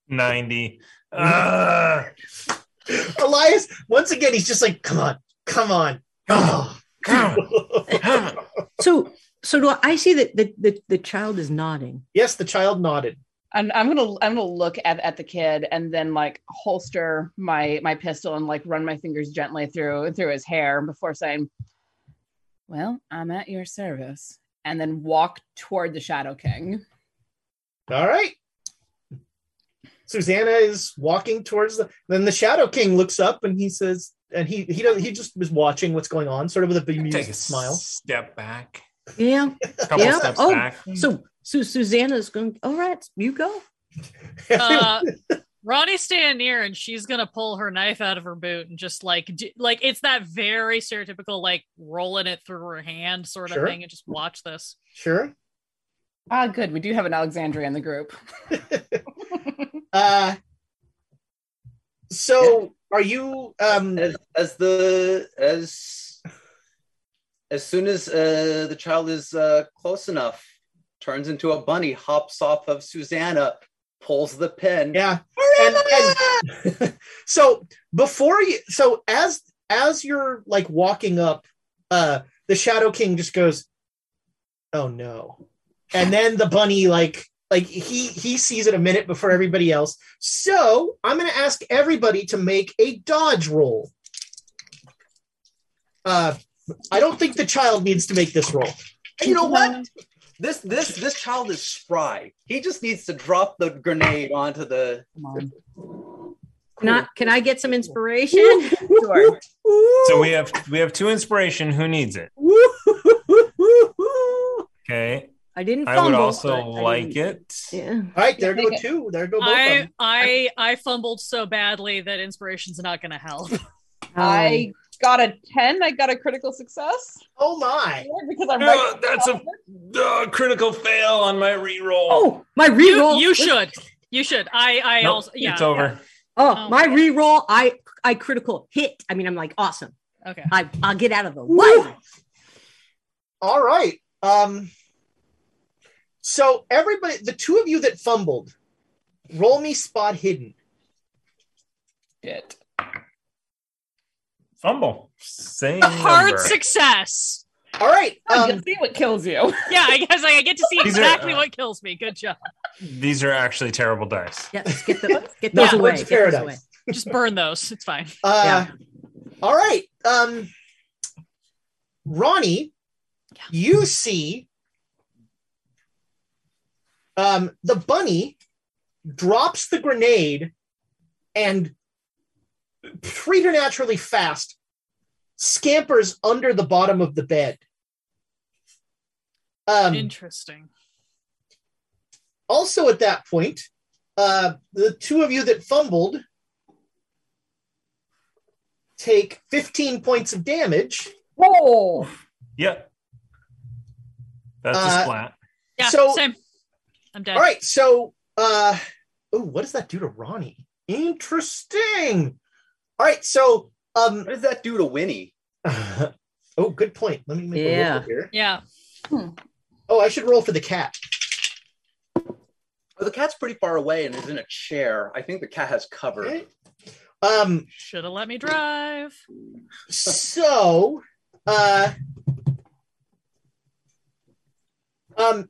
90. Ah, [LAUGHS]
Elias, once again, he's just like, come on, come on. Oh.
come on, come on. [LAUGHS]
So, so do I, I see that the, the the child is nodding.
yes, the child nodded.
I'm, I'm gonna I'm gonna look at, at the kid and then like holster my my pistol and like run my fingers gently through through his hair before saying, "Well, I'm at your service," and then walk toward the Shadow King.
All right. Susanna is walking towards the. Then the Shadow King looks up and he says, and he he does he just was watching what's going on, sort of with a
Take
bemused
a
smile.
step back.
Yeah.
Couple
Yeah.
steps
Oh,
back.
So, so Susanna's going. All right, you go.
Uh, Ronnie's standing near and she's gonna pull her knife out of her boot and just like do, like it's that very stereotypical like rolling it through her hand sort of
Sure.
thing and just watch this.
sure.
Ah, good. We do have an Alexandria in the group. [LAUGHS] [LAUGHS]
Uh, so are you? Um,
as, as the as as soon as uh, the child is uh, close enough, turns into a bunny, hops off of Susanna, pulls the pin.
yeah. And, and [LAUGHS] so before you, so as as you're like walking up, uh, the Shadow King just goes, "Oh no," and then the bunny like like he he sees it a minute before everybody else. So I'm going to ask everybody to make a dodge roll. Uh, I don't think the child needs to make this roll.
You know what? This this this child is spry. He just needs to drop the grenade onto the.
Come on.
Can I can I get some inspiration? [LAUGHS]
Sure.
So we have we have two inspiration. Who needs it? Okay.
I didn't.
I would
fumble,
also
I
like it.
Yeah.
All right, there go
Take it.
two. There go both of
I
them.
I I fumbled so badly that inspiration's not gonna help.
I got a 10. I got a critical success.
Oh my!
Because I'm
Uh, that's a uh, critical fail on my reroll.
Oh, my
you,
reroll.
you should. You should. I I
Nope,
also yeah.
it's over.
Oh,
Oh.
my reroll. I I critical hit. I mean, I'm like awesome.
Okay.
I I'll get out of the way.
All right. Um. So everybody, the two of you that fumbled, roll me spot hidden.
Shit.
Fumble. Same A
Hard
number.
Success.
All right.
Um, You'll see what kills you. [LAUGHS]
Yeah, I guess like, I get to see
These are,
exactly
uh,
what kills me. Good job.
These are actually terrible dice.
Yeah, get the get
No,
those away.
Woods [LAUGHS]
Get those away.
Just burn those. It's fine.
uh, All right. Um. Ronnie, you see. Um, the bunny drops the grenade and preternaturally fast, scampers under the bottom of the bed. Um,
Interesting.
also at that point, uh, the two of you that fumbled take 15 points of damage.
Oh,
Yep. That's
Uh,
a splat.
Yeah,
So-
same. I'm dead.
All right, so uh oh, what does that do to Ronnie? Interesting. All right, so um
What does that do to Winnie? [LAUGHS]
oh, good point. Let me make a roll here.
Yeah.
Oh, I should roll for the cat.
Well, the cat's pretty far away and is in a chair. I think the cat has cover.
Okay. Um
Should have let me drive.
so uh um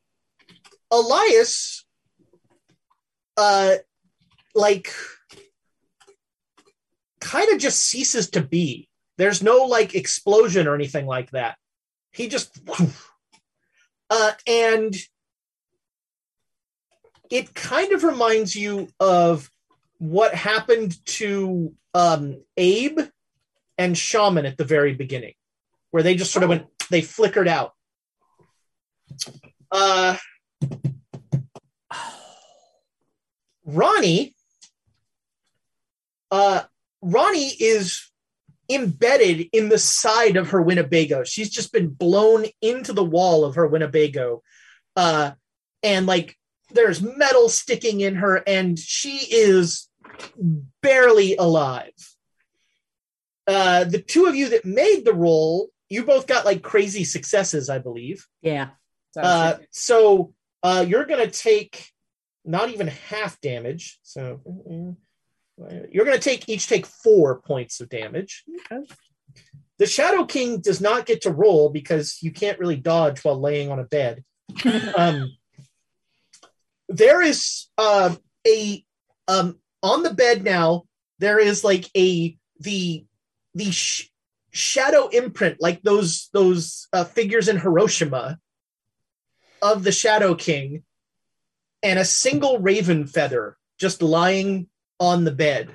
Elias uh like kind of just ceases to be. There's no like explosion or anything like that. He just uh and it kind of reminds you of what happened to um abe and shaman at the very beginning where they just sort of went they flickered out. Uh [SIGHS] ronnie uh ronnie is embedded in the side of her winnebago she's just been blown into the wall of her winnebago uh and like there's metal sticking in her and she is barely alive uh, the two of you that made the roll, you both got like crazy successes, I believe.
Yeah.
Uh, so uh, you're going to take not even half damage. So uh, you're going to take each take four points of damage. The Shadow King does not get to roll because you can't really dodge while laying on a bed. [LAUGHS] um, there is uh, a um, on the bed now. There is like a the the sh- shadow imprint, like those those uh, figures in Hiroshima of the Shadow King, and a single raven feather just lying on the bed.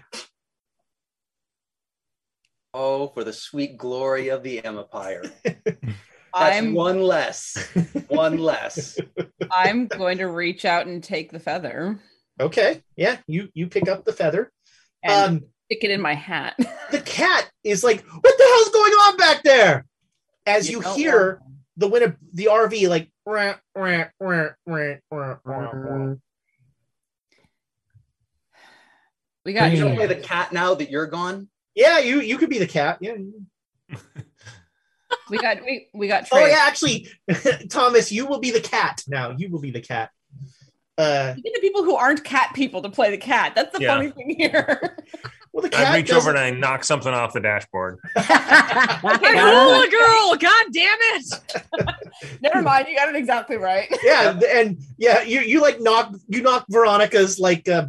Oh, for the sweet glory of the empire. [LAUGHS] That's
I'm
one less. One less. [LAUGHS]
I'm going to reach out and take the feather
Okay, yeah, you you pick up the feather.
and
Um,
stick it in my hat.
the cat is like, "What the hell's going on back there?" As you,
don't
hear the win the RV like, "Rah, rah, rah, rah, rah, rah, rah."
We got
You
you.
don't play the cat now that you're gone?
yeah, you you could be the cat. Yeah.
We got we, we got
Oh yeah, actually, [LAUGHS] Thomas, you will be the cat now. You will be the cat. Uh,
You get the people who aren't cat people to play the cat. That's the
Yeah.
funny thing here. [LAUGHS]
well, the cat.
I reach over
doesn't-
and I knock something off the dashboard. [LAUGHS]
Cool girl. God damn it.
Never mind, you got it exactly right.
yeah, and yeah, you you like knock you knock Veronica's like uh,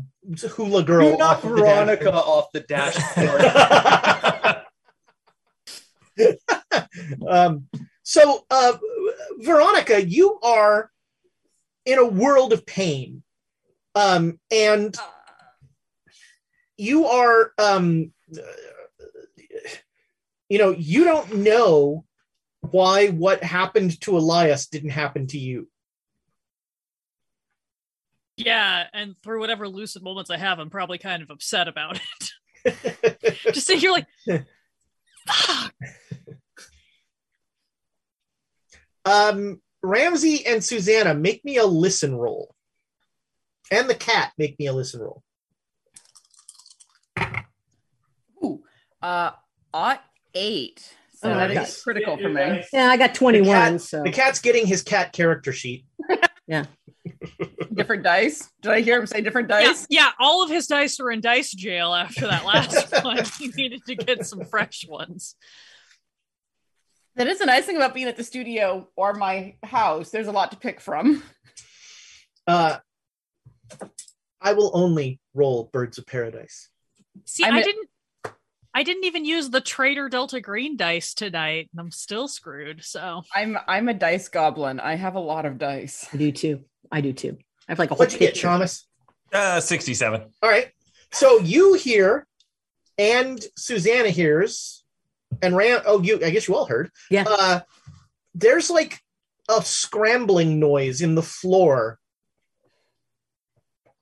hula girl.
You knock
off of the
Veronica
dashboard.
off the dashboard. [LAUGHS]
um, so, uh, Veronica, you are in a world of pain, um, and you are, um, you know, you don't know why what happened to Elias didn't happen to you.
Yeah, and through whatever lucid moments I have, I'm probably kind of upset about it. [LAUGHS] [LAUGHS] Just sit here like, fuck.
Um, Ramsey and Susanna, make me a listen roll, and the cat, make me a listen roll.
Ooh, uh, ought eight. So
Oh,
that is
nice.
critical for me.
yeah, I got 21.
The cat-
so
The cat's getting his cat character sheet. [LAUGHS]
Different dice. Did I hear him say different dice?
yeah, all of his dice were in dice jail after that last [LAUGHS] one. He needed to get some fresh ones.
That is the nice thing about being at the studio or my house. There's a lot to pick from.
Uh, I will only roll Birds of Paradise.
See,
I'm
I
a-
didn't I didn't even use the Trader Delta Green dice tonight, and I'm still screwed. So
I'm I'm a dice goblin. I have a lot of dice.
I do too. I do too. I have like a whole
What'd you get,
picture.
Thomas?
Uh, 67.
All right. So you hear and Susanna hears, and Ram. Oh, you. I guess you all heard.
Yeah.
Uh, there's like a scrambling noise in the floor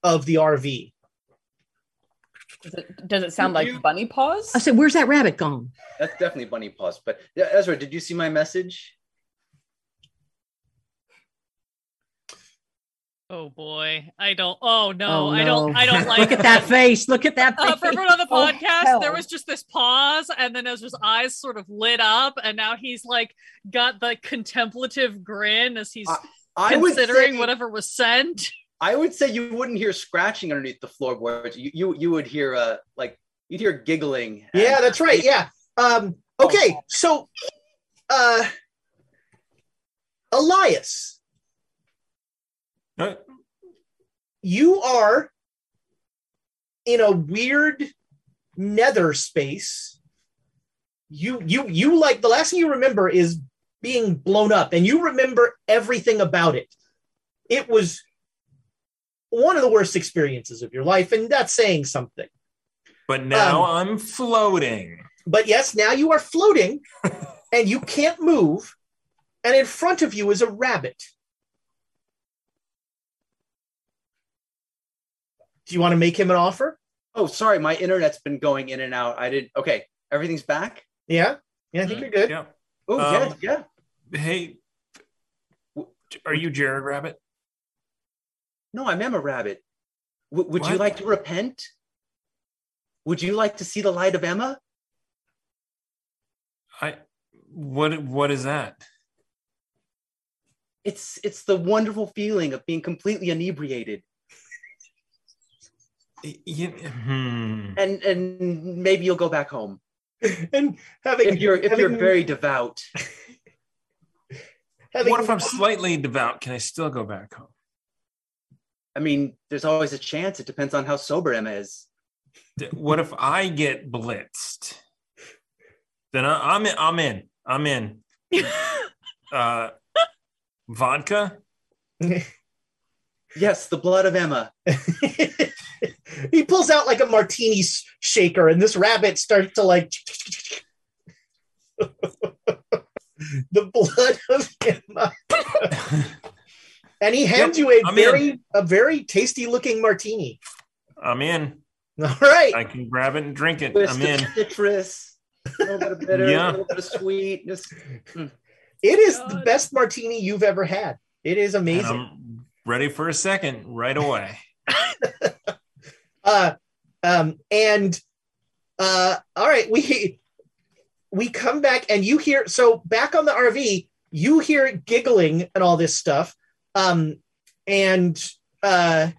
of the RV.
Does it, does it sound like bunny paws?
I said, "Where's that rabbit gone?"
That's definitely bunny paws. But yeah, Ezra, did you see my message?
Oh boy, I don't. Oh no,
Oh,
I don't. I don't [LAUGHS] like.
Look at that face. Look at that
Uh,
face.
for everyone on the [LAUGHS]
Oh,
podcast,
hell.
there was just this pause, and then Ezra's eyes sort of lit up, and now he's like got the contemplative grin as he's
I- I would
considering
say-
whatever was sent.
I would say you wouldn't hear scratching underneath the floorboards. You you, you would hear uh like you'd hear giggling. and-
Yeah, that's right. Yeah. Um, okay, so uh Elias, You are in a weird nether space. You you you like the last thing you remember is being blown up, and you remember everything about it. It was one of the worst experiences of your life, and that's saying something.
But now
Um,
I'm floating.
But yes, now you are floating [LAUGHS] and you can't move, and in front of you is a rabbit. Do you want to make him an offer?
Oh, sorry, my internet's been going in and out. I did. Okay, everything's back.
Yeah, yeah, I think you're good.
Yeah.
Oh,
Um,
yeah, yeah.
Hey, are you Jared Rabbit?
No, I am a rabbit. W- would you like to repent? Would you like to see the light of Emma?
I. What? What is that?
It's it's the wonderful feeling of being completely inebriated,
Y- y- hmm.
and and maybe you'll go back home [LAUGHS]
And having
if you're if you're very devout. [LAUGHS]
having-
What if I'm slightly devout? Can I still go back home?
I mean, there's always a chance. It depends on how sober Emma is.
What if I get blitzed? Then I, I'm in. I'm in. I'm in. [LAUGHS] Uh, vodka.
Yes, the blood of Emma.
He pulls out like a martini shaker, and this rabbit starts to like [LAUGHS] the blood of him. [LAUGHS] and he hands you a
I'm
very a very tasty looking martini.
I'm in.
All right.
I can grab it and drink it.
Twist
I'm in.
citrus, a little bit of bitter,
Yeah.
a little bit of sweet. Just mm.
It is the best martini you've ever had. It is
And
amazing.
I'm ready for a second right away. [LAUGHS]
uh um and uh all right we we come back and you hear so back on the rv you hear it giggling and all this stuff um and uh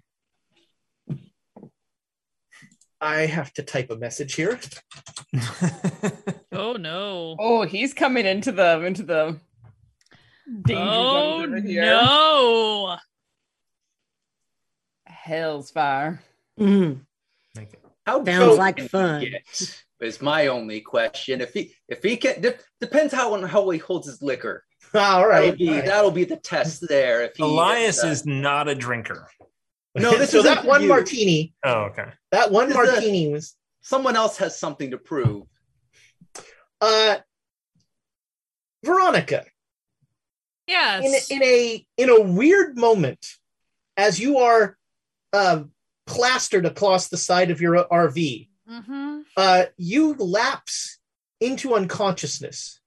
i have to type a message here [LAUGHS]
Oh no.
Oh, he's coming into the into the danger
Oh
over here.
no.
Hell's fire.
Mhm.
how
Sounds like fun.
get Is my only question. If he if he can de- depends how how he holds his liquor. [LAUGHS]
All right,
That'll
right
be that'll be the test there. If he
Elias
uh,
is not a drinker.
No, [LAUGHS] this
so
isn't
that one
you.
martini
Oh, okay.
that one
This is a-
martini was
someone else has something to prove.
uh veronica
Yes.
in, in a in a weird moment as you are uh, plastered across the side of your RV,
hmm
uh, you lapse into unconsciousness,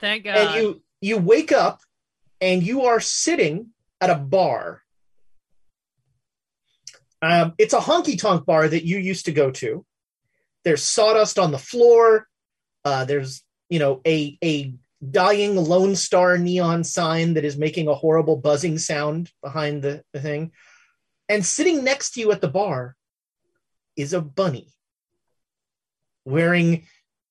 Thank God.
and you you wake up, and you are sitting at a bar. Um, it's a honky tonk bar that you used to go to. There's sawdust on the floor. Uh, there's you know a a dying Lone Star neon sign that is making a horrible buzzing sound behind the, the thing. And sitting next to you at the bar is a bunny wearing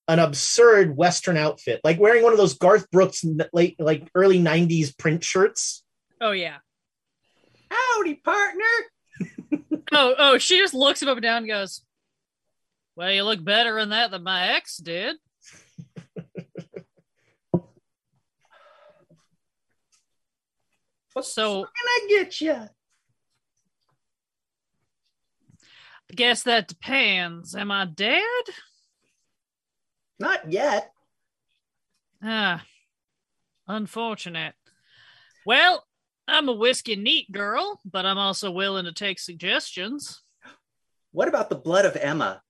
an absurd Western outfit, like wearing one of those Garth Brooks late, like early 90s print shirts.
oh yeah.
Howdy, partner. [LAUGHS] [LAUGHS]
Oh oh, she just looks him up and down and goes, "Well, you look better in that than my ex did." So
Can I get you?
I guess that depends. Am I dead?
Not yet.
Ah, unfortunate. Well, I'm a whiskey neat girl, but I'm also willing to take suggestions.
What about the blood of Emma?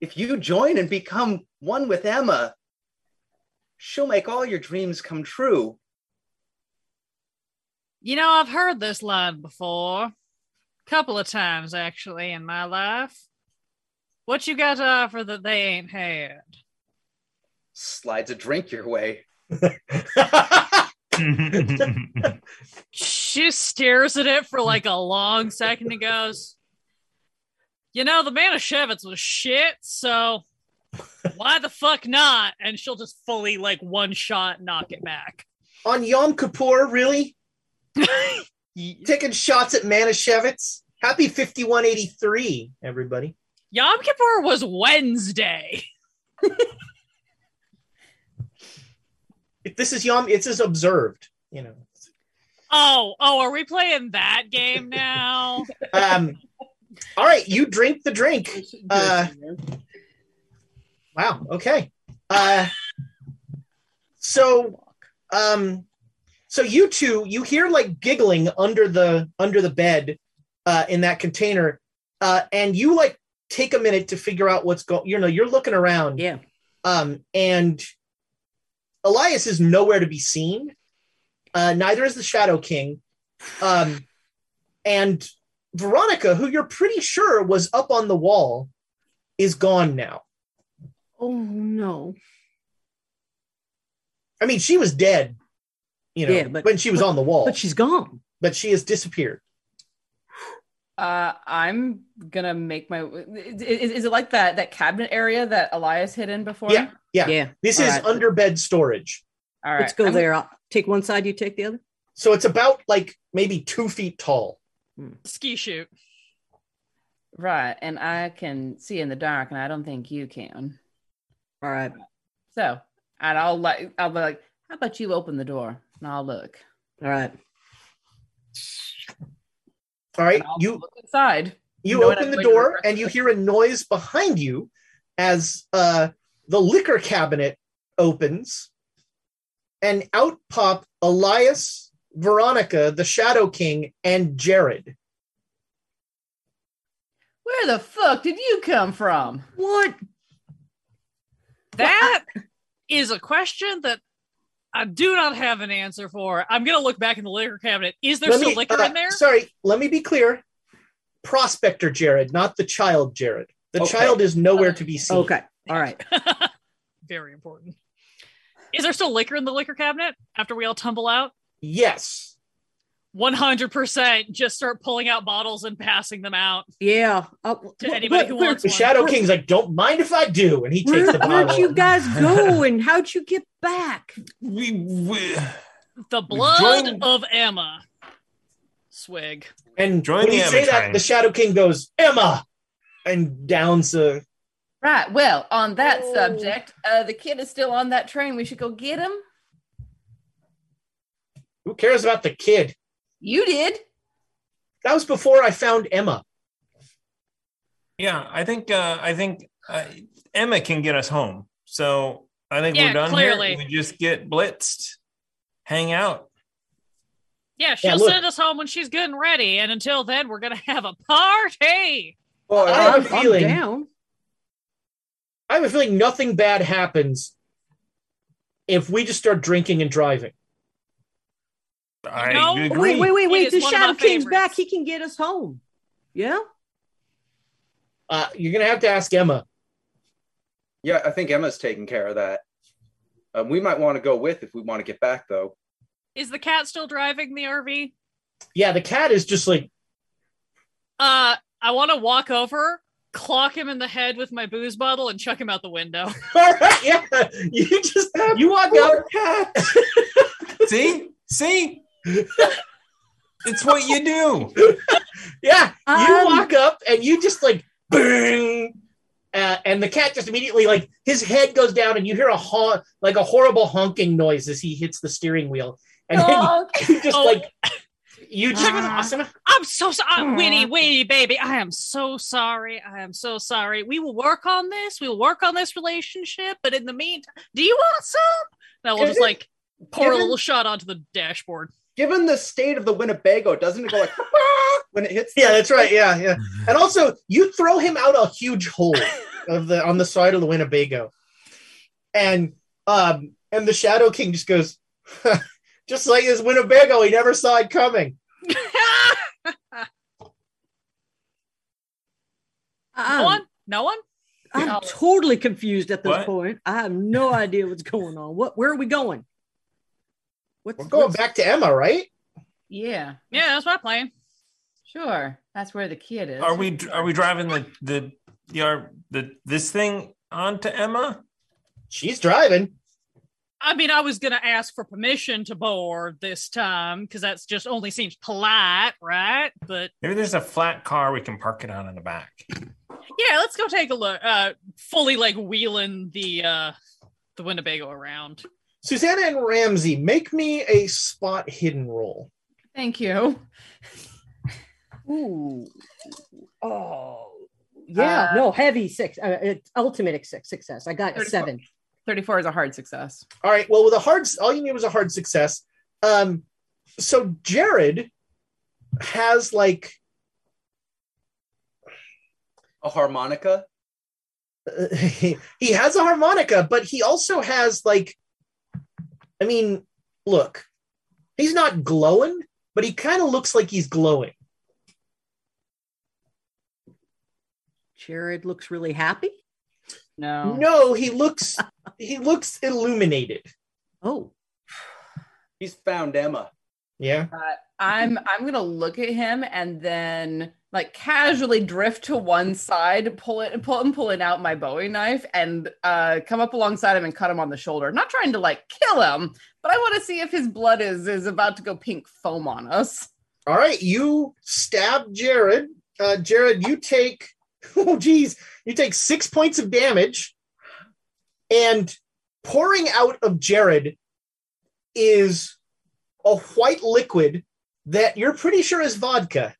if you join and become one with Emma, she'll make all your dreams come true.
You know, I've heard this line before. Couple of times, actually, in my life. What you got to offer that they ain't had?
Slides a drink your way. [LAUGHS]
She stares at it for like a long second and goes, You know, the Manischewitz was shit, so why the fuck not? And she'll just fully, like, one shot knock it back.
On Yom Kippur, really? [LAUGHS] Taking shots at Manischewitz. Happy 5183, everybody.
Yom Kippur was Wednesday.
If this is Yom, it's as observed, you know.
Oh, oh, are we playing that game now? [LAUGHS]
Um, all right, you drink the drink. Uh, wow. Okay. Uh, so, um, so you two, you hear like giggling under the under the bed, uh, in that container, uh, and you like take a minute to figure out what's going. You know, you're looking around.
Yeah.
Um, and Elias is nowhere to be seen. Uh, neither is the Shadow King. Um, and Veronica, who you're pretty sure was up on the wall, is gone now.
Oh no.
I mean, she was dead, you know,
Yeah, but-
when she was on the wall,
But she's gone.
but she has disappeared.
Uh, I'm gonna make my. Is, is it like that that cabinet area that Elias hid in before?
Yeah, yeah.
Yeah.
This
All
is
right.
under bed storage.
All right.
Let's go
I'm-
there. I'll take one side, you take the other.
So it's about like maybe two feet tall.
Ski shoot.
Right, and I can see in the dark, and I don't think you can.
All right.
So, and I'll like, I'll be like, how about you open the door and I'll look.
All right.
All right,
And
you
look inside.
you
knowing
open the door
regret
and you hear a noise behind you as uh, the liquor cabinet opens, and out pop Elias, Veronica, the Shadow King, and Jared.
Where the fuck did you come from?
What?
That is a question that I do not have an answer for. I'm gonna look back in the liquor cabinet. Is there
Let
still
me-
liquor
uh,
in there?
Sorry, let me be clear. Prospector Jared, not the child Jared. The
Okay.
child is nowhere to be seen.
Okay. All right. [LAUGHS]
Very important. Is there still liquor in the liquor cabinet after we all tumble out?
Yes.
100% just start pulling out bottles and passing them out.
Yeah. Oh,
To
wh-
anybody
wh-
who
where-
wants
The
one.
Shadow King's like, don't mind if I do. And he takes
Where,
the
where'd you guys [LAUGHS] go and how'd you get back?
we, we
The blood
Join-
of Emma. Swig.
And
Join
when
the
you
Emma
say that,
train.
the Shadow King goes, Emma! And downs the.
Right. Well, on that
Oh.
subject, uh, the kid is still on that train. We should go get him.
Who cares about the kid?
You did.
That was before I found Emma.
yeah, I think uh, I think uh, Emma can get us home. So I think
Yeah,
we're done
clearly.
here. We just get blitzed, hang out.
Yeah, she'll
look.
send us home when she's good and ready. And until then, we're going to have a party.
Well,
I have
I'm,
a
I'm
feeling.
down.
I have a feeling nothing bad happens if we just start drinking and driving.
I
know-
agree.
Wait, wait, wait, wait. The
one of my
Shadow King's
favorites.
back. He can get us home. Yeah.
Uh, you're gonna have to ask Emma.
yeah, I think Emma's taking care of that. Um, we might want to go with if we want to get back, though.
Is the cat still driving the RV?
Yeah, the cat is just like,
Uh, I want to walk over, clock him in the head with my booze bottle, and chuck him out the window.
all right, [LAUGHS] yeah. You just you walk up.
See, see, it's what you do. [LAUGHS]
Yeah, you
Um,
walk up and you just like bang, uh, and the cat just immediately like his head goes down and you hear a hon- like a horrible honking noise as he hits the steering wheel, and then
Oh,
you, [LAUGHS] you just
Oh.
like You just [LAUGHS] awesome.
I'm so sorry,
Aw.
Winnie, Winnie, baby. I am so sorry. I am so sorry. We will work on this. We will work on this relationship. But in the meantime, do you want some? Now we'll just like pour a little shot onto the dashboard.
Given the state of the Winnebago, doesn't it go like [LAUGHS] when it hits?
Yeah, that's right. Yeah, yeah. And also, you throw him out a huge hole of the on the side of the Winnebago, and um, and the Shadow King just goes, [LAUGHS] just like his Winnebago, he never saw it coming. [LAUGHS]
no
I'm,
one? No one?
I'm totally confused at this
What?
point. I have no idea what's going on. What? Where are we going? What's,
We're going
what's-
back to Emma, right?
Yeah,
Yeah, that's my plan.
sure. That's where the kid is.
Are we are we driving the the the, our- the this thing onto Emma?
She's driving.
I mean, I was gonna ask for permission to board this time because that's just only seems polite, right? But
Maybe there's a flat car we can park it on in the back.
yeah, let's go take a look. Uh, fully like wheeling the uh the Winnebago around.
Susanna and Ramsey, make me a spot hidden roll.
Thank you. [LAUGHS]
Ooh. Oh. Yeah.
Uh,
no. Heavy six. Uh, it's ultimate six success. I got a
34.
seven.
34 is a hard success.
All right. Well, with a hard, all you need was a hard success. Um, so Jared has like
A harmonica.
uh, [LAUGHS] he, he has a harmonica, but he also has like, I mean, look, he's not glowing, but he kind of looks like he's glowing.
Jared looks really happy.
No.
No, he looks [LAUGHS] he looks illuminated.
Oh.
He's found Emma.
Yeah.
Uh, I'm I'm gonna look at him and then like casually drift to one side, pull it, and pull him, pulling out my Bowie knife, and uh, come up alongside him and cut him on the shoulder. Not trying to like kill him, but I want to see if his blood is is about to go pink foam on us.
All right, you stab Jared. Uh, Jared, you take [LAUGHS] oh geez, you take six points of damage, and pouring out of Jared is a white liquid that you're pretty sure is vodka.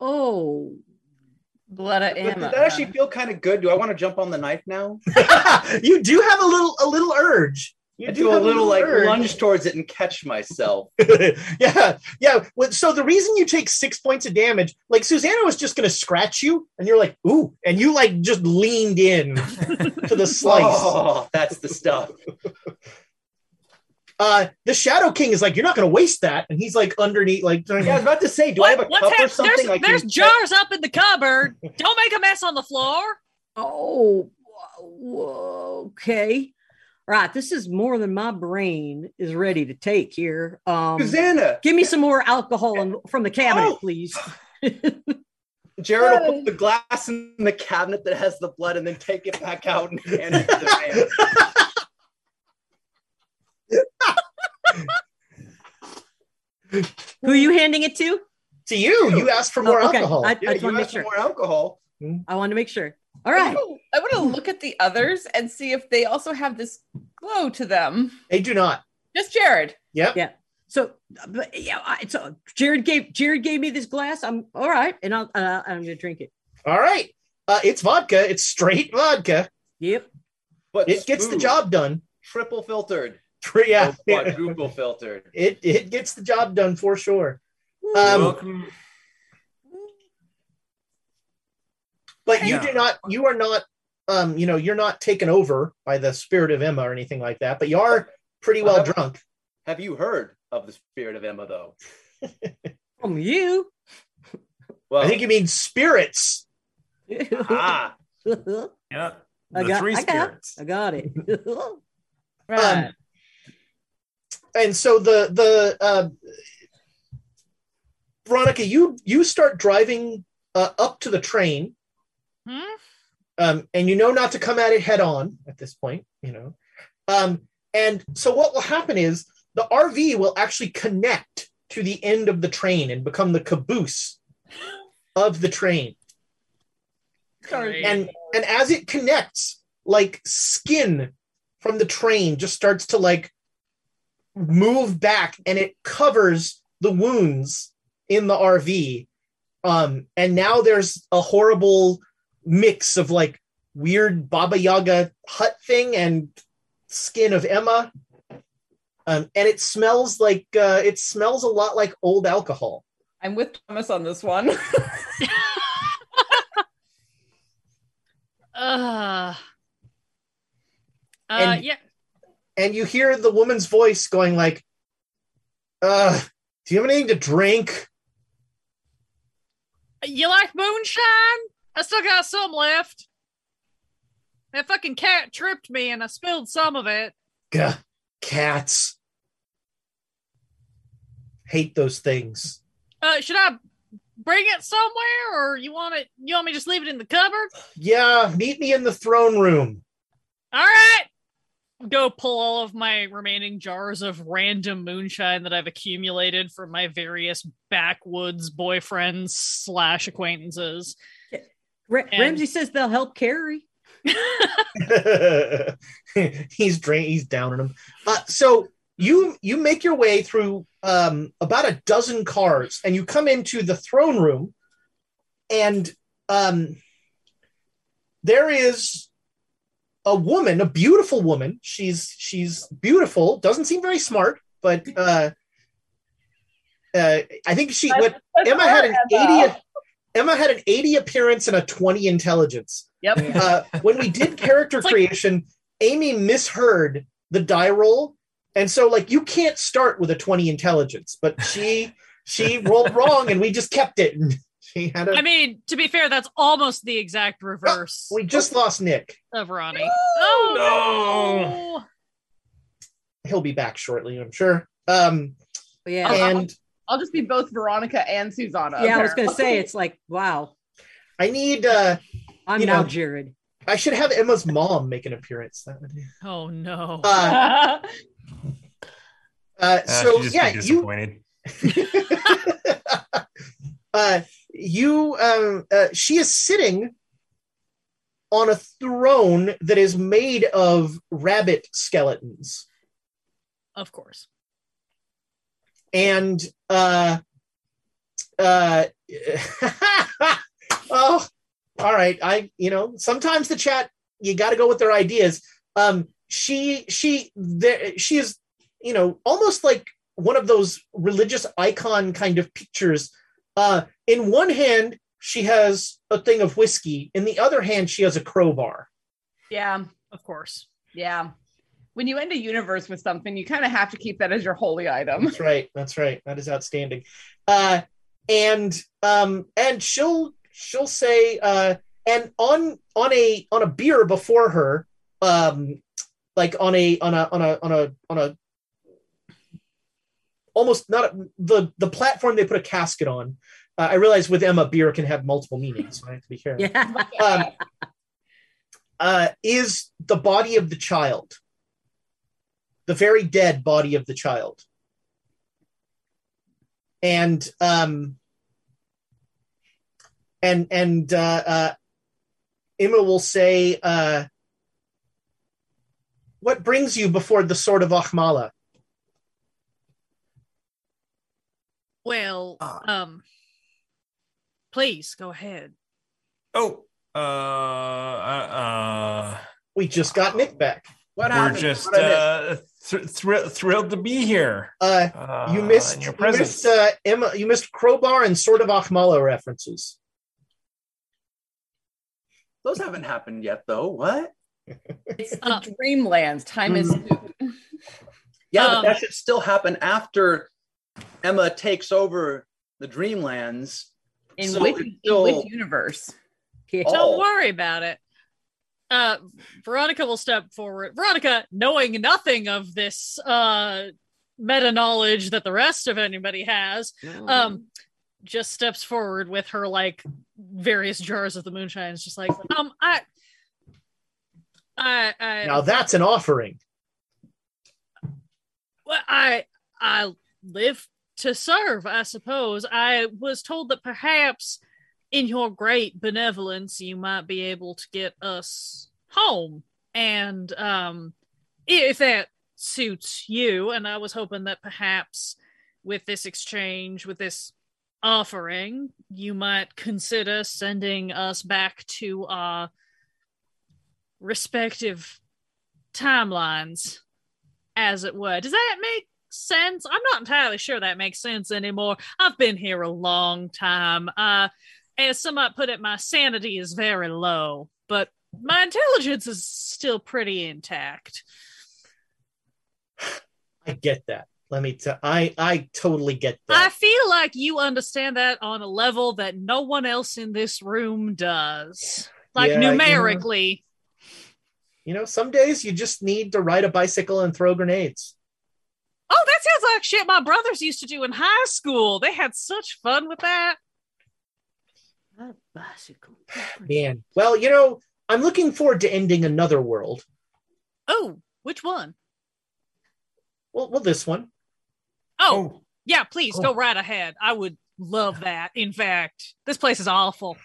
Oh.
Blood of
But
Emma.
does that actually feel kind of good? Do I want to jump on the knife now? [LAUGHS]
you do have a little a little urge. You
I do a
have
little like
urge.
lunge towards it and catch myself. [LAUGHS]
yeah, yeah. So the reason you take six points of damage, like Susanna was just gonna scratch you, and you're like, ooh, and you like just leaned in [LAUGHS] to the slice.
Oh, that's the stuff.
Uh, the Shadow King is like, you're not gonna waste that, and he's like underneath, like,
Yeah, I was about to say, do I have a
what's
cup or something?
There's,
I can
there's
check-
jars up in the cupboard. Don't make a mess on the floor.
Oh. Okay. All right. This is more than my brain is ready to take here. Um,
Susanna,
give me some more alcohol and, from the cabinet,
Oh.
please. [LAUGHS]
Jared will put the glass in the cabinet that has the blood and then take it back out and hand it to [LAUGHS] the man.
Who are you handing it to?
to you. You asked for more
Oh, okay.
alcohol.
I,
Yeah,
I just
you
want to make
asked for
sure.
more alcohol.
I want to make sure. All right.
I want to look at the others and see if they also have this glow to them.
they do not.
Just Jared.
Yep.
Yeah. So, but yeah. I, so Jared gave Jared gave me this glass. I'm all right, and I'll uh, I'm gonna drink it.
All right. Uh, it's vodka. It's straight vodka.
Yep.
But
It gets the job done.
Triple filtered.
Yeah.
or quadruple filtered. [LAUGHS]
It it gets the job done for sure. Um,
Welcome.
but you
Yeah.
do not. You are not. Um, you know, you're not taken over by the spirit of Emma or anything like that. But you are pretty well drunk.
Have you heard of the spirit of Emma, though? [LAUGHS]
From you.
Well,
I think you mean spirits. [LAUGHS]
ah,
Yeah.
I got,
three
I got. I got it.
Right.
Um, and so the the uh, Veronica, you you start driving uh, up to the train,
Hmm?
um, and you know not to come at it head on at this point. You know, um, and so what will happen is the RV will actually connect to the end of the train and become the caboose of the train.
Great.
and and as it connects like skin from the train just starts to like move back and it covers the wounds in the RV. Um, and now there's a horrible mix of like weird Baba Yaga hut thing and skin of Emma. Um, and it smells like uh, it smells a lot like old alcohol.
I'm with Thomas on this one. [LAUGHS] [LAUGHS]
Uh, uh
And-
yeah.
And you hear the woman's voice going like, "Uh, do you have anything to drink?"
You like moonshine? I still got some left. That fucking cat tripped me and I spilled some of it.
Gah, cats. Hate those things.
Uh, should I bring it somewhere or you want it you want me to just leave it in the cupboard?
Yeah, meet me in the throne room.
All right. Go pull all of my remaining jars of random moonshine that I've accumulated from my various backwoods boyfriends slash acquaintances.
Ra-
And-
Ramsey says they'll help carry. [LAUGHS]
he's drain he's down on him. Uh, so you you make your way through um, about a dozen cars, and you come into the throne room, and um, there is a woman, a beautiful woman. She's she's beautiful. Doesn't seem very smart, but uh, uh, I think she. What Emma had an eighty. Emma had an eighty appearance and a twenty intelligence
Yep.
uh, when we did [LAUGHS] character creation, Amy misheard the die roll, and so like you can't start with a twenty intelligence, but she she rolled wrong, and we just kept it. [LAUGHS] And she had a.
I mean, to be fair, that's almost the exact reverse
we just lost Nick.
of Ronnie. Oh no.
He'll be back shortly, I'm sure. Um,
Yeah.
and
I'll just be both Veronica and Susanna.
yeah, I was going to say, it's like, wow,
I need. uh
I'm
You
now
know-
Jared.
I should have Emma's mom make an appearance. That would.
Oh no.
Uh, [LAUGHS] uh,
Ah,
so
she'd
yeah,
be
you
disappointed. [LAUGHS] [LAUGHS]
uh, you um, uh, she is sitting on a throne that is made of rabbit skeletons.
Of course.
and uh uh [LAUGHS] oh all right. I you know sometimes the chat you got to go with their ideas. Um she she there she is you know almost like one of those religious icon kind of pictures. Uh in one hand she has a thing of whiskey in the other hand she has a crowbar
Yeah,
Of course.
yeah. When you end a universe with something, you kind of have to keep that as your holy item.
That's right. That's right. That is outstanding. Uh, and um, and she'll she'll say uh, and on on a on a beer before her, um, like on a on a on a on a on a almost not a, the the platform they put a casket on. Uh, I realize with Emma, beer can have multiple meanings. So I have to be careful. [LAUGHS]
Yeah.
Um, uh, is the body of the child, the very dead body of the child. And um, and and uh, uh, Emma will say, uh, "What brings you before the sword of Achmala?"
Well, um please go ahead.
Oh, uh, uh,
We just got Nick back.
What
we're
happened?
just
What
uh, th- thr- thrilled to be here.
Uh,
Uh,
you missed
in your
you missed uh, Emma. You missed Crowbar and Sword of Achmala references.
Those haven't happened yet, though. What? [LAUGHS]
It's the
Uh,
dreamlands. Time is [LAUGHS]
Yeah,
Um,
but that should still happen after Emma takes over the Dreamlands.
In
So
which,
it's
in which universe? [LAUGHS]
Yeah.
Don't worry about it. Uh Veronica will step forward. Veronica, knowing nothing of this uh meta knowledge that the rest of anybody has, um just steps forward with her like various jars of the moonshine. It's just like, um, I I I
Now that's an offering.
Well, I I live to serve, I suppose. I was told that perhaps in your great benevolence you might be able to get us home. And um if that suits you, and I was hoping that perhaps with this exchange, with this offering, you might consider sending us back to our respective timelines, as it were. Does that make sense? I'm not entirely sure that makes sense anymore. I've been here a long time. Uh, as some might put it, my sanity is very low, but my intelligence is still pretty intact.
I get that. Let me tell. I I totally get that.
I feel like you understand that on a level that no one else in this room does. Like
Yeah, you know-
numerically.
You know, some days you just need to ride a bicycle and throw grenades.
Oh, that sounds like shit my brothers used to do in high school. They had such fun with that.
A bicycle.
Man, well, you know, I'm looking forward to ending another world.
Oh, which one?
Well, well, this one.
Oh, yeah, please
Cool.
go right ahead. I would love that. In fact, this place is awful.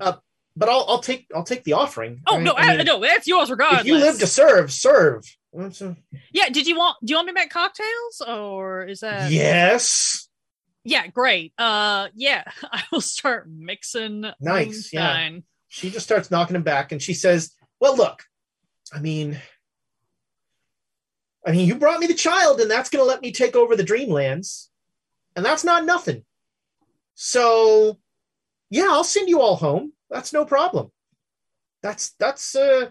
Uh, But I'll I'll take I'll take the offering.
Oh
right?
no,
I
I
mean,
no, that's yours regardless.
If you live to serve, serve. What's a-
yeah, did you want? Do you want me to make cocktails, or is that?
Yes.
Yeah, great. Uh, yeah, [LAUGHS] I will start mixing.
Nice, yeah. She just starts knocking him back, and she says, "Well, look, I mean, I mean, you brought me the child, and that's going to let me take over the Dreamlands, and that's not nothing. So, yeah, I'll send you all home. That's no problem. That's that's uh,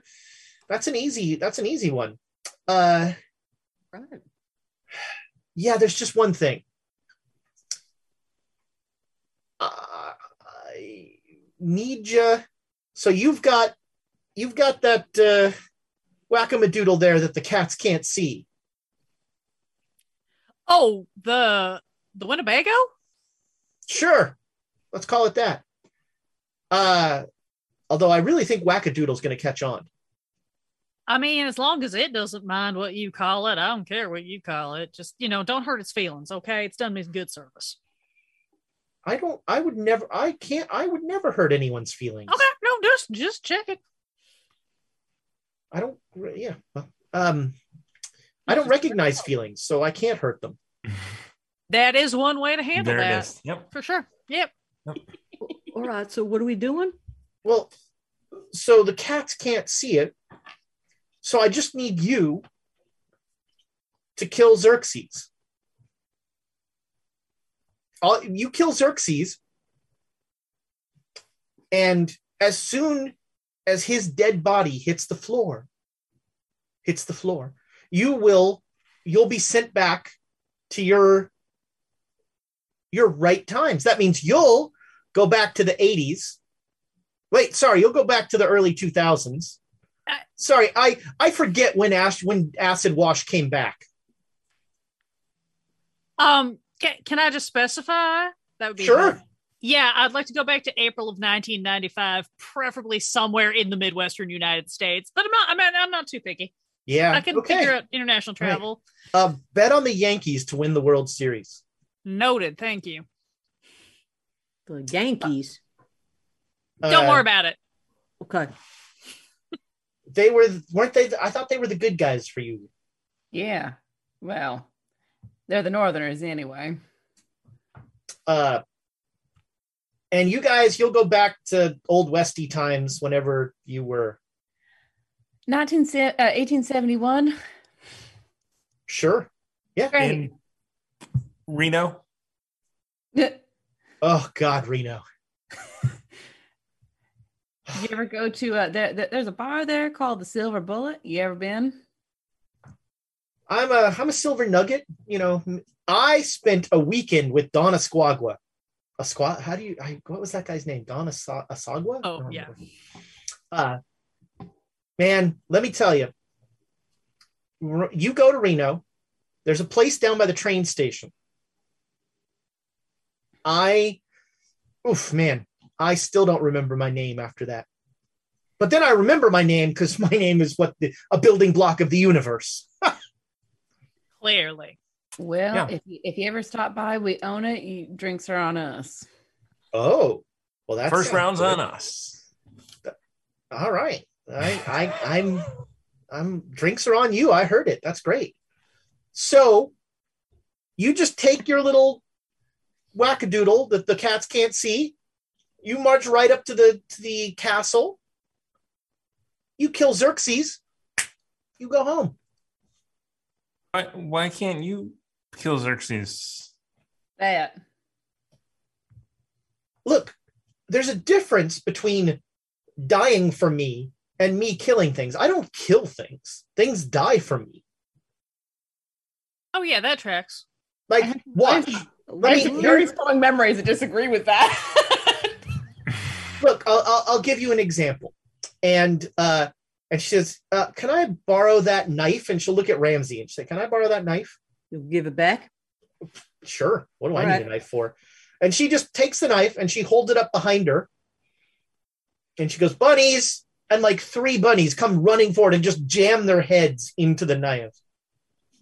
that's an easy that's an easy one. Uh,
Right.
yeah, there's just one thing. Uh, I need you. So you've got you've got that uh, whack-a-madoodle there that the cats can't see.
Oh, the the Winnebago.
Sure, let's call it that. Uh, although I really think wackadoodle's going to catch on.
I mean, as long as it doesn't mind what you call it, I don't care what you call it. Just you know, don't hurt its feelings. Okay, it's done me good service.
I don't. I would never. I can't. I would never hurt anyone's feelings.
Okay, no, just just check it.
I don't. Yeah. Um, I don't recognize feelings, so I can't hurt them. [LAUGHS]
That is one way to handle
There it
that
is. Yep.
for sure. Yep.
All right. So what are we doing?
Well, so the cats can't see it. So I just need you to kill Xerxes. You kill Xerxes, and as soon as his dead body hits the floor, hits the floor, you will you'll be sent back to your your right times. That means you'll go back to the 80s Wait, sorry, you'll go back to the early 2000s.
Uh,
Sorry, I I forget when Ash when Acid Wash came back.
Um, can, can I just specify? That would be
Sure.
good. Yeah, I'd like to go back to April of 1995, preferably somewhere in the Midwestern United States. But I'm not. I'm not, I'm not too picky.
Yeah,
I can
okay.
figure out international
Right.
travel.
Uh, bet on the Yankees to win the World Series.
Noted. Thank you.
The Yankees.
Don't
Uh,
worry about it.
Okay.
They were weren't they? I thought they were the good guys for you.
Yeah. Well, they're the Northerners anyway.
Uh, and you guys, you'll go back to old Westy times whenever you were.
19, se- uh, 1871.
Sure. Yeah.
Great.
In Reno. [LAUGHS]
Oh God, Reno. [LAUGHS]
Did you ever go to uh there, there- there's a bar there called the Silver Bullet? You ever been?
I'm a I'm a silver nugget. You know, I spent a weekend with Don Asquagua. Asqua, how do you? I, what was that guy's name? Don Asa- Asagua.
Oh, yeah.
remember. Uh, man, let me tell you. You go to Reno. There's a place down by the train station. I, oof, man, I still don't remember my name after that. But then I remember my name because [LAUGHS] my name is what the, a building block of the universe. [LAUGHS]
Clearly.
Well,
Yeah.
if you if you ever stop by, we own it. You drinks are on us.
Oh, well, that's
First round's on us.
All right, I, I, I'm, I'm. Drinks are on you. I heard it. That's great. So you just take your little wackadoodle that the cats can't see. You march right up to the to the castle. You kill Xerxes. You go home.
Why, why can't you kill Xerxes?
That.
Look, there's a difference between dying for me and me killing things. I don't kill things. Things die for me.
Oh yeah, that tracks.
Like watch.
I
I
have
mean,
very strong memories that disagree with that. [LAUGHS]
look, I'll, I'll, I'll give you an example. And uh, and she says, uh, "Can I borrow that knife?" And she'll look at Ramsey and she say, "Can I borrow that knife?"
You'll give it back.
Sure. What do I
All
need a knife for? And she just takes the knife and she holds it up behind her. And she goes, "Bunnies!" And like three bunnies come running forward and just jam their heads into the knife.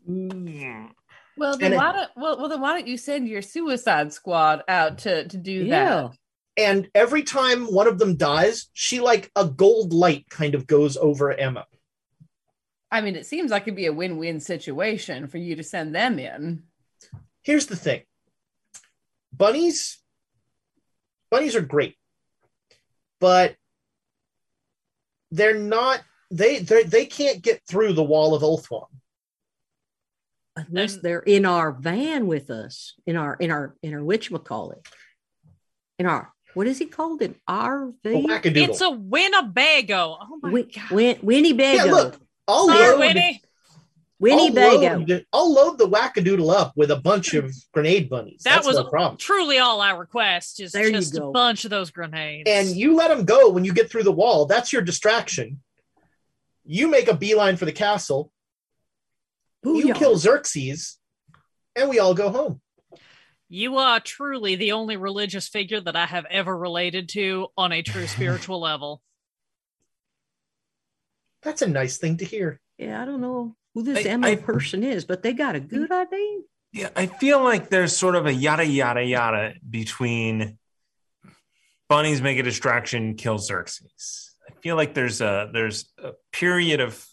well, then
And it-
why don't well, well then why don't you send your suicide squad out to to do
Yeah.
that?
And every time one of them dies, she like a gold light kind of goes over Emma.
I mean, it seems like it'd be a win-win situation for you to send them in.
here's the thing bunnies bunnies are great but they're not they they they can't get through the wall of Ulthuan.
Unless
And-
they're in our van with us, in our in our in our whatchamacallit. In our what is he called? An RV?
A.
It's a Winnebago. Oh my
Win,
god.
Win, Winnebago.
yeah, look, I'll
Sorry,
load,
Winnie.
Winnebago.
I'll load, I'll load the wackadoodle up with a bunch of [LAUGHS] grenade bunnies.
That
That's
was
no problem.
truly all I request is
There you
just a bunch of those grenades.
And you let them go when you get through the wall. That's your distraction. You make a beeline for the castle. You kill Xerxes, and we all go home.
You are truly the only religious figure that I have ever related to on a true [LAUGHS] spiritual level.
That's a nice thing to hear.
Yeah, I don't know who this
I-
Emma
I-
person is, but they got a good mm. idea.
Yeah, I feel like there's sort of a yada yada yada between bunnies make a distraction, kill Xerxes. I feel like there's a there's a period of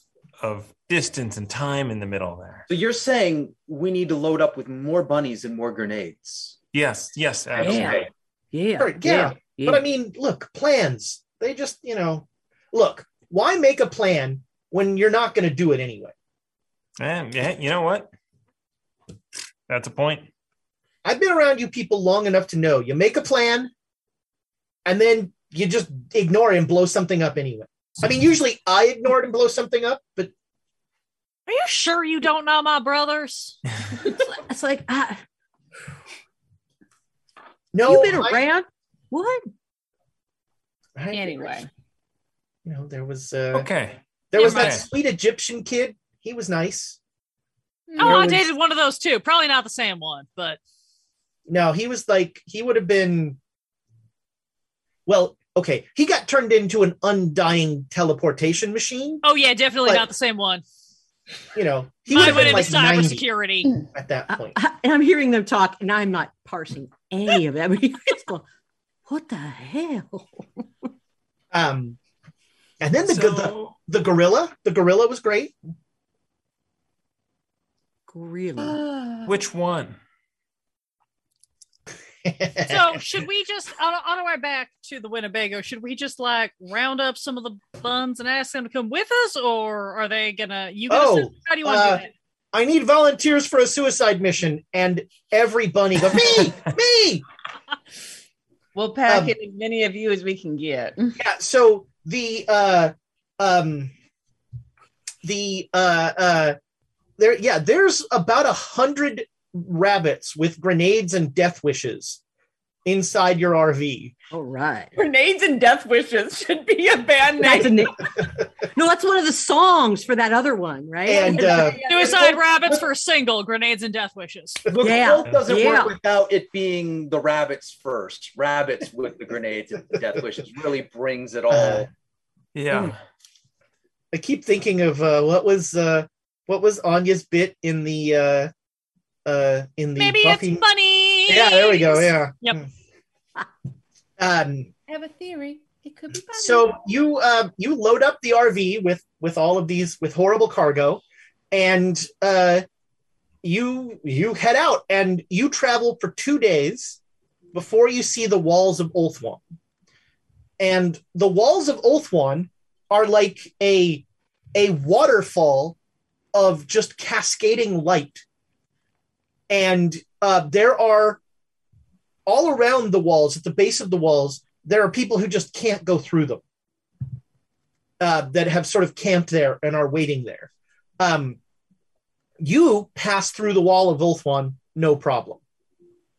of distance and time in the middle there.
So you're saying we need to load up with more bunnies and more grenades?
Yes, yes, absolutely.
Yeah.
Sure, yeah,
yeah.
But I mean, look, plans. They just, you know, look, why make a plan when you're not going to do it anyway?
Eh, yeah, you know what? That's a point.
I've been around you people long enough to know you make a plan and then you just ignore it and blow something up anyway. I mean, usually I ignore it and blow something up, but
Are you sure you don't know my brothers? [LAUGHS]
it's like I,
no,
you've been
I-
around. What?
I-
Anyway.
you know, there was uh,
Okay.
there was
Never
that
mind.
sweet Egyptian kid. He was nice.
Oh,
There
I
was-
dated one of those too. Probably not the same one, but
No, he was like he would have been. Well, okay, he got turned into an undying teleportation machine.
oh yeah, definitely
But-
not the same one.
You know, he would have
went
been
into
like ninety
cybersecurity.
at that point.
I- and I'm hearing them talk, and I'm not parsing any of it. I mean, you're going, what the hell?
Um, and then the the,
So-
the gorilla, the gorilla was great.
Really?
which one?
So should we just on, on our way back to the Winnebago? Should we just like round up some of the buns and ask them to come with us, or are they gonna? You gonna
Oh,
send- how do you want
uh,
to do that?
I need volunteers for a suicide mission, and every bunny goes, me, me. [LAUGHS]
We'll pack
Um,
in as many of you as we can get. [LAUGHS]
Yeah. So the uh, um, the uh, uh, there, yeah, there's about a hundred rabbits with grenades and death wishes inside your RV.
All right.
Grenades and death wishes should be a band
That's a
name.
na- no, that's one of the songs for that other one, right?
And uh,
Suicide rabbits for a single, grenades and death wishes.
The
Yeah,
quote doesn't
yeah.
work without it being the rabbits first. Rabbits with the grenades and the death wishes really brings it all.
Uh,
Yeah.
I keep thinking of uh, what was uh, what was Anya's bit in the uh, in the
Maybe
Buffy-
it's funny.
Yeah, there we go. Yeah.
Yep.
Um,
I have a theory. It could be funny.
so you uh, you load up the RV with with all of these with horrible cargo, and uh, you you head out and you travel for two days before you see the walls of Ulthuan. And the walls of Ulthuan are like a a waterfall of just cascading light. And uh, there are all around the walls, at the base of the walls, there are people who just can't go through them. Uh, that have sort of camped there and are waiting there. Um, you pass through the wall of Ulthuan, no problem.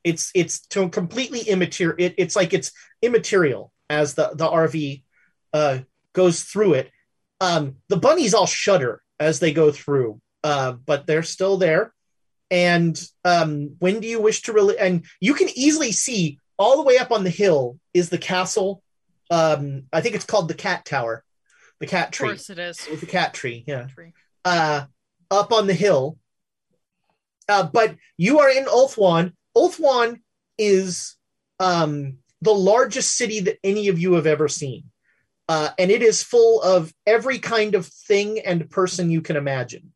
It's it's to completely immaterial. It, it's like it's immaterial as the the RV uh, goes through it. Um, the bunnies all shudder as they go through, uh, but they're still there. And um, when do you wish to really? And you can easily see all the way up on the hill is the castle. Um, I think it's called the Cat Tower, the Cat tree Of
course it is.
It's the Cat Tree, yeah.
Tree.
Uh, up on the hill. Uh, but you are in Ulthuan. Ulthuan is um, the largest city that any of you have ever seen. Uh, and it is full of every kind of thing and person you can imagine.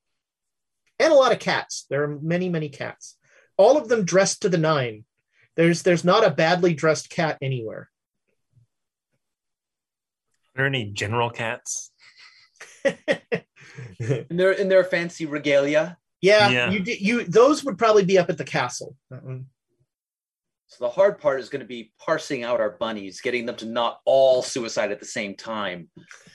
And a lot of cats. There are many, many cats. All of them dressed to the nine. There's there's not a badly dressed cat anywhere.
Are there any general cats? [LAUGHS]
In their in their fancy regalia.
Yeah,
Yeah.
you did you those would probably be up at the castle. Uh-uh.
So the hard part is going to be parsing out our bunnies, getting them to not all suicide at the same time.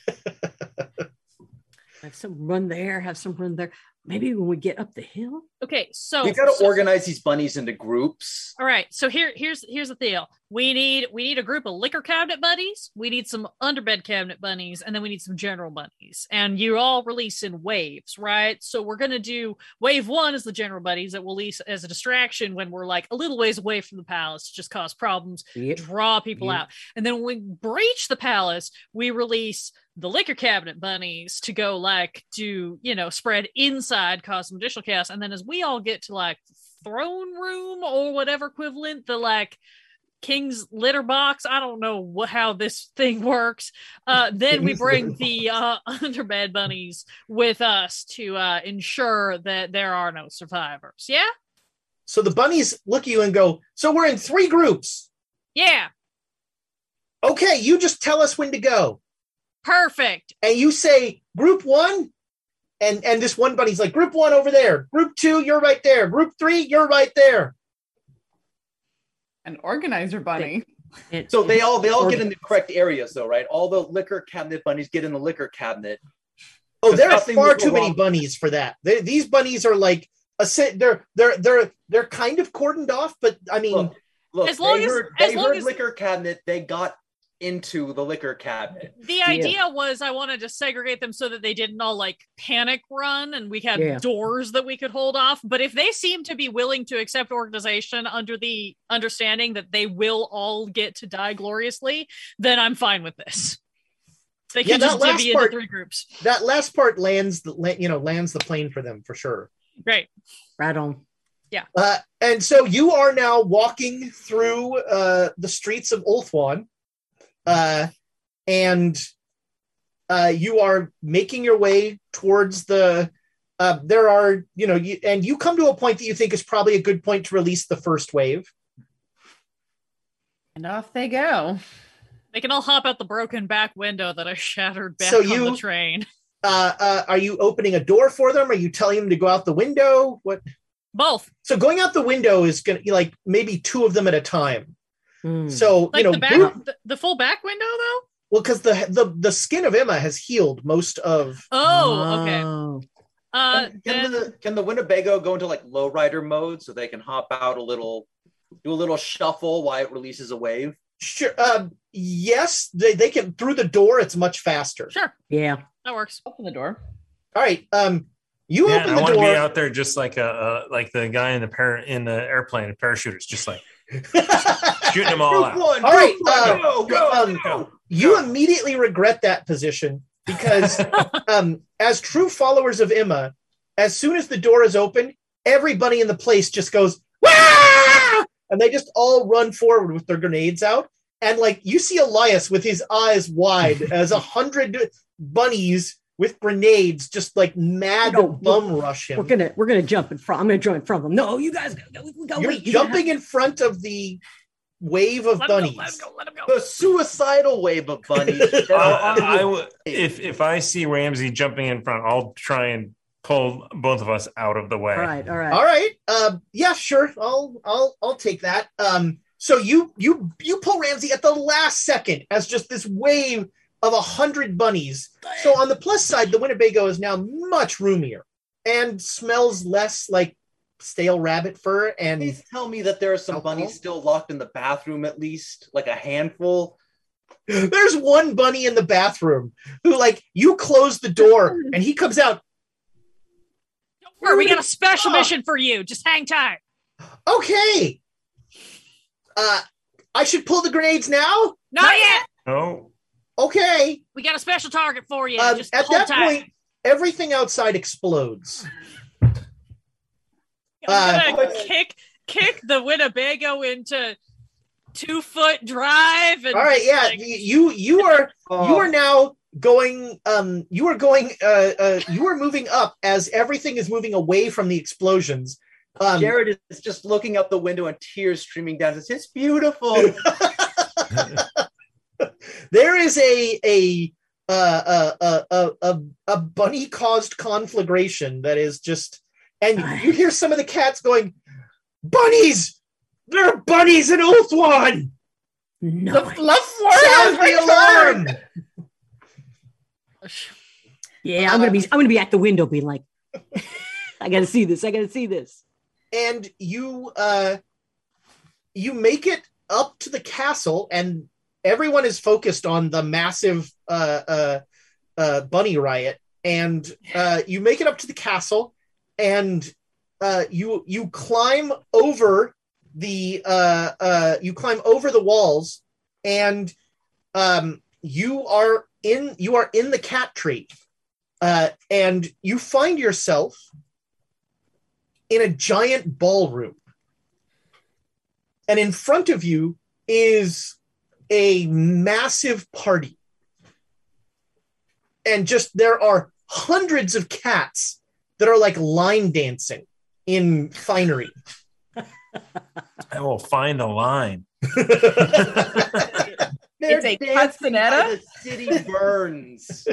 [LAUGHS]
Have some run there, have some run there. Maybe when we get up the hill.
Okay, so
we got to
so-
organize these bunnies into groups.
All right, so here here's here's the deal. We need we need a group of liquor cabinet bunnies. We need some underbed cabinet bunnies, and then we need some general bunnies. And you all release in waves, right? So we're gonna do wave one is the general bunnies that will release as a distraction when we're like a little ways away from the palace, just cause problems,
Yep.
draw people
Yep.
out. And then when we breach the palace, we release the liquor cabinet bunnies to go like do you know spread inside, cause some additional chaos. And then as we all get to like throne room or whatever equivalent, the like king's litter box. I don't know what how this thing [LAUGHS] works. Uh, then we bring the uh, [LAUGHS] underbed bunnies with us to uh, ensure that there are no survivors. Yeah,
So the bunnies look at you and go, So we're in three groups.
yeah,
Okay, you just tell us when to go.
Perfect.
And you say group one. And and this one bunny's like, group one over there. Group two, you're right there. Group three, you're right there.
An organizer bunny.
And-
So they all they all get in the correct areas though, right? All the liquor cabinet bunnies get in the liquor cabinet.
Oh, there are far too many bunnies for that. They, these bunnies are like a sit. They're they're they're they're kind of cordoned off, but I mean,
Look, look,
As long
they
as-
heard,
as long
heard
as-
liquor cabinet, they got into the liquor cabinet.
The idea was I wanted to segregate them so that they didn't all like panic run and we had
Yeah.
doors that we could hold off. But if they seem to be willing to accept organization under the understanding that they will all get to die gloriously, then I'm fine with this. They can
that
just
last
divvy
part-
into three groups.
that last part lands the you know lands the plane for them for sure.
Great.
right on.
Uh, and so you are now walking through uh, the streets of Ulthuan, uh, and uh, you are making your way towards the. Uh, there are, you know, you, and you come to a point that you think is probably a good point to release the first wave.
And off they go.
They can all hop out the broken back window that I shattered back
So
on
you-
the train.
Uh, uh, are you opening a door for them? Are you telling them to go out the window? What?
Both.
So going out the window is going to like maybe two of them at a time.
Hmm.
So
Like
you know,
the back
group-
the, the full back window though?
well, because the the the skin of Emma has healed most of.
Oh, okay.
Oh.
Uh
can,
then
the, can the Winnebago go into like lowrider mode so they can hop out a little, do a little shuffle while it releases a wave?
Sure. Um, yes, they, they can through the door. It's much faster.
sure,
Yeah.
that works.
Open the door.
All right. Um, you
Yeah,
open
I
the
want to
door.
be out there just like a, uh like the guy in the par- in the airplane, the parachuters, just like shooting them all out.
one,
All right,
one,
uh,
go, go,
um,
go.
you immediately regret that position because, [LAUGHS] um, as true followers of Emma, as soon as the door is open, everybody in the place just goes Wah! and they just all run forward with their grenades out. And like you see Elias with his eyes wide as a hundred bunnies with grenades, just like mad
No,
bum rush him.
We're gonna we're gonna jump in front. I'm gonna join in front of them. No, you guys go. go, go
You're
wait, you
jumping in front of the wave of
Let him go,
bunnies.
let him go, let him go.
The suicidal wave of bunnies. [LAUGHS]
I, I- [LAUGHS] I w- if if I see Ramsey jumping in front, I'll try and pull both of us out of the way.
All right, all right.
All right. Uh, yeah, sure. I'll I'll I'll take that. Um, so you you you pull Ramsey at the last second as just this wave of a hundred bunnies. So on the plus side, the Winnebago is now much roomier and smells less like stale rabbit fur. And
Please tell me that there are some
Alcohol?
bunnies still locked in the bathroom, at least like a handful. [GASPS]
there's one bunny in the bathroom who, like, you close the door and he comes out.
Don't worry, we got a special
Oh.
mission for you. Just hang tight.
Okay. Uh, I should pull the grenades now.
Not yet.
Oh,
Okay.
We got a special target for you.
Um,
Just
at that
tight.
point, everything outside explodes.
I'm gonna
uh,
kick kick the Winnebago into two foot drive. And
All right, yeah,
like,
you you are you are now going. Um, you are going. Uh, uh, you are moving up as everything is moving away from the explosions. Um,
Jared is just looking out the window and tears streaming down. It's, it's beautiful. [LAUGHS] [LAUGHS] [LAUGHS]
there is a a uh, a, a, a, a bunny caused conflagration that is just, and you hear some of the cats going, "Bunnies! There are bunnies in Ulthuan!
No.
The fluff
Sound
world
the alarm!"
Yeah, I'm gonna be I'm gonna be at the window being like, [LAUGHS] I gotta see this. I gotta see this.
and you uh you make it up to the castle and everyone is focused on the massive uh uh, uh bunny riot and uh you make it up to the castle and uh you you climb over the you climb over the walls and um you are in you are in the cat tree and you find yourself in a giant ballroom. And in front of you is a massive party. And just there are hundreds of cats that are like line dancing in finery.
I will find a line. [LAUGHS]
They're
It's a
dancing
castanetta?
The city burns.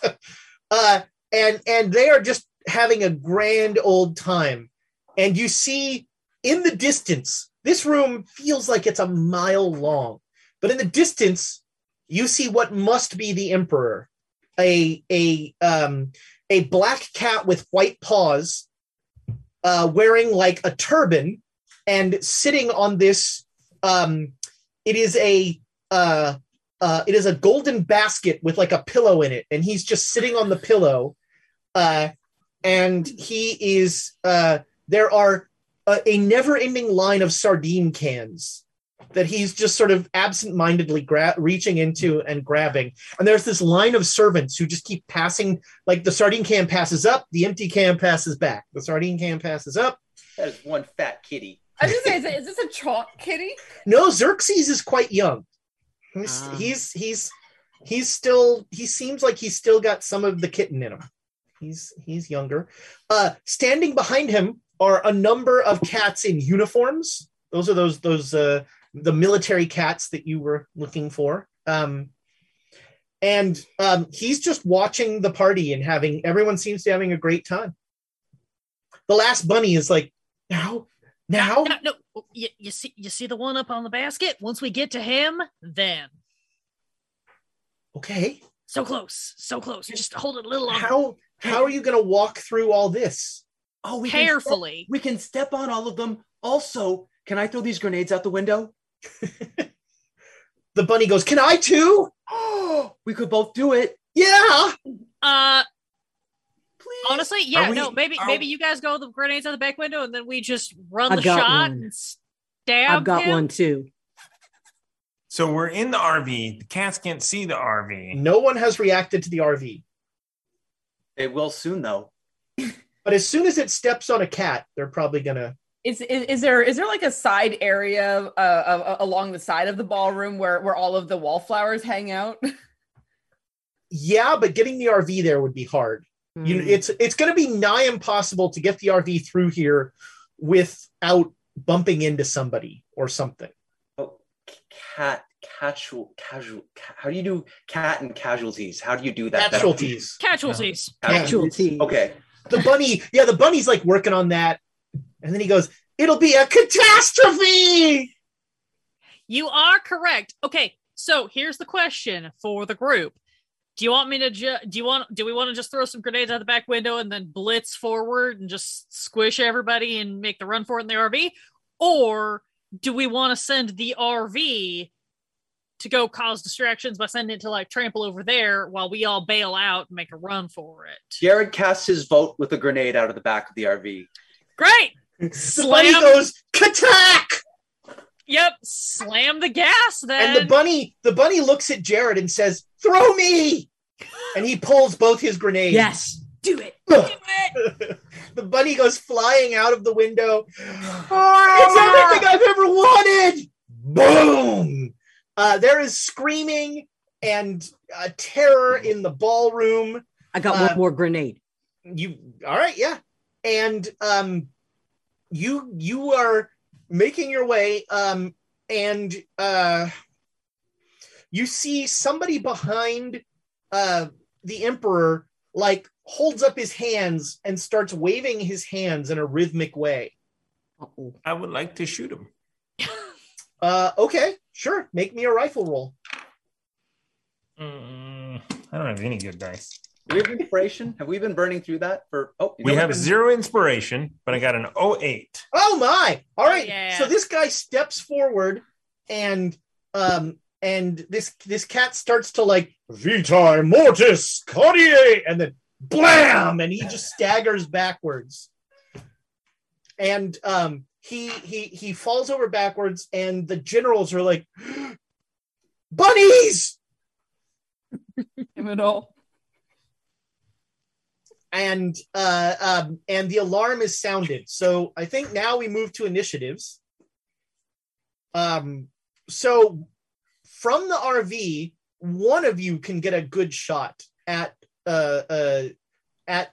[LAUGHS]
uh, and and they are just having a grand old time. And you see in the distance, this room feels like it's a mile long, but in the distance, you see what must be the emperor, a a um, a black cat with white paws, uh, wearing like a turban, and sitting on this. Um, it is a uh, uh, it is a golden basket with like a pillow in it, and he's just sitting on the pillow. Uh, and he is uh, there are a, a never-ending line of sardine cans that he's just sort of absent-mindedly gra- reaching into and grabbing. And there's this line of servants who just keep passing, like the sardine can passes up, the empty can passes back, the sardine can passes up.
That is one fat kitty.
I was gonna say, is, it, is this a chalk kitty?
No, Xerxes is quite young. He's
Ah.
he's he's he's still he seems like he's still got some of the kitten in him. He's he's younger. Uh standing behind him are a number of cats in uniforms. Those are those those uh the military cats that you were looking for. Um and um he's just watching the party and having everyone seems to be having a great time. The last bunny is like, now, now,
No, no, oh, you, you see, you see the one up on the basket. Once we get to him, then
okay.
so close, so close. Just hold it a little longer.
How how are you going to walk through all this?
Oh, we can step-
carefully.
we can step on all of them. Also, can I throw these grenades out the window? [LAUGHS]
The bunny goes, "Can I too?"
Oh, [GASPS] we could both do it.
Yeah.
Uh,
Please.
honestly, yeah,
we-
no, maybe
are-
maybe you guys go the grenades out the back window, and then we just run
I
the
got
shot
one.
and stab.
I've got
him?
one too.
So we're in the RV. The cats can't see the RV.
No one has reacted to the RV,
They will soon, though.
but as soon as it steps on a cat, they're probably gonna.
Is, is is there is there like a side area uh, uh, along the side of the ballroom where where all of the wallflowers hang out?
yeah, but getting the RV there would be hard. You
Mm.
it's it's going to be nigh impossible to get the RV through here without bumping into somebody or something.
Oh, cat, casual, casual. Ca- how do you do cat and casualties? How do you do that?
Casualties.
Casualties.
Casualties.
Okay.
The bunny, yeah, the bunny's like working on that, and then he goes, "It'll be a catastrophe."
You are correct. Okay, so here's the question for the group. Do you want me to ju- do you want do we want to just throw some grenades out the back window and then blitz forward and just squish everybody and make the run for it in the RV? Or do we want to send the RV to go cause distractions by sending it to like trample over there while we all bail out and make a run for it?
Jared casts his vote with a grenade out of the back of the RV.
Great.
The bunny goes, "Katak!"
Yep. Slam the gas then.
And the bunny, the bunny looks at Jared and says, "Throw me!" And he pulls both his grenades.
Yes. Do it. [LAUGHS]
the bunny goes flying out of the window. it's everything I've ever wanted. Boom! Uh, there is screaming and uh, terror in the ballroom.
I got
Uh,
one more grenade.
You all right? Yeah, and um, you you are making your way, um, and uh, you see somebody behind uh the emperor, like holds up his hands and starts waving his hands in a rhythmic way.
I would like to shoot him. [LAUGHS]
Uh, okay, sure. Make me a rifle roll.
Mm, I don't have any good dice.
Do we have inspiration? Have we been burning through that for? Oh, you
We have
what?
zero inspiration, but I got an 08.
Oh my! All right.
yeah.
So this guy steps forward, and um, and this this cat starts to like Vitae Mortis Cartier, and then blam, and he just [LAUGHS] staggers backwards, and um, he he he falls over backwards, and the generals are like, [GASPS] bunnies,
Criminal.
And uh, um, and the alarm is sounded. So I think now we move to initiatives. Um, so from the RV, one of you can get a good shot at uh, uh, at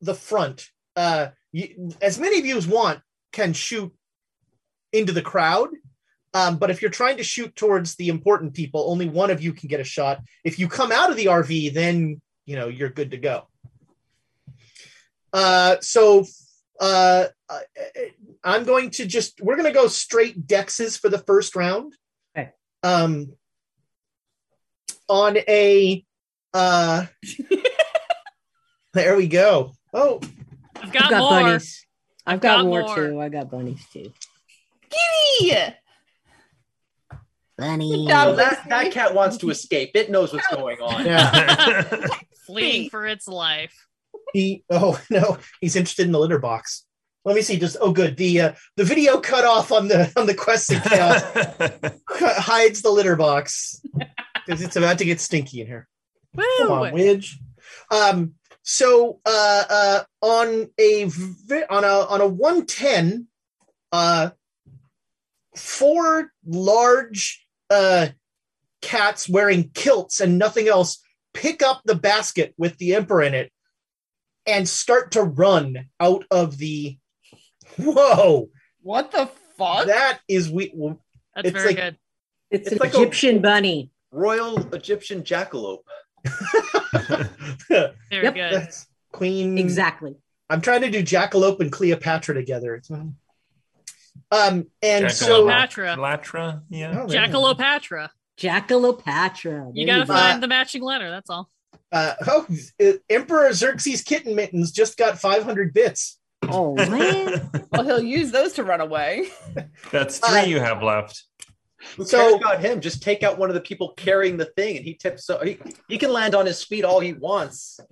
the front. Uh, you, as many of you as want can shoot into the crowd. Um, but if you're trying to shoot towards the important people, only one of you can get a shot. If you come out of the RV, then you know you're good to go. Uh, so uh, uh, I'm going to just we're going to go straight dexes for the first round.
Okay.
Um, on a uh, [LAUGHS] there we go. Oh,
I've got,
I've got
more.
bunnies. I've got,
got
more,
more.
too. I got bunnies too.
Gimme!
Bunny.
Good
Well, that, that cat wants to escape. It knows what's going on.
yeah. [LAUGHS] [LAUGHS]
Fleeing for its life.
He oh [LAUGHS] no, he's interested in the litter box. Let me see. Just oh, good. The uh, the video cut off on the on the quest and chaos [LAUGHS] hides the litter box because it's about to get stinky in here. Come on, Widge. Um, so uh, uh, on a vi- on a on a one ten, uh, four large uh cats wearing kilts and nothing else pick up the basket with the emperor in it and start to run out of the. Whoa,
What the fuck?
that is we.
That's
It's
very
like-
good.
It's,
It's
an
like a-
Egyptian bunny.
Royal Egyptian jackalope. [LAUGHS]
Very
Yep.
good.
That's Queen
Exactly.
I'm trying to do Jackalope and Cleopatra together. Um, and so
Cleopatra.
Latra, yeah.
Oh, you.
Jackalopatra.
Jackalopatra.
You gotta
go.
find the matching letter. That's all.
Uh, oh, Emperor Xerxes Kitten Mittens just got 500 bits.
Oh [LAUGHS] man.
Well, he'll use those to run away.
That's three
Uh,
you have left.
Who
So-
cares about him? Just take out one of the people carrying the thing, and he tips. So he, he can land on his feet all he wants. [LAUGHS]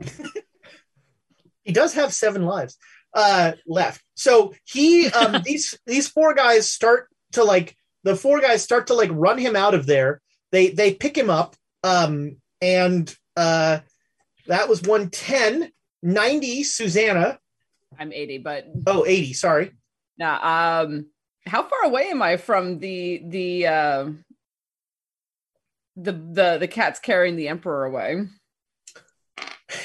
He does have seven lives uh, left. So he, um, [LAUGHS] these these four guys start to like the four guys start to like run him out of there. They they pick him up, um, and uh, that was 110, 90, Susanna.
I'm 80, but
Oh, 80, sorry.
now, um, how far away am I from the the uh, the the the cats carrying the emperor away?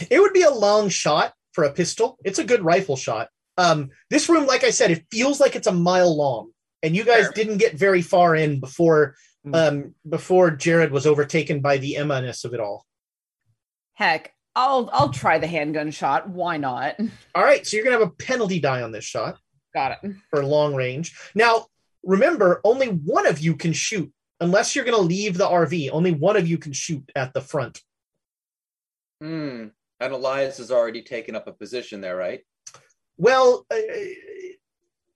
It would be a long shot for a pistol. It's a good rifle shot. Um, this room, like I said, it feels like it's a mile long, and you guys
Sure.
didn't get very far in before
Mm.
um, before Jared was overtaken by the Emma-ness of it all.
Heck, I'll I'll try the handgun shot. Why not?
All right, so you're gonna have a penalty die on this shot
Got it.
for long range. Now, remember, only one of you can shoot unless you're gonna leave the RV. Only one of you can shoot at the front.
Hmm. And Elias has already taken up a position there, right?
Well, uh,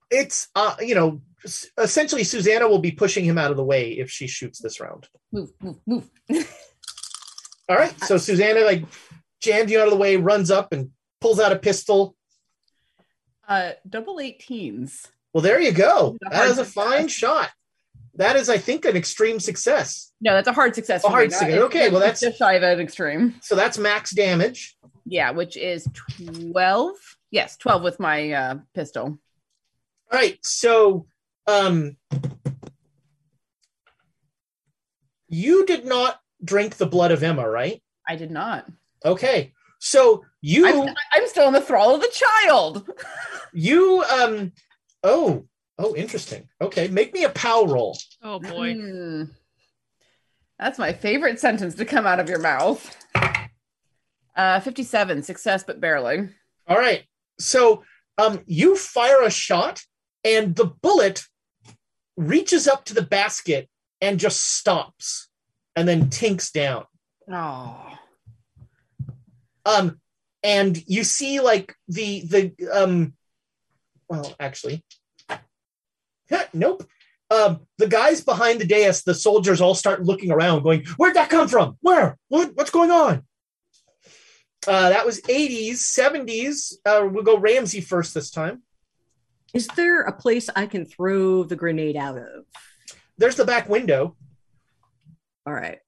it's uh, you know, essentially Susanna will be pushing him out of the way if she shoots this round.
Move, move, move. [LAUGHS]
All right, so Susanna like jams you out of the way, runs up and pulls out a pistol.
Uh, double 18s.
Well, there you go. That
hard
a fine shot. That is, I think, an extreme success.
No, that's a hard success.
A hard success.
it's-
Okay, well, that's-
just shy of an extreme.
So that's max damage.
Yeah, which is 12. Yes, 12 with my uh, pistol.
All right, so um, you did not drink the blood of Emma, right?
I did not.
Okay, so you
I'm, I'm still in the thrall of the child. [LAUGHS]
you um, oh oh, interesting. Okay, make me a pow roll.
Oh boy.
Hmm. That's my favorite sentence to come out of your mouth. Uh, 57, success, but barely.
All right. So um you fire a shot and the bullet reaches up to the basket and just stops and then tinks down.
Oh.
Um and you see like the the um well actually [LAUGHS] nope. Um the guys behind the dais, the soldiers all start looking around going, "Where'd that come from? Where? What what's going on?" Uh, that was 80s, 70s. Uh, we'll go Ramsey first this time.
Is there a place I can throw the grenade out of?
There's the back window.
All right.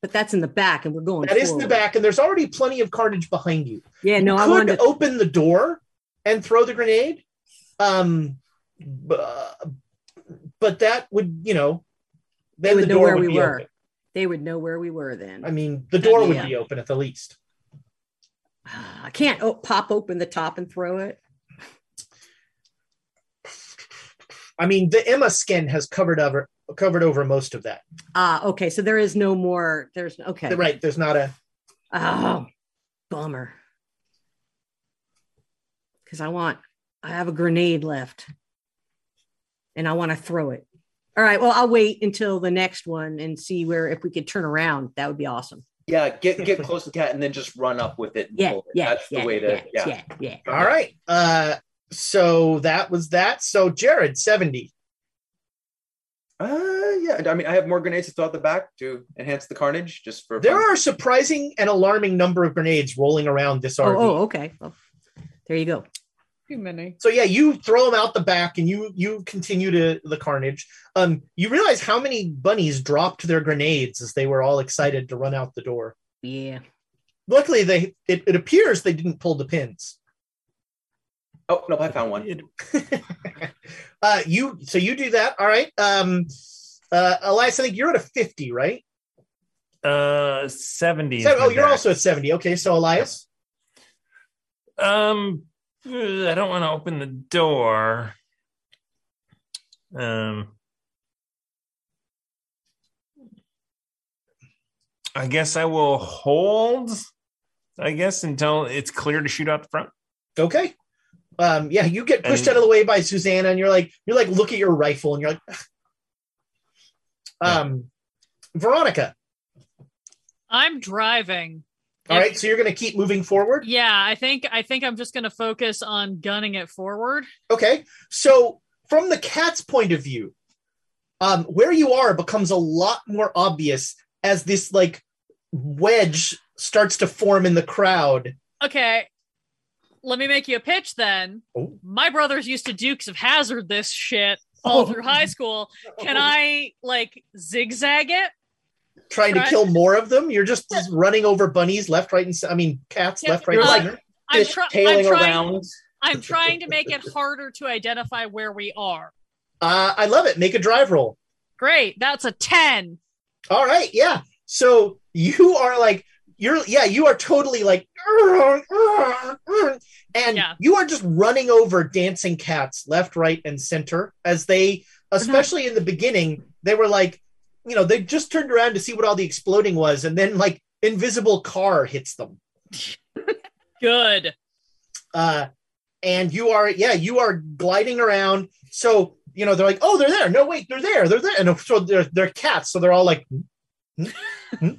But that's in the back and we're going
That is in the back, and there's already plenty of carnage behind you.
Yeah, no,
you
I
could
wanted to
open the door and throw the grenade. Um, bu- but that would, you know,
they
then
would
the
know
door
where
would
we
be
were.
open.
They would know where we were then.
I mean, the door would be open at the least.
I can't oh, pop open the top and throw it.
I mean, the Emma skin has covered over covered over most of that.
Ah, okay. So there is no more. There's okay.
Right? There's not a.
Oh, bummer. Because I want, I have a grenade left, and I want to throw it. All right. Well, I'll wait until the next one and see where if we could turn around. That would be awesome.
Yeah, get get [LAUGHS] close to the cat and then just run up with it. And
Yeah,
pull it.
yeah,
That's
yeah,
the way to.
yeah,
Yeah.
yeah, yeah.
All right. Uh, so that was that. So Jared, seventy.
Uh, yeah. I mean, I have more grenades to throw out the back to enhance the carnage, just for.
There
fun.
are a surprising and alarming number of grenades rolling around this
Oh, oh, okay. Well, there you go.
Too many.
So yeah, you throw them out the back and you you continue to the carnage. Um, you realize how many bunnies dropped their grenades as they were all excited to run out the door.
Yeah.
Luckily, they it, it appears they didn't pull the pins.
Oh no, I found one. [LAUGHS]
uh, you so you do that. All right. Um, uh, Elias, I think you're at a fifty, right?
Uh, seventy.
So, oh, you're
back.
also at seventy. Okay, so Elias.
Um, I don't want to open the door. Um, I guess I will hold. I guess until it's clear to shoot out the front.
Okay. Um, yeah, you get pushed
And-
out of the way by Susanna, and you're like, you're like, look at your rifle, and you're like, "Ugh." um, Veronica.
I'm driving.
All
If-
right, so you're going to keep moving forward.
Yeah, I think I think I'm just gonna focus on gunning it forward.
Okay, so from the cat's point of view, um, where you are becomes a lot more obvious as this like wedge starts to form in the crowd.
Okay. Let me make you a pitch then.
Oh.
My brothers used to Dukes of Hazzard this shit all
Oh.
through high school. Can I like zigzag it?
Trying to kill more of them. You're just running over bunnies left, right, and I mean cats
Yeah,
left, right, and
like-
center.
I'm,
Fish
try- I'm
tailing
trying.
around.
I'm trying to make it harder to identify where we are.
Uh, I love it. Make a drive roll.
Great, that's a ten.
All right, yeah. So you are like you're yeah, you are totally like and
Yeah.
you are just running over dancing cats left, right, and center as they, uh-huh. especially in the beginning, they were like, you know, they just turned around to see what all the exploding was, and then like invisible car hits them. [LAUGHS]
Good.
uh, and you are yeah you are gliding around. So you know they're like oh they're there. No wait they're there. They're there. And so they're, they're cats. So they're all like hmm? Hmm?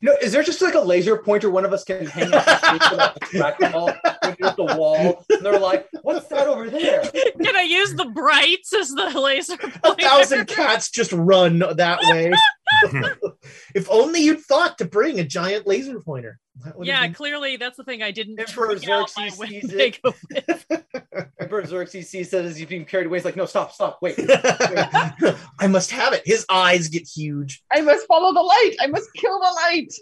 You know, is there just like a laser pointer one of us can hang up and shoot without distracting them all pointing at the wall? And they're like, "What's that over there?"
Can I use the brights as the laser [LAUGHS]
a
pointer?
thousand cats just run that way [LAUGHS] [LAUGHS] if only you'd thought to bring a giant laser pointer
Yeah,
been-
clearly that's the thing I didn't
Emperor
bring out my
Xerxes sees
Winnebago with.
Emperor Xerxes sees that as he's being carried away. He's like, "No, stop, stop, [LAUGHS] wait."
i must have it his eyes get huge
I must follow the light. I must kill the light.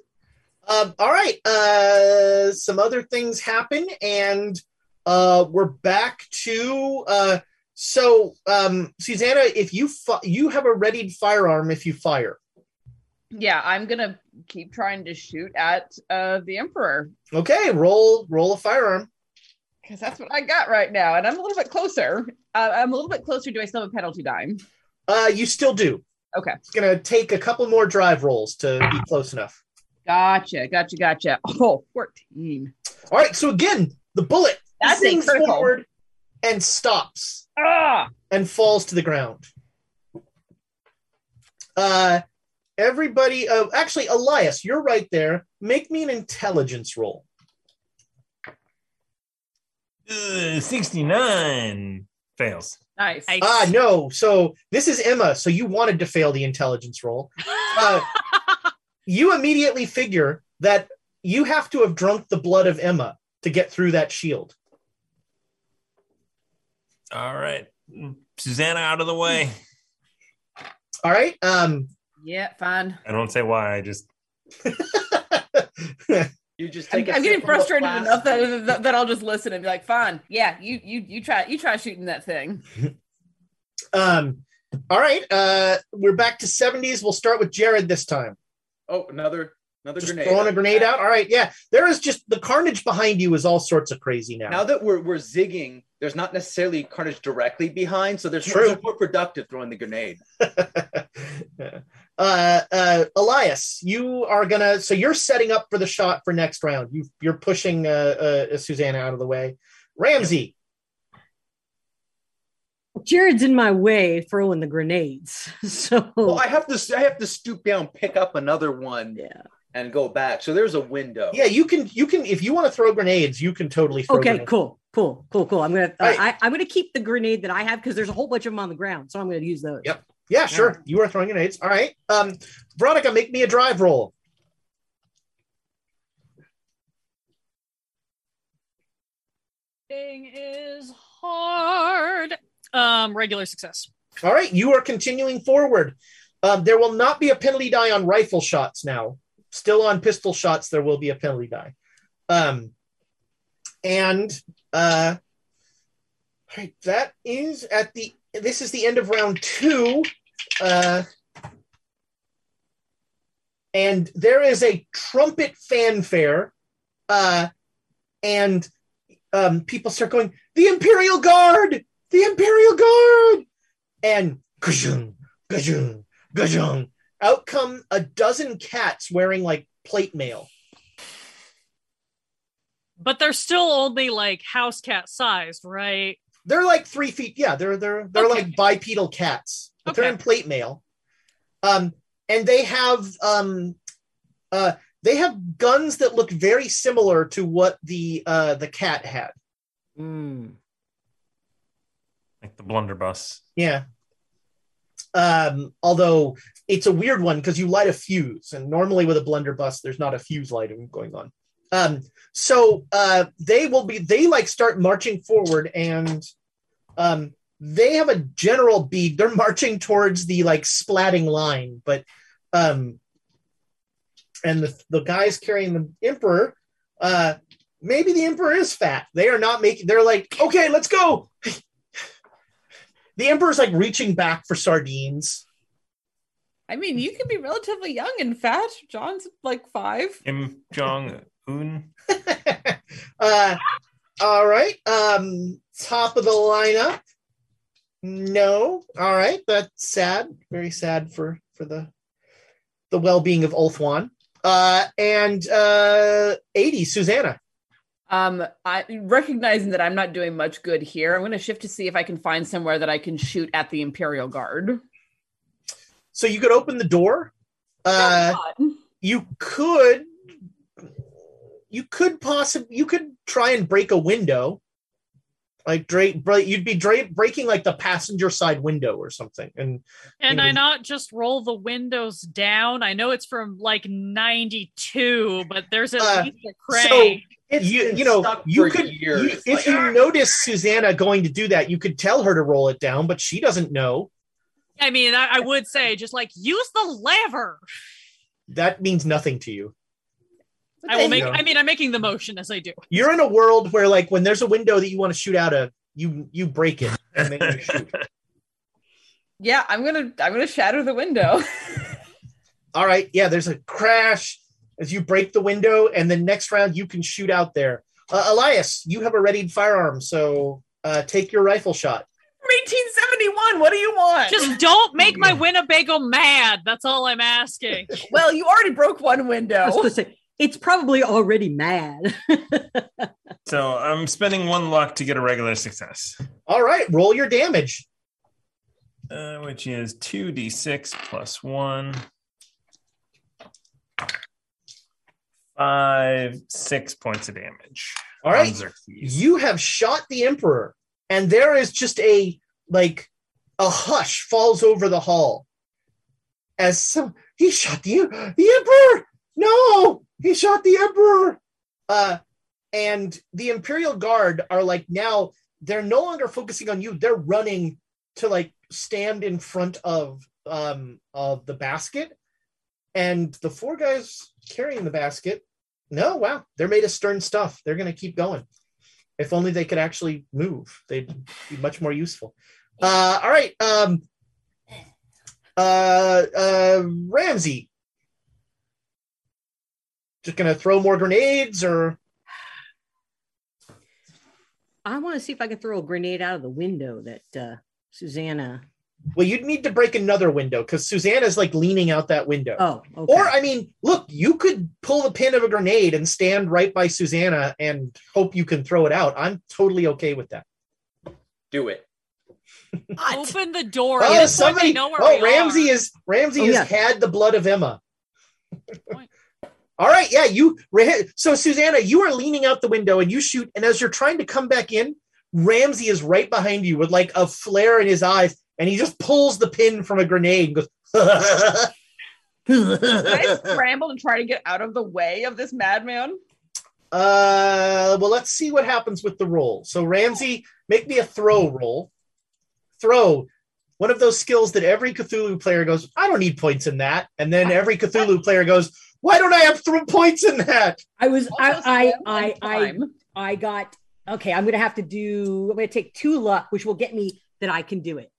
Um, all right. Uh, some other things happen, and uh, we're back to. Uh, so, um, Susanna, if you fi- you have a readied firearm, if you fire,
Yeah, I'm gonna keep trying to shoot at uh, the Emperor
okay, roll roll a firearm.
Because that's what I got right now, and I'm a little bit closer. Uh, I'm a little bit closer. Do I still have a penalty dime?
Uh, you still do.
Okay,
It's gonna take a couple more drive rolls to be close enough.
gotcha, gotcha, gotcha. Oh, 14.
All right. So again, the bullet
That's
zings forward and stops
Ah,
and falls to the ground. Uh, everybody. Uh, actually, Elias, you're right there. Make me an intelligence roll.
Uh, 69 fails.
nice.
Nice.
Ah, no. So this is Emma. So you wanted to fail the intelligence roll. Uh, [LAUGHS] you immediately figure that you have to have drunk the blood of Emma to get through that shield.
All right. Susanna out of the way. [LAUGHS]
All right. Um,
Yeah, fine.
I don't say why. I just [LAUGHS]
You just
I'm,
take. a
I'm getting
sip from the
frustrated
flask.
enough that, that, that I'll just listen and be like, "Fine, yeah, you you you try you try shooting that thing." [LAUGHS]
um, all right. Uh, we're back to 70s. We'll start with Jared this time.
Oh, another another
Just
grenade.
throwing a grenade out. All right. Yeah. There is just the carnage behind you is all sorts of crazy now.
Now that we're we're zigging, there's not necessarily carnage directly behind, so there's
True.
more, more productive throwing the grenade. [LAUGHS]
uh, uh, Elias, you are gonna. So you're setting up for the shot for next round. You you're pushing uh, uh, Susanna out of the way. Ramsey,
Jared's in my way throwing the grenades. [LAUGHS] So
Well, I have to I have to stoop down, pick up another one,
yeah.
and go back. So there's a window.
yeah, you can you can if you want to throw grenades, you can totally throw.
Okay,
grenades.
cool, cool, cool, cool. I'm gonna uh,
Right.
I, I'm gonna keep the grenade that I have because there's a whole bunch of them on the ground, so I'm gonna use those.
Yep. Yeah, sure. You are throwing grenades. All right. Um, Veronica, make me a drive roll.
Thing is hard. Um, regular success.
All right, you are continuing forward. Um, there will not be a penalty die on rifle shots now. Still on pistol shots, there will be a penalty die. Um, and uh, all right, that is at the. This is the end of round two. Uh, and there is a trumpet fanfare, uh, and um, people start going, "The Imperial Guard! The Imperial Guard!" and gajung, gajung, gajung. Out come a dozen cats wearing like plate mail.
But they're still only like house cat sized, right?
They're like three feet. Yeah, they're they're they're
Okay.
like bipedal cats, but they're in plate mail. Um, and they have um, uh, they have guns that look very similar to what the uh the cat had.
Mm.
like the blunderbuss.
Yeah. Um, although it's a weird one because you light a fuse, and normally with a blunderbuss, there's not a fuse lighting going on. Um, so uh, they will be they like start marching forward, and um, they have a general beat. They're marching towards the like splatting line, but um, and the the guys carrying the emperor, uh, maybe the emperor is fat. They are not making. They're like, okay, let's go. [LAUGHS] the emperor's like reaching back for sardines
I mean, you can be relatively young and fat. John's like five.
Kim Jong Un. [LAUGHS]
uh, all right. Um, top of the lineup. No. All right. That's sad. Very sad for for the the well being of Ulthuan. Uh, and uh, eighty Susanna.
Um, I recognizing that I'm not doing much good here. I'm going to shift to see if I can find somewhere that I can shoot at the Imperial Guard.
So you could open the door. Uh, you could you could possibly you could try and break a window like Drake, you'd be dra- breaking like the passenger side window or something. And
and
you know,
I not just roll the windows down. I know it's from like '92, but there's at
Uh,
least a crank.
so
It's
you you know you could
years.
you, if
Like,
you
ah.
notice Susanna going to do that, you could tell her to roll it down, but she doesn't know.
I mean, I, I would say just like use the lever.
That means nothing to you.
I will
you
make.
go.
I mean, I'm making the motion as I do.
You're in a world where like when there's a window that you want to shoot out of, you you break it and then you shoot. [LAUGHS]
Yeah, I'm gonna I'm gonna shatter the window. [LAUGHS]
All right, yeah, there's a crash as you break the window, and then next round you can shoot out there. Uh, Elias, you have a readied firearm, so uh, take your rifle shot.
1871. What do you want?
Just don't make my [LAUGHS] Winnebago mad. That's all I'm asking.
well, you already broke one
I was
window.
going to say, it's probably already mad. [LAUGHS]
So I'm spending one luck to get a regular success,
All right, roll your damage.
uh, which is 2d6 plus 1. Five, six points of damage.
All right. You have shot the emperor, and there is just a like a hush falls over the hall as some he shot the the emperor. No, he shot the emperor. Uh, and the imperial guard are like now they're no longer focusing on you. They're running to like stand in front of um of the basket, and the four guys carrying the basket. No, wow, they're made of stern stuff. They're gonna keep going. If only they could actually move, they'd be much more useful. Uh, all right. Um, uh, uh, Ramsey. Just gonna throw more grenades, or
I want to see if I can throw a grenade out of the window that uh, Susanna.
well, you'd need to break another window because Susanna's like leaning out that window.
Oh, okay.
Or I mean, look, you could pull the pin of a grenade and stand right by Susanna and hope you can throw it out. I'm totally okay with that.
Do it.
Open the door.
Oh,
At this point,
somebody!
know where
Oh,
we
Ramsey
are.
is Ramsey
Oh,
has
yeah.
had the blood of Emma. All right, yeah, you. So Susanna, you are leaning out the window and you shoot, and as you're trying to come back in, Ramsey is right behind you with like a flare in his eyes, and he just pulls the pin from a grenade and goes.
I [LAUGHS] scramble and try to get out of the way of this madman?
Uh, well, let's see what happens with the roll. So Ramsey, make me a throw roll. Throw. One of those skills that every Cthulhu player goes, I don't need points in that. And then every Cthulhu player goes, Why don't I have three points in that?
I was I I I I. I got okay. I'm gonna have to do. I'm gonna take two luck, which will get me that I can do it.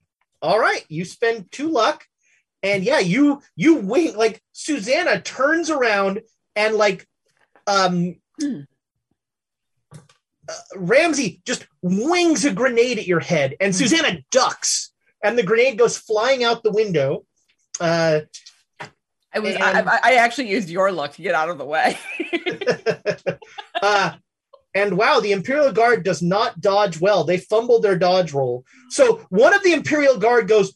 All right, you spend two luck, and yeah, you you wing like Susanna turns around and like um
Hmm.
uh, Ramsey just wings a grenade at your head, and Susanna ducks, and the grenade goes flying out the window. Uh,
I was
And-
I, I- actually used your luck to get out of the way. [LAUGHS]
uh, and wow, the Imperial Guard does not dodge well. They fumbled their dodge roll. So one of the Imperial Guard goes,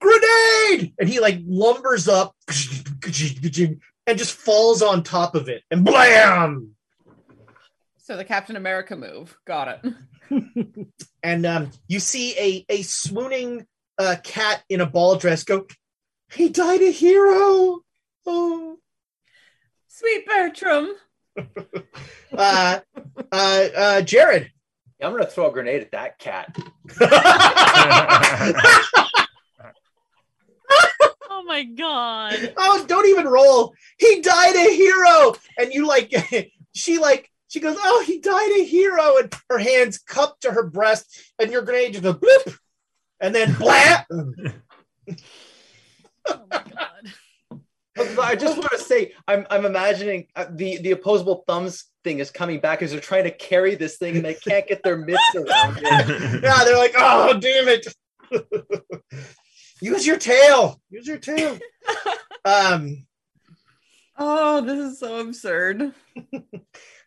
grenade! And he like lumbers up and just falls on top of it. And blam!
so the Captain America move. Got it. [LAUGHS]
And um, you see a, a swooning uh, cat in a ball dress go, he died a hero. Oh.
Sweet Bertram. [LAUGHS]
Uh, uh, uh, Jared.
I'm gonna throw a grenade at that cat. [LAUGHS]
Oh my god.
oh, don't even roll. He died a hero. And you like, [LAUGHS] she like, she goes, oh, he died a hero. And her hands cupped to her breast, and your grenade just goes bloop. And then blam.
Oh my god.
I just want to say, I'm I'm imagining uh, the the opposable thumbs thing is coming back as they're trying to carry this thing and they can't get their mitts around it. [LAUGHS]
yeah, they're like, oh, damn it. [LAUGHS] Use your tail. Use your tail. [LAUGHS] Um,
Oh, this is so absurd.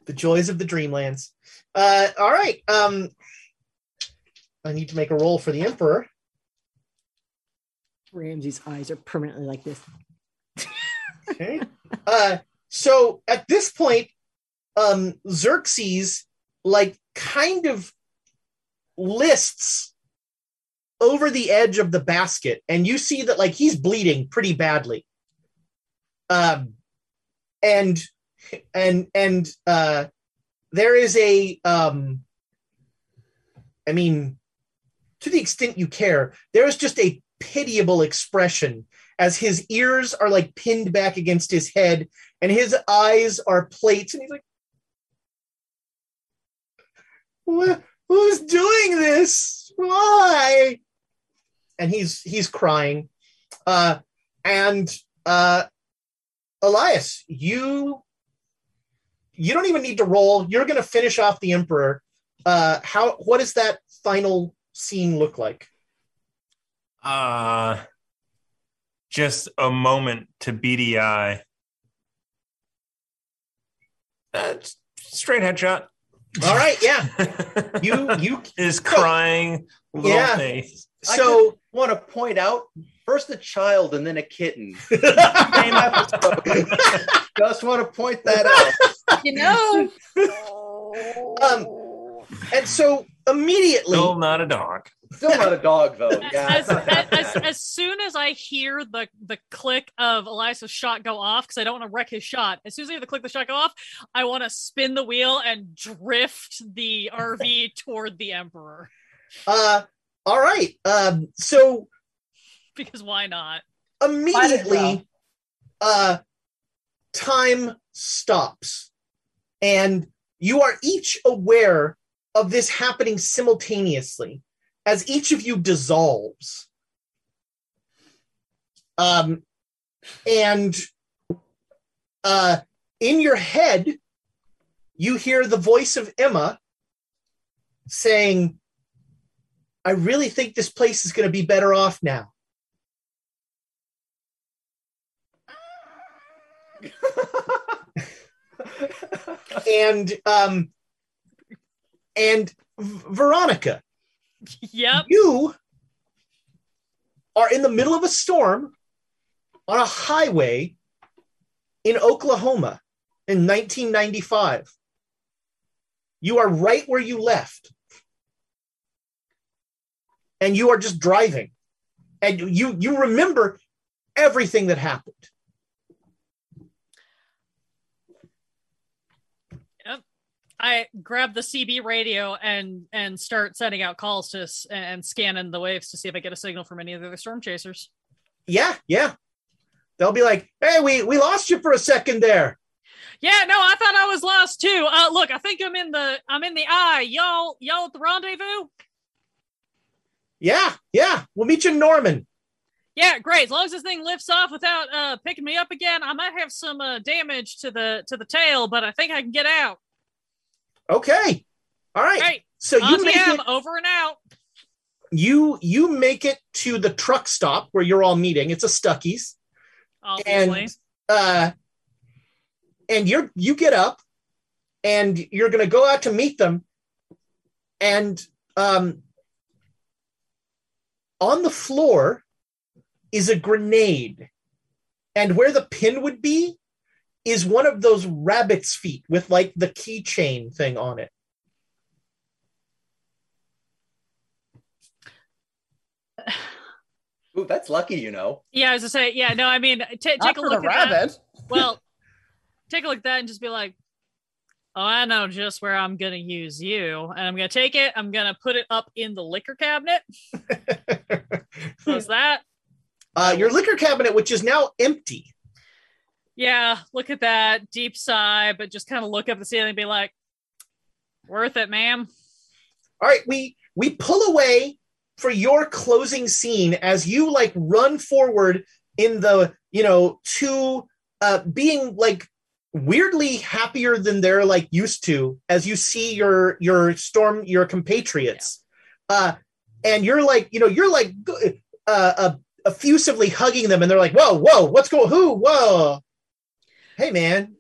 the joys of the Dreamlands. Uh, all right. Um, I need to make a roll for the Emperor.
Ramsey's eyes are permanently like this. [LAUGHS]
Okay. uh, so at this point, um, Xerxes like kind of lists over the edge of the basket, and you see that like he's bleeding pretty badly. Um, and and and uh, there is a um, I mean, to the extent you care, there is just a pitiable expression as his ears are like pinned back against his head and his eyes are plates. And he's like "Wh- who's doing this? Why? And he's he's crying. Uh and uh elias you you don't even need to roll. You're going to finish off the emperor. Uh how what does that final scene look like
Uh just a moment to BDI. eye. That's straight headshot.
all right yeah [LAUGHS] you you
is crying little
Yeah.
face.
I
so
want to point out first a child and then a kitten. [LAUGHS] Just want to point that out.
You know,
um and so immediately
Still not a dog.
Still not a dog though. [LAUGHS] Yeah,
as,
it's not that
as, as, soon as I hear the the click of Elias's shot go off, because I don't want to wreck his shot. As soon as I hear the click of the shot go off, I want to spin the wheel and drift the RV [LAUGHS] toward the Emperor.
uh all right um so [LAUGHS]
Because why not?
immediately uh time stops and you are each aware of this happening simultaneously as each of you dissolves. Um and uh in your head you hear the voice of emma saying i really think this place is going to be better off now. [LAUGHS] And um and Veronica,
Yep.
you are in the middle of a storm on a highway in Oklahoma in 1995. You are right where you left. And you are just driving. And you you remember everything that happened.
I grab the CB radio and and start sending out calls to and scanning the waves to see if I get a signal from any of the other storm chasers.
Yeah, yeah. They'll be like, "Hey, we we lost you for a second there."
Yeah, no, I thought I was lost too. Uh, look, I think I'm in the I'm in the eye. Y'all, y'all at the rendezvous?
Yeah, yeah. We'll meet you in Norman.
Yeah, great. As long as this thing lifts off without uh picking me up again, I might have some uh, damage to the to the tail, but I think I can get out.
Okay. All right.
Great.
So you make it
over and out.
you you make it to the truck stop where you're all meeting. It's a Stuckey's.
Obviously.
And uh and you're you get up and you're gonna go out to meet them. And um on the floor is a grenade. And where the pin would be is one of those rabbit's feet with like the keychain thing on it. [SIGHS]
Ooh, that's lucky, you know.
Yeah, I was to say, yeah, no, I mean, t- take a look
the
at
rabbit.
that. [LAUGHS] Well, take a look at that and just be like, oh, I know just where I'm gonna use you, and I'm gonna take it. I'm gonna put it up in the liquor cabinet. [LAUGHS] How's that?
Uh, your liquor cabinet, which is now empty.
Yeah, look at that deep sigh, but just kind of look up the ceiling and be like, worth it, ma'am.
All right, we we pull away for your closing scene as you like run forward in the you know, to uh, being like weirdly happier than they're like used to as you see your your storm your compatriots. Uh and you're like you know you're like uh, uh effusively hugging them and they're like whoa whoa what's going who whoa hey man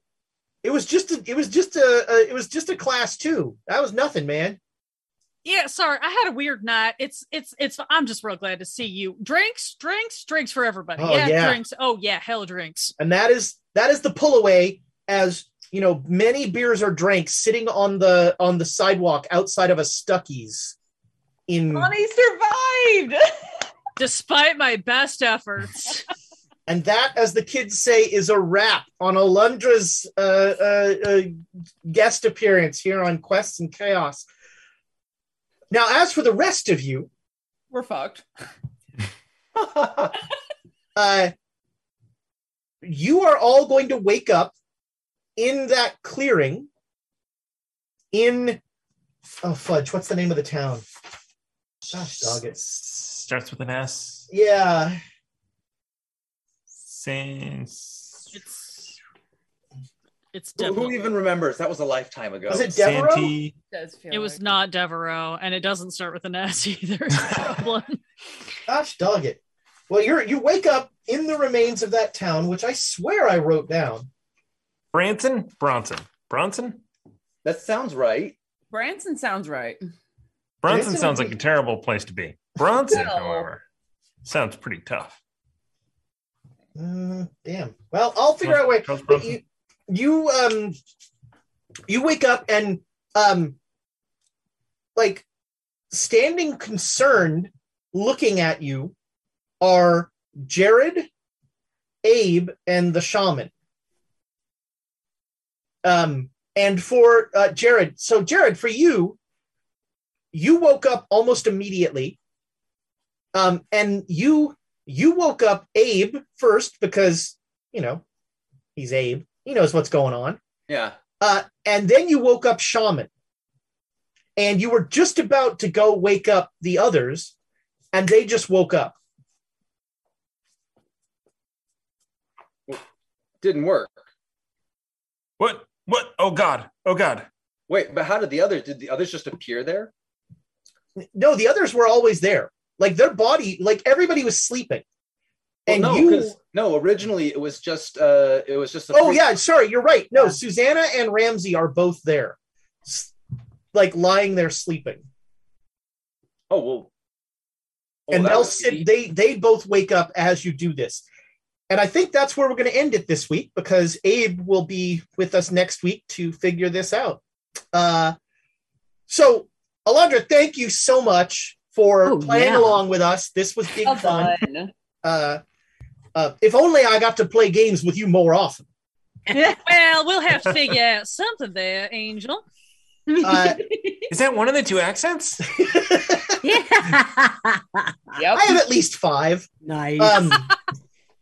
it was just a, it was just a, a it was just a class two that was nothing man
Yeah, sorry, I had a weird night. It's it's it's. I'm just real glad to see you. Drinks, drinks, drinks for everybody.
Oh,
yeah,
yeah.
drinks. Oh yeah, hell drinks.
and that is that is the pull away as you know many beers are drank sitting on the on the sidewalk outside of a Stuckey's in
Bonnie survived. [LAUGHS]
Despite my best efforts. [LAUGHS]
and that as the kids say is a wrap on alundra's uh, uh, uh, guest appearance here on quests and chaos now as for the rest of you
We're fucked. [LAUGHS]
uh, you are all going to wake up in that clearing in oh fudge what's the name of the town gosh dog it
Starts with an S.
yeah
Sans.
It's it's
Who, who even remembers? That was a lifetime ago.
was it devereaux
Santee.
Does feel
It was
like-
not Devereaux, and it doesn't start with an S [LAUGHS] either. Problem.
gosh dog it well you're you wake up in the remains of that town which i swear i wrote down
Branson? Bronson. Bronson?
That sounds right.
Branson sounds right.
Bronson
Branson
sounds like a terrible place to be. Bronson, [LAUGHS] however, sounds pretty tough.
Uh, damn. Well i'll figure out a way.
Charles
but
Bronson.
you you um you wake up and um like standing concerned looking at you are jared abe and the shaman. Um and for uh, jared so jared for you you woke up almost immediately um and you you woke up abe first because you know he's abe he knows what's going on
Yeah.
uh, and then you woke up shaman and you were just about to go wake up the others and they just woke up
Didn't work.
What? What? Oh God! Oh God!
Wait, but how did the others? Did the others just appear there?
no the others were always there like their body like everybody was sleeping
Well,
and
no,
you
no. Originally, it was just. uh It was just. a
oh
pre-
yeah sorry you're right no susanna and ramsey are both there like lying there sleeping
Oh well. Oh,
and they'll sit they they both wake up as you do this and i think that's where we're going to end it this week because abe will be with us next week to figure this out uh so alondra thank you so much for
Oh,
playing
yeah.
along with us this was big
Well
fun
done.
uh uh, if only I got to play games with you more often. [LAUGHS]
well, we'll have to figure out something there, Angel.
Uh,
Is that one of the two accents? [LAUGHS]
yeah.
Yep.
I have at least five.
nice.
Um,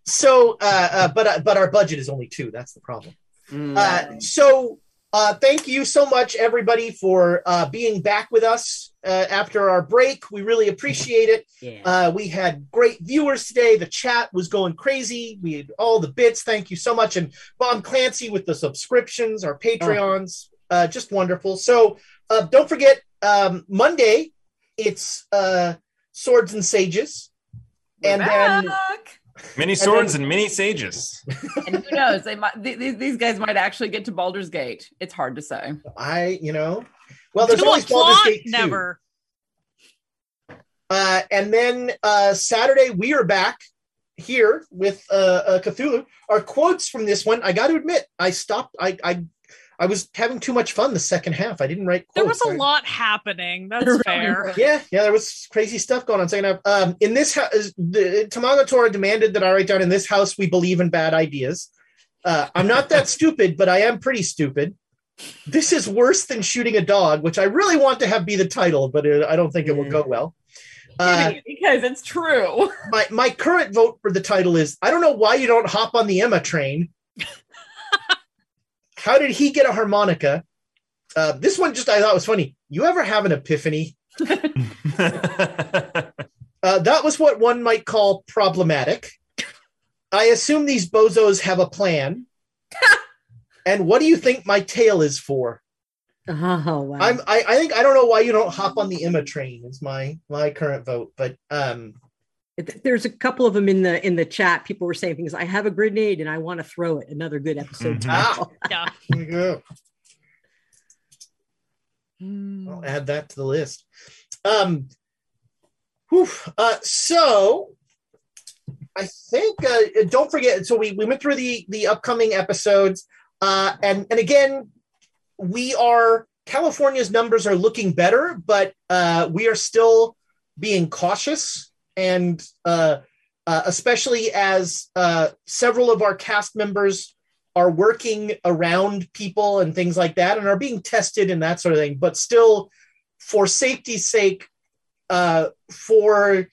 so, uh, uh, but uh, but our budget is only two. That's the problem.
Mm.
Uh, so, uh, thank you so much, everybody, for uh, being back with us uh, after our break. We really appreciate it.
yeah.
Uh, we had great viewers today. The chat was going crazy. We had all the bits. Thank you so much. And Bob Clancy with the subscriptions, our Patreons, uh, just wonderful. So uh, don't forget, um, Monday, it's uh, Swords and Sages.
We're
and then
back.
Many swords and many sages. [LAUGHS]
and who knows? They might. th- These these guys might actually get to Baldur's Gate. It's hard to say.
I, you know, well, there's
Do
always
a
Baldur's? Gate 2.
Never.
Uh, and then uh, Saturday, we are back here with uh, uh, Cthulhu. Our quotes from this one, I got to admit, I stopped. I, I I was having too much fun the second half. I didn't write Quotes.
There was a
I-
lot happening. That's
Really
fair.
Yeah, yeah, there was crazy stuff going on second half. Um, in this house, the Tamaga Tora demanded that I write down in this house we believe in bad ideas. Uh, I'm not that [LAUGHS] stupid, but I am pretty stupid. This is worse than shooting a dog, which I really want to have be the title, but uh, I don't think it will go well. Uh,
because it's true.
my my current vote for the title is I don't know why you don't hop on the Emma train. [LAUGHS] How did he get a harmonica? Uh, this one just I thought was funny. You ever have an epiphany? [LAUGHS] Uh, that was what one might call problematic. I assume these bozos have a plan. [LAUGHS] and what do you think my tail is for?
Oh wow.
I'm I, I think I don't know why you don't hop on the Emma train is my my current vote, but um
Th- There's a couple of them in the in the chat. People were saying things. I have a grenade and I want to throw it. Another good episode. Title. [LAUGHS]
Yeah.
go. I'll add that to the list. Um whew, uh so I think uh don't forget so we, we went through the the upcoming episodes uh and and again we are California's numbers are looking better, but uh we are still being cautious and uh, uh especially as uh several of our cast members are working around people and things like that and are being tested and that sort of thing. But still for safety's sake uh for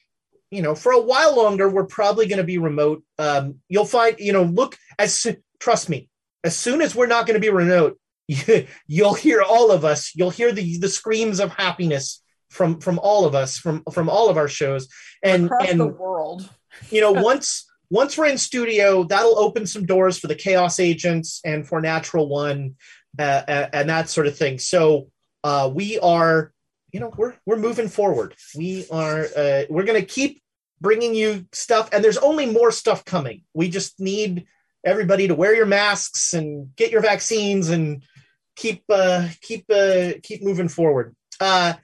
you know for a while longer we're probably going to be remote. Um you'll find you know look as trust me as soon as we're not going to be remote [LAUGHS] you'll hear all of us. You'll hear the the screams of happiness from from all of us from from all of our shows. And
across
and
the world.
you know [LAUGHS] once once we're in studio that'll open some doors for the chaos agents and for natural one uh, uh, and that sort of thing. So uh, we are you know we're we're moving forward. We are uh, we're going to keep bringing you stuff and there's only more stuff coming. We just need everybody to wear your masks and get your vaccines and keep uh keep uh keep moving forward. Uh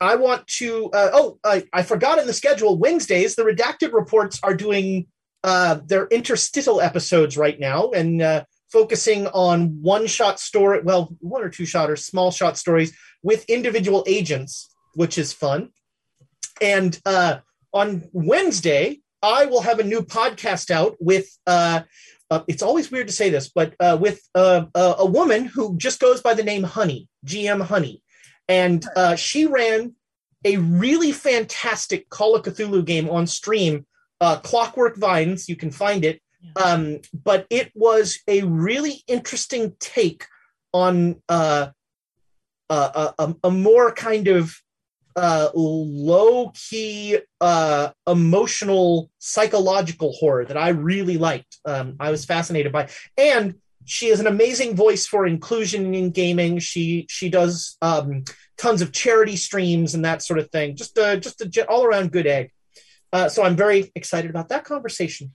I want to. Uh, oh, I, I forgot in the schedule. Wednesdays, the redacted reports are doing uh, their interstitial episodes right now and uh, focusing on one shot story. Well, one or two shot or small shot stories with individual agents, which is fun. And uh, on Wednesday, I will have a new podcast out with. Uh, uh, it's always weird to say this, but with a woman who just goes by the name Honey, GM Honey and uh, she ran a really fantastic Call of Cthulhu game on stream, uh, Clockwork Vines. You can find it, um, but it was a really interesting take on uh, uh, a, a more kind of uh, low key, uh, emotional, psychological horror that I really liked. Um, I was fascinated by, and she has an amazing voice for inclusion in gaming. She she does um, tons of charity streams and that sort of thing. Just a just a all around good egg. Uh, so I'm very excited about that conversation.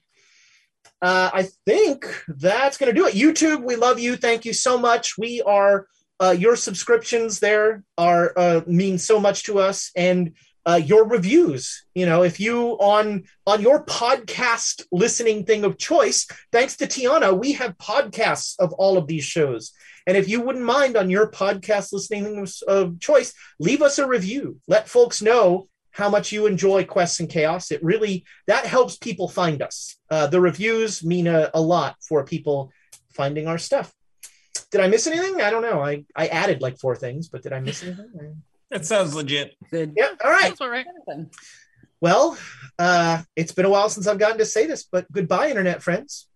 Uh, I think that's going to do it. YouTube, we love you. Thank you so much. We are uh, your subscriptions there are uh, mean so much to us, and uh, your reviews. You know, if you on on your podcast listening thing of choice, thanks to Tiana, we have podcasts of all of these shows. And if you wouldn't mind on your podcast listening of, of choice, leave us a review. Let folks know how much you enjoy Quests and Chaos. It really that helps people find us. Uh, the reviews mean a, a lot for people finding our stuff. Did I miss anything? I don't know. I, I added like four things, but did I miss anything?
That sounds legit.
Good.
Yeah. All right.
That's all right.
Well, uh, it's been a while since I've gotten to say this, but goodbye, internet friends.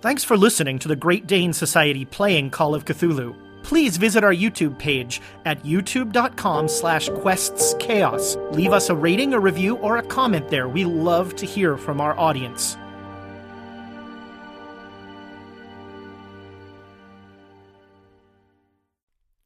Thanks for listening to the Great Dane Society playing Call of Cthulhu. Please visit our YouTube page at youtube.com slash questschaos. Leave us a rating, a review, or a comment there. We love to hear from our audience.